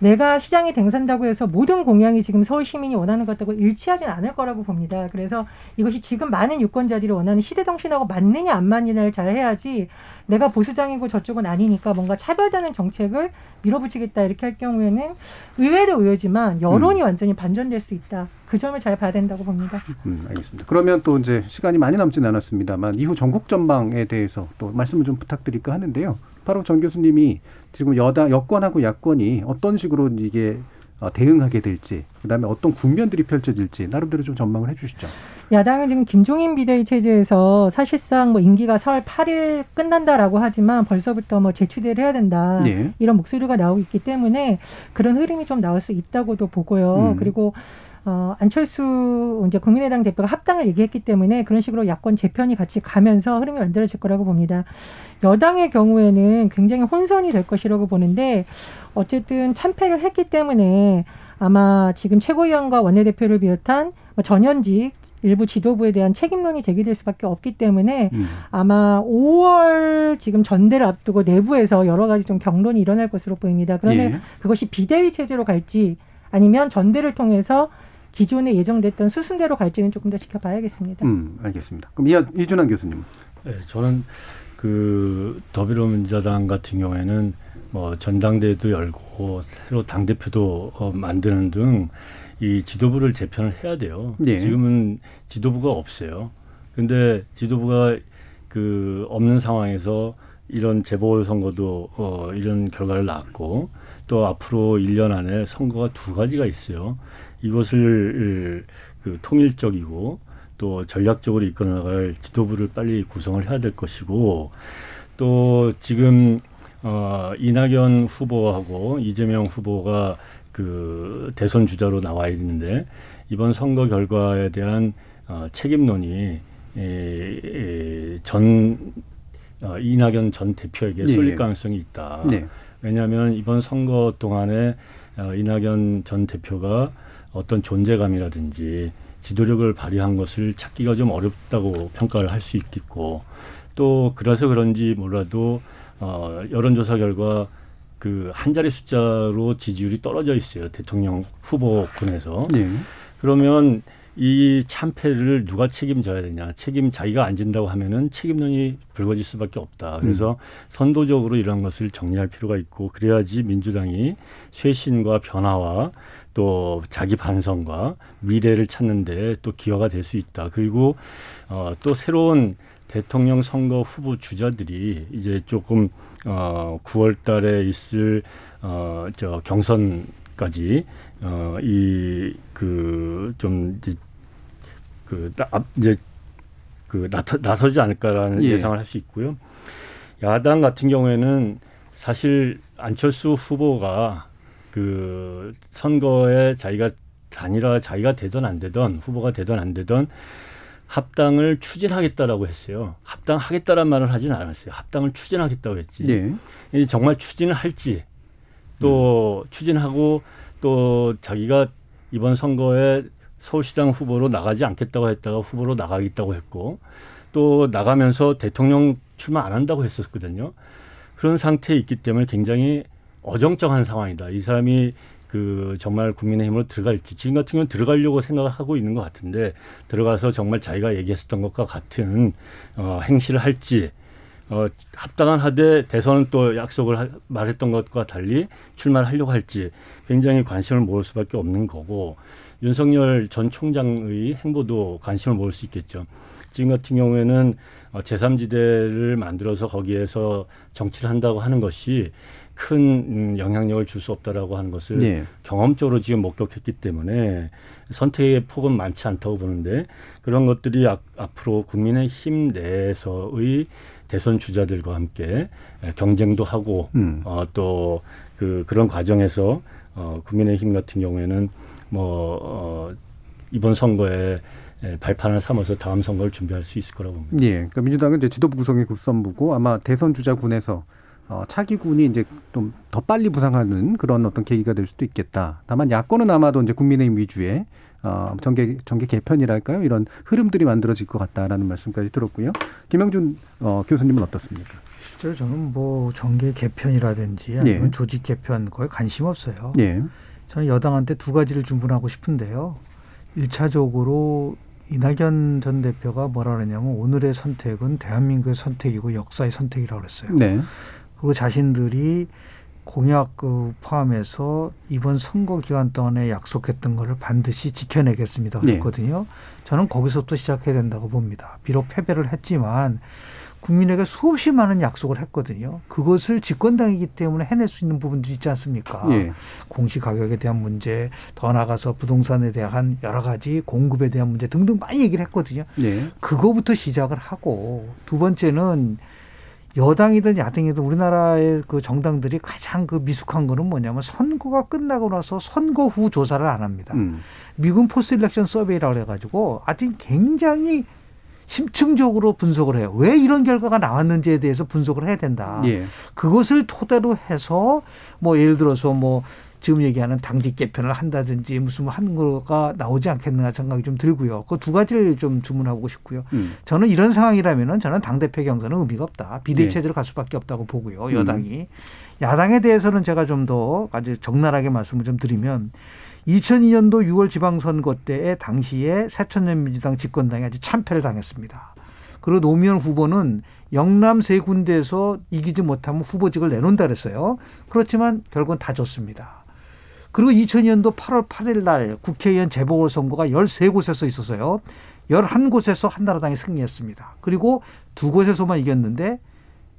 내가 시장이 당선다고 해서 모든 공약이 지금 서울 시민이 원하는 것하고 일치하진 않을 거라고 봅니다. 그래서 이것이 지금 많은 유권자들이 원하는 시대 정신하고 맞느냐 안 맞느냐를 잘 해야지 내가 보수당이고 저쪽은 아니니까 뭔가 차별되는 정책을 밀어붙이겠다 이렇게 할 경우에는 의회도 의회지만 여론이 완전히 반전될 수 있다. 그 점을 잘 봐야 된다고 봅니다. 음, 알겠습니다. 그러면 또 이제 시간이 많이 남지는 않았습니다만 이후 전국 전망에 대해서 또 말씀을 좀 부탁드릴까 하는데요. 바로 전 교수님이 지금 여당 여권하고 야권이 어떤 식으로 이게 어, 대응하게 될지, 그다음에 어떤 국면들이 펼쳐질지 나름대로 좀 전망을 해주시죠. 야당은 지금 김종인 비대위 체제에서 사실상 뭐 임기가 4월 8일 끝난다라고 하지만 벌써부터 뭐 재추대를 해야 된다 네. 이런 목소리가 나오고 있기 때문에 그런 흐름이 좀 나올 수 있다고도 보고요. 음. 그리고 어, 안철수 이제 국민의당 대표가 합당을 얘기했기 때문에 그런 식으로 야권 재편이 같이 가면서 흐름이 만들어질 거라고 봅니다. 여당의 경우에는 굉장히 혼선이 될 것이라고 보는데 어쨌든 참패를 했기 때문에 아마 지금 최고위원과 원내대표를 비롯한 뭐 전현직 일부 지도부에 대한 책임론이 제기될 수밖에 없기 때문에 음. 아마 5월 지금 전대를 앞두고 내부에서 여러 가지 좀 경론이 일어날 것으로 보입니다. 그런데 예. 그것이 비대위 체제로 갈지 아니면 전대를 통해서 기존에 예정됐던 수순대로 갈지는 조금 더 지켜봐야겠습니다. 음, 알겠습니다. 그럼 이하, 이준환 교수님. 네, 저는 그 더불어민주당 같은 경우에는 뭐 전당대회도 열고 새로 당 대표도 어, 만드는 등 이 지도부를 재편을 해야 돼요. 예. 지금은 지도부가 없어요. 근데 지도부가 그 없는 상황에서 이런 재보궐 선거도 어 이런 결과를 낳았고 또 앞으로 1년 안에 선거가 두 가지가 있어요. 이것을 그 통일적이고 또 전략적으로 이끌어 나갈 지도부를 빨리 구성을 해야 될 것이고 또 지금 어 이낙연 후보하고 이재명 후보가 그 대선 주자로 나와 있는데 이번 선거 결과에 대한 어 책임론이 에, 에, 전 어, 이낙연 전 대표에게 예, 쏠릴 예. 가능성이 있다. 네. 왜냐하면 이번 선거 동안에 어, 이낙연 전 대표가 어떤 존재감이라든지 지도력을 발휘한 것을 찾기가 좀 어렵다고 평가를 할 수 있겠고 또 그래서 그런지 몰라도 어, 여론조사 결과 그 한 자리 숫자로 지지율이 떨어져 있어요 대통령 후보군에서 네. 그러면 이 참패를 누가 책임져야 되냐 책임 자기가 안 진다고 하면은 책임론이 불거질 수밖에 없다 그래서 선도적으로 이런 것을 정리할 필요가 있고 그래야지 민주당이 쇄신과 변화와 또 자기 반성과 미래를 찾는데 또 기여가 될 수 있다. 그리고 어, 또 새로운 대통령 선거 후보 주자들이 이제 조금 어, 9월 달에 있을 어, 저 경선까지 어, 이그좀 이제 그 나, 앞- 이제 그 나서, 나서지 않을까라는 예. 예상을 할 수 있고요. 야당 같은 경우에는 사실 안철수 후보가 그 선거에 자기가 단일화 자기가 되든 안 되든 후보가 되든 안 되든 합당을 추진하겠다라고 했어요. 합당하겠다란 말을 하지는 않았어요. 합당을 추진하겠다고 했지. 예. 이 정말 추진을 할지 또 추진하고 또 자기가 이번 선거에 서울시장 후보로 나가지 않겠다고 했다가 후보로 나가겠다고 했고 또 나가면서 대통령 출마 안 한다고 했었거든요. 그런 상태에 있기 때문에 굉장히 어정쩡한 상황이다. 이 사람이 그 정말 국민의힘으로 들어갈지 지금 같은 경우는 들어가려고 생각하고 있는 것 같은데 들어가서 정말 자기가 얘기했었던 것과 같은 어, 행실을 할지 어, 합당한 하되 대선은 또 약속을 하, 말했던 것과 달리 출마를 하려고 할지 굉장히 관심을 모을 수밖에 없는 거고 윤석열 전 총장의 행보도 관심을 모을 수 있겠죠. 지금 같은 경우에는 어, 제3지대를 만들어서 거기에서 정치를 한다고 하는 것이 큰 음, 영향력을 줄 수 없다라고 하는 것을 네. 경험적으로 지금 목격했기 때문에 선택의 폭은 많지 않다고 보는데 그런 것들이 앞, 앞으로 국민의 힘 내에서의 대선 주자들과 함께 에, 경쟁도 하고 음. 어, 또그 그런 과정에서 어, 국민의 힘 같은 경우에는 뭐 어, 이번 선거에 에, 발판을 삼아서 다음 선거를 준비할 수 있을 거라고 봅니다. 예. 그러니까 민주당은 이제 지도부 구성이 국선부고 아마 대선 주자군에서 어, 차기군이 이제 좀 더 빨리 부상하는 그런 어떤 계기가 될 수도 있겠다. 다만 야권은 아마도 이제 국민의힘 위주의 어, 정계 정계 개편이랄까요? 이런 흐름들이 만들어질 것 같다라는 말씀까지 들었고요. 김영준 어, 교수님은 어떻습니까? 실제로 저는 뭐 정계 개편이라든지 아니면 예. 조직 개편 거에 관심 없어요. 예. 저는 여당한테 두 가지를 주문하고 싶은데요. 일차적으로 이낙연 전 대표가 뭐라 그러냐면 오늘의 선택은 대한민국의 선택이고 역사의 선택이라고 그랬어요. 네. 그리고 자신들이 공약 그 포함해서 이번 선거 기간 동안에 약속했던 거를 반드시 지켜내겠습니다. 네. 그랬거든요. 저는 거기서부터 시작해야 된다고 봅니다. 비록 패배를 했지만 국민에게 수없이 많은 약속을 했거든요. 그것을 집권당이기 때문에 해낼 수 있는 부분도 있지 않습니까? 예. 공시 가격에 대한 문제, 더 나아가서 부동산에 대한 여러 가지 공급에 대한 문제 등등 많이 얘기를 했거든요. 예. 그거부터 시작을 하고 두 번째는 여당이든 야당이든 우리나라의 그 정당들이 가장 그 미숙한 거는 뭐냐면 선거가 끝나고 나서 선거 후 조사를 안 합니다. 음. 미군 포스 일렉션 서베이라고 해가지고 아직 굉장히 심층적으로 분석을 해요. 왜 이런 결과가 나왔는지에 대해서 분석을 해야 된다. 예. 그것을 토대로 해서 뭐 예를 들어서 뭐 지금 얘기하는 당직 개편을 한다든지 무슨 뭐 하는 거가 나오지 않겠나 생각이 좀 들고요. 그 두 가지를 좀 주문하고 싶고요. 음. 저는 이런 상황이라면은 저는 당 대표 경선은 의미가 없다. 비대위 네. 체제로 갈 수밖에 없다고 보고요. 음. 여당이. 야당에 대해서는 제가 좀 더 아주 적나라하게 말씀을 좀 드리면 2002년도 6월 지방선거 때에 당시에 새천년 민주당 집권당이 아주 참패를 당했습니다. 그리고 노무현 후보는 영남 세 군데에서 이기지 못하면 후보직을 내놓는다 그랬어요. 그렇지만 결국은 다 졌습니다. 그리고 2002년도 8월 8일 날 국회의원 재보궐선거가 13곳에서 있었어요. 11곳에서 한나라당이 승리했습니다. 그리고 두 곳에서만 이겼는데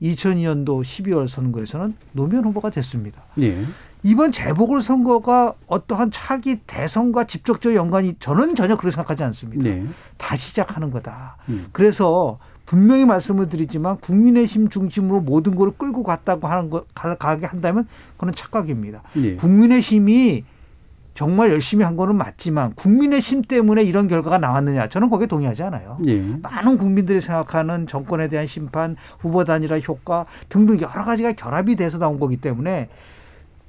2002년도 12월 선거에서는 노무현 후보가 됐습니다. 예. 이번 재보궐 선거가 어떠한 차기 대선과 직접적 연관이 저는 전혀 그렇게 생각하지 않습니다. 네. 다 시작하는 거다. 음. 그래서 분명히 말씀을 드리지만 국민의힘 중심으로 모든 걸 끌고 갔다고 하는 거 가- 가게 한다면 그건 착각입니다. 예. 국민의힘이 정말 열심히 한 거는 맞지만 국민의힘 때문에 이런 결과가 나왔느냐 저는 거기에 동의하지 않아요. 예. 많은 국민들이 생각하는 정권에 대한 심판, 후보 단일화 효과 등등 여러 가지가 결합이 돼서 나온 거기 때문에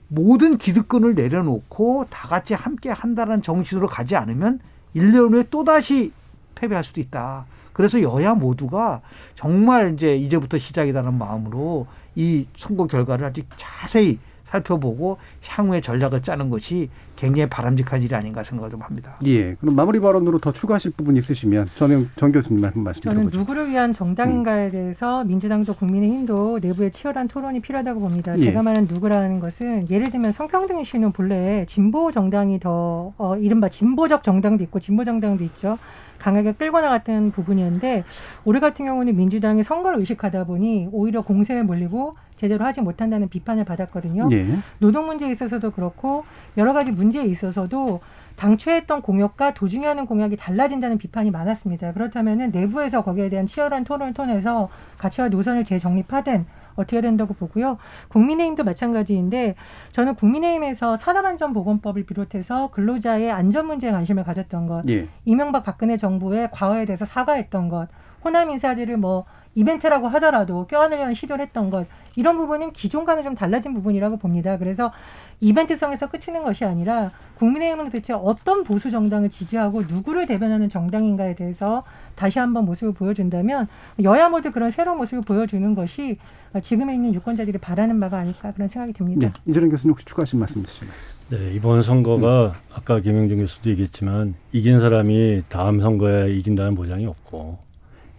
모든 기득권을 내려놓고 다 같이 함께 한다는 정신으로 가지 않으면 1년 후에 또다시 패배할 수도 있다. 그래서 여야 모두가 정말 이제 이제부터 시작이라는 마음으로 이 선거 결과를 아주 자세히 살펴보고 향후의 전략을 짜는 것이 굉장히 바람직한 일이 아닌가 생각을 좀 합니다. 예. 그럼 마무리 발언으로 더 추가하실 부분 있으시면 전영 정 교수님 한번 말씀 저는 드려보죠. 누구를 위한 정당인가에 대해서 민주당도 국민의힘도 내부에 치열한 토론이 필요하다고 봅니다. 예. 제가 말하는 누구라는 것은 예를 들면 성평등 이슈는 본래 진보 정당이 더 어, 이른바 진보적 정당도 있고 진보 정당도 있죠. 강하게 끌고 나갔던 부분이었는데 올해 같은 경우는 민주당이 선거를 의식하다 보니 오히려 공세에 몰리고 제대로 하지 못한다는 비판을 받았거든요. 예. 노동 문제에 있어서도 그렇고 여러 가지 문제에 있어서도 당초 했던 공약과 도중에 하는 공약이 달라진다는 비판이 많았습니다. 그렇다면은 내부에서 거기에 대한 치열한 토론을 통해서 가치와 노선을 재정립하든 어떻게 된다고 보고요. 국민의힘도 마찬가지인데 저는 국민의힘에서 산업안전보건법을 비롯해서 근로자의 안전 문제에 관심을 가졌던 것, 예. 이명박 박근혜 정부의 과거에 대해서 사과했던 것, 호남 인사들을 뭐 이벤트라고 하더라도 껴안으려는 시도를 했던 것 이런 부분은 기존과는 좀 달라진 부분이라고 봅니다. 그래서 이벤트성에서 그치는 것이 아니라 국민의힘은 도대체 어떤 보수 정당을 지지하고 누구를 대변하는 정당인가에 대해서 다시 한번 모습을 보여준다면 여야 모두 그런 새로운 모습을 보여주는 것이 지금에 있는 유권자들이 바라는 바가 아닐까 그런 생각이 듭니다. 네. 이준영 교수님 혹시 추가하신 말씀 있으신가요? 네, 이번 선거가 아까 김영준 교수도 얘기했지만 이긴 사람이 다음 선거에 이긴다는 보장이 없고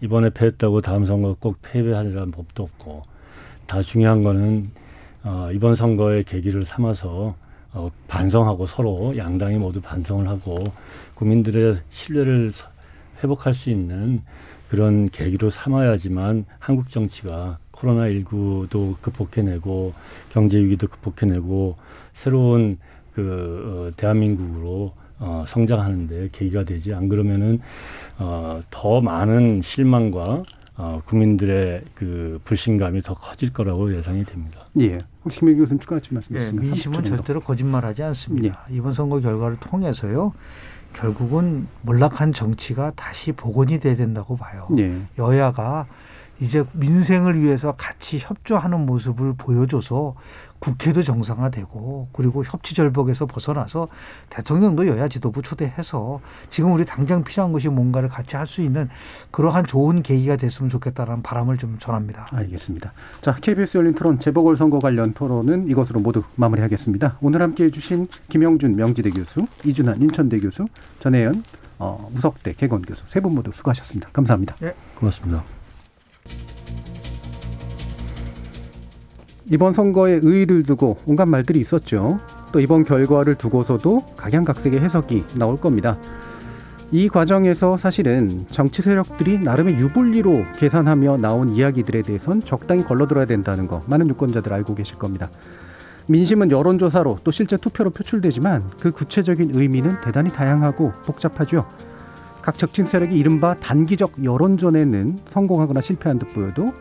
이번에 패했다고 다음 선거 꼭 패배하리라는 법도 없고 다 중요한 거는 어, 이번 선거의 계기를 삼아서 어, 반성하고 서로 양당이 모두 반성을 하고 국민들의 신뢰를 서- 회복할 수 있는 그런 계기로 삼아야지만 한국 정치가 코로나 19도 극복해내고 경제 위기도 극복해내고 새로운 그 어, 대한민국으로 어, 성장하는데 계기가 되지. 안 그러면은 어, 더 많은 실망과 어, 국민들의 그 불신감이 더 커질 거라고 예상이 됩니다. 예. 혹시 김영 교수님 추가하실 말씀 예, 민심은 30초 정도. 절대로 거짓말하지 않습니다. 이번 선거 결과를 통해서요. 결국은 몰락한 정치가 다시 복원이 돼야 된다고 봐요. 예. 여야가 이제 민생을 위해서 같이 협조하는 모습을 보여줘서 국회도 정상화되고 그리고 협치 절벽에서 벗어나서 대통령도 여야 지도부 초대해서 지금 우리 당장 필요한 것이 뭔가를 같이 할 수 있는 그러한 좋은 계기가 됐으면 좋겠다는 바람을 좀 전합니다. 알겠습니다. 자, KBS 열린 토론 재보궐 선거 관련 토론은 이것으로 모두 마무리하겠습니다. 오늘 함께 해 주신 김영준 명지대 교수, 이준환 인천대 교수, 전혜연 어, 무석대 개건 교수 세 분 모두 수고하셨습니다. 감사합니다. 고맙습니다. 이번 선거의 의의를 두고 온갖 말들이 있었죠. 또 이번 결과를 두고서도 각양각색의 해석이 나올 겁니다. 이 과정에서 사실은 정치 세력들이 나름의 유불리로 계산하며 나온 이야기들에 대해선 적당히 걸러들어야 된다는 거 많은 유권자들 알고 계실 겁니다. 민심은 여론조사로 또 실제 투표로 표출되지만 그 구체적인 의미는 대단히 다양하고 복잡하죠. 각 적진 세력이 이른바 단기적 여론전에는 성공하거나 실패한 듯 보여도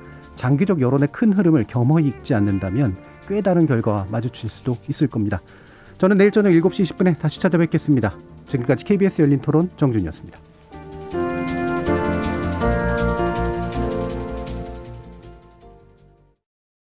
장기적 여론의 큰 흐름을 겸허히 읽지 않는다면 꽤 다른 결과와 마주칠 수도 있을 겁니다. 저는 내일 저녁 7시 20분에 다시 찾아뵙겠습니다. 지금까지 KBS 열린 토론 정준이었습니다.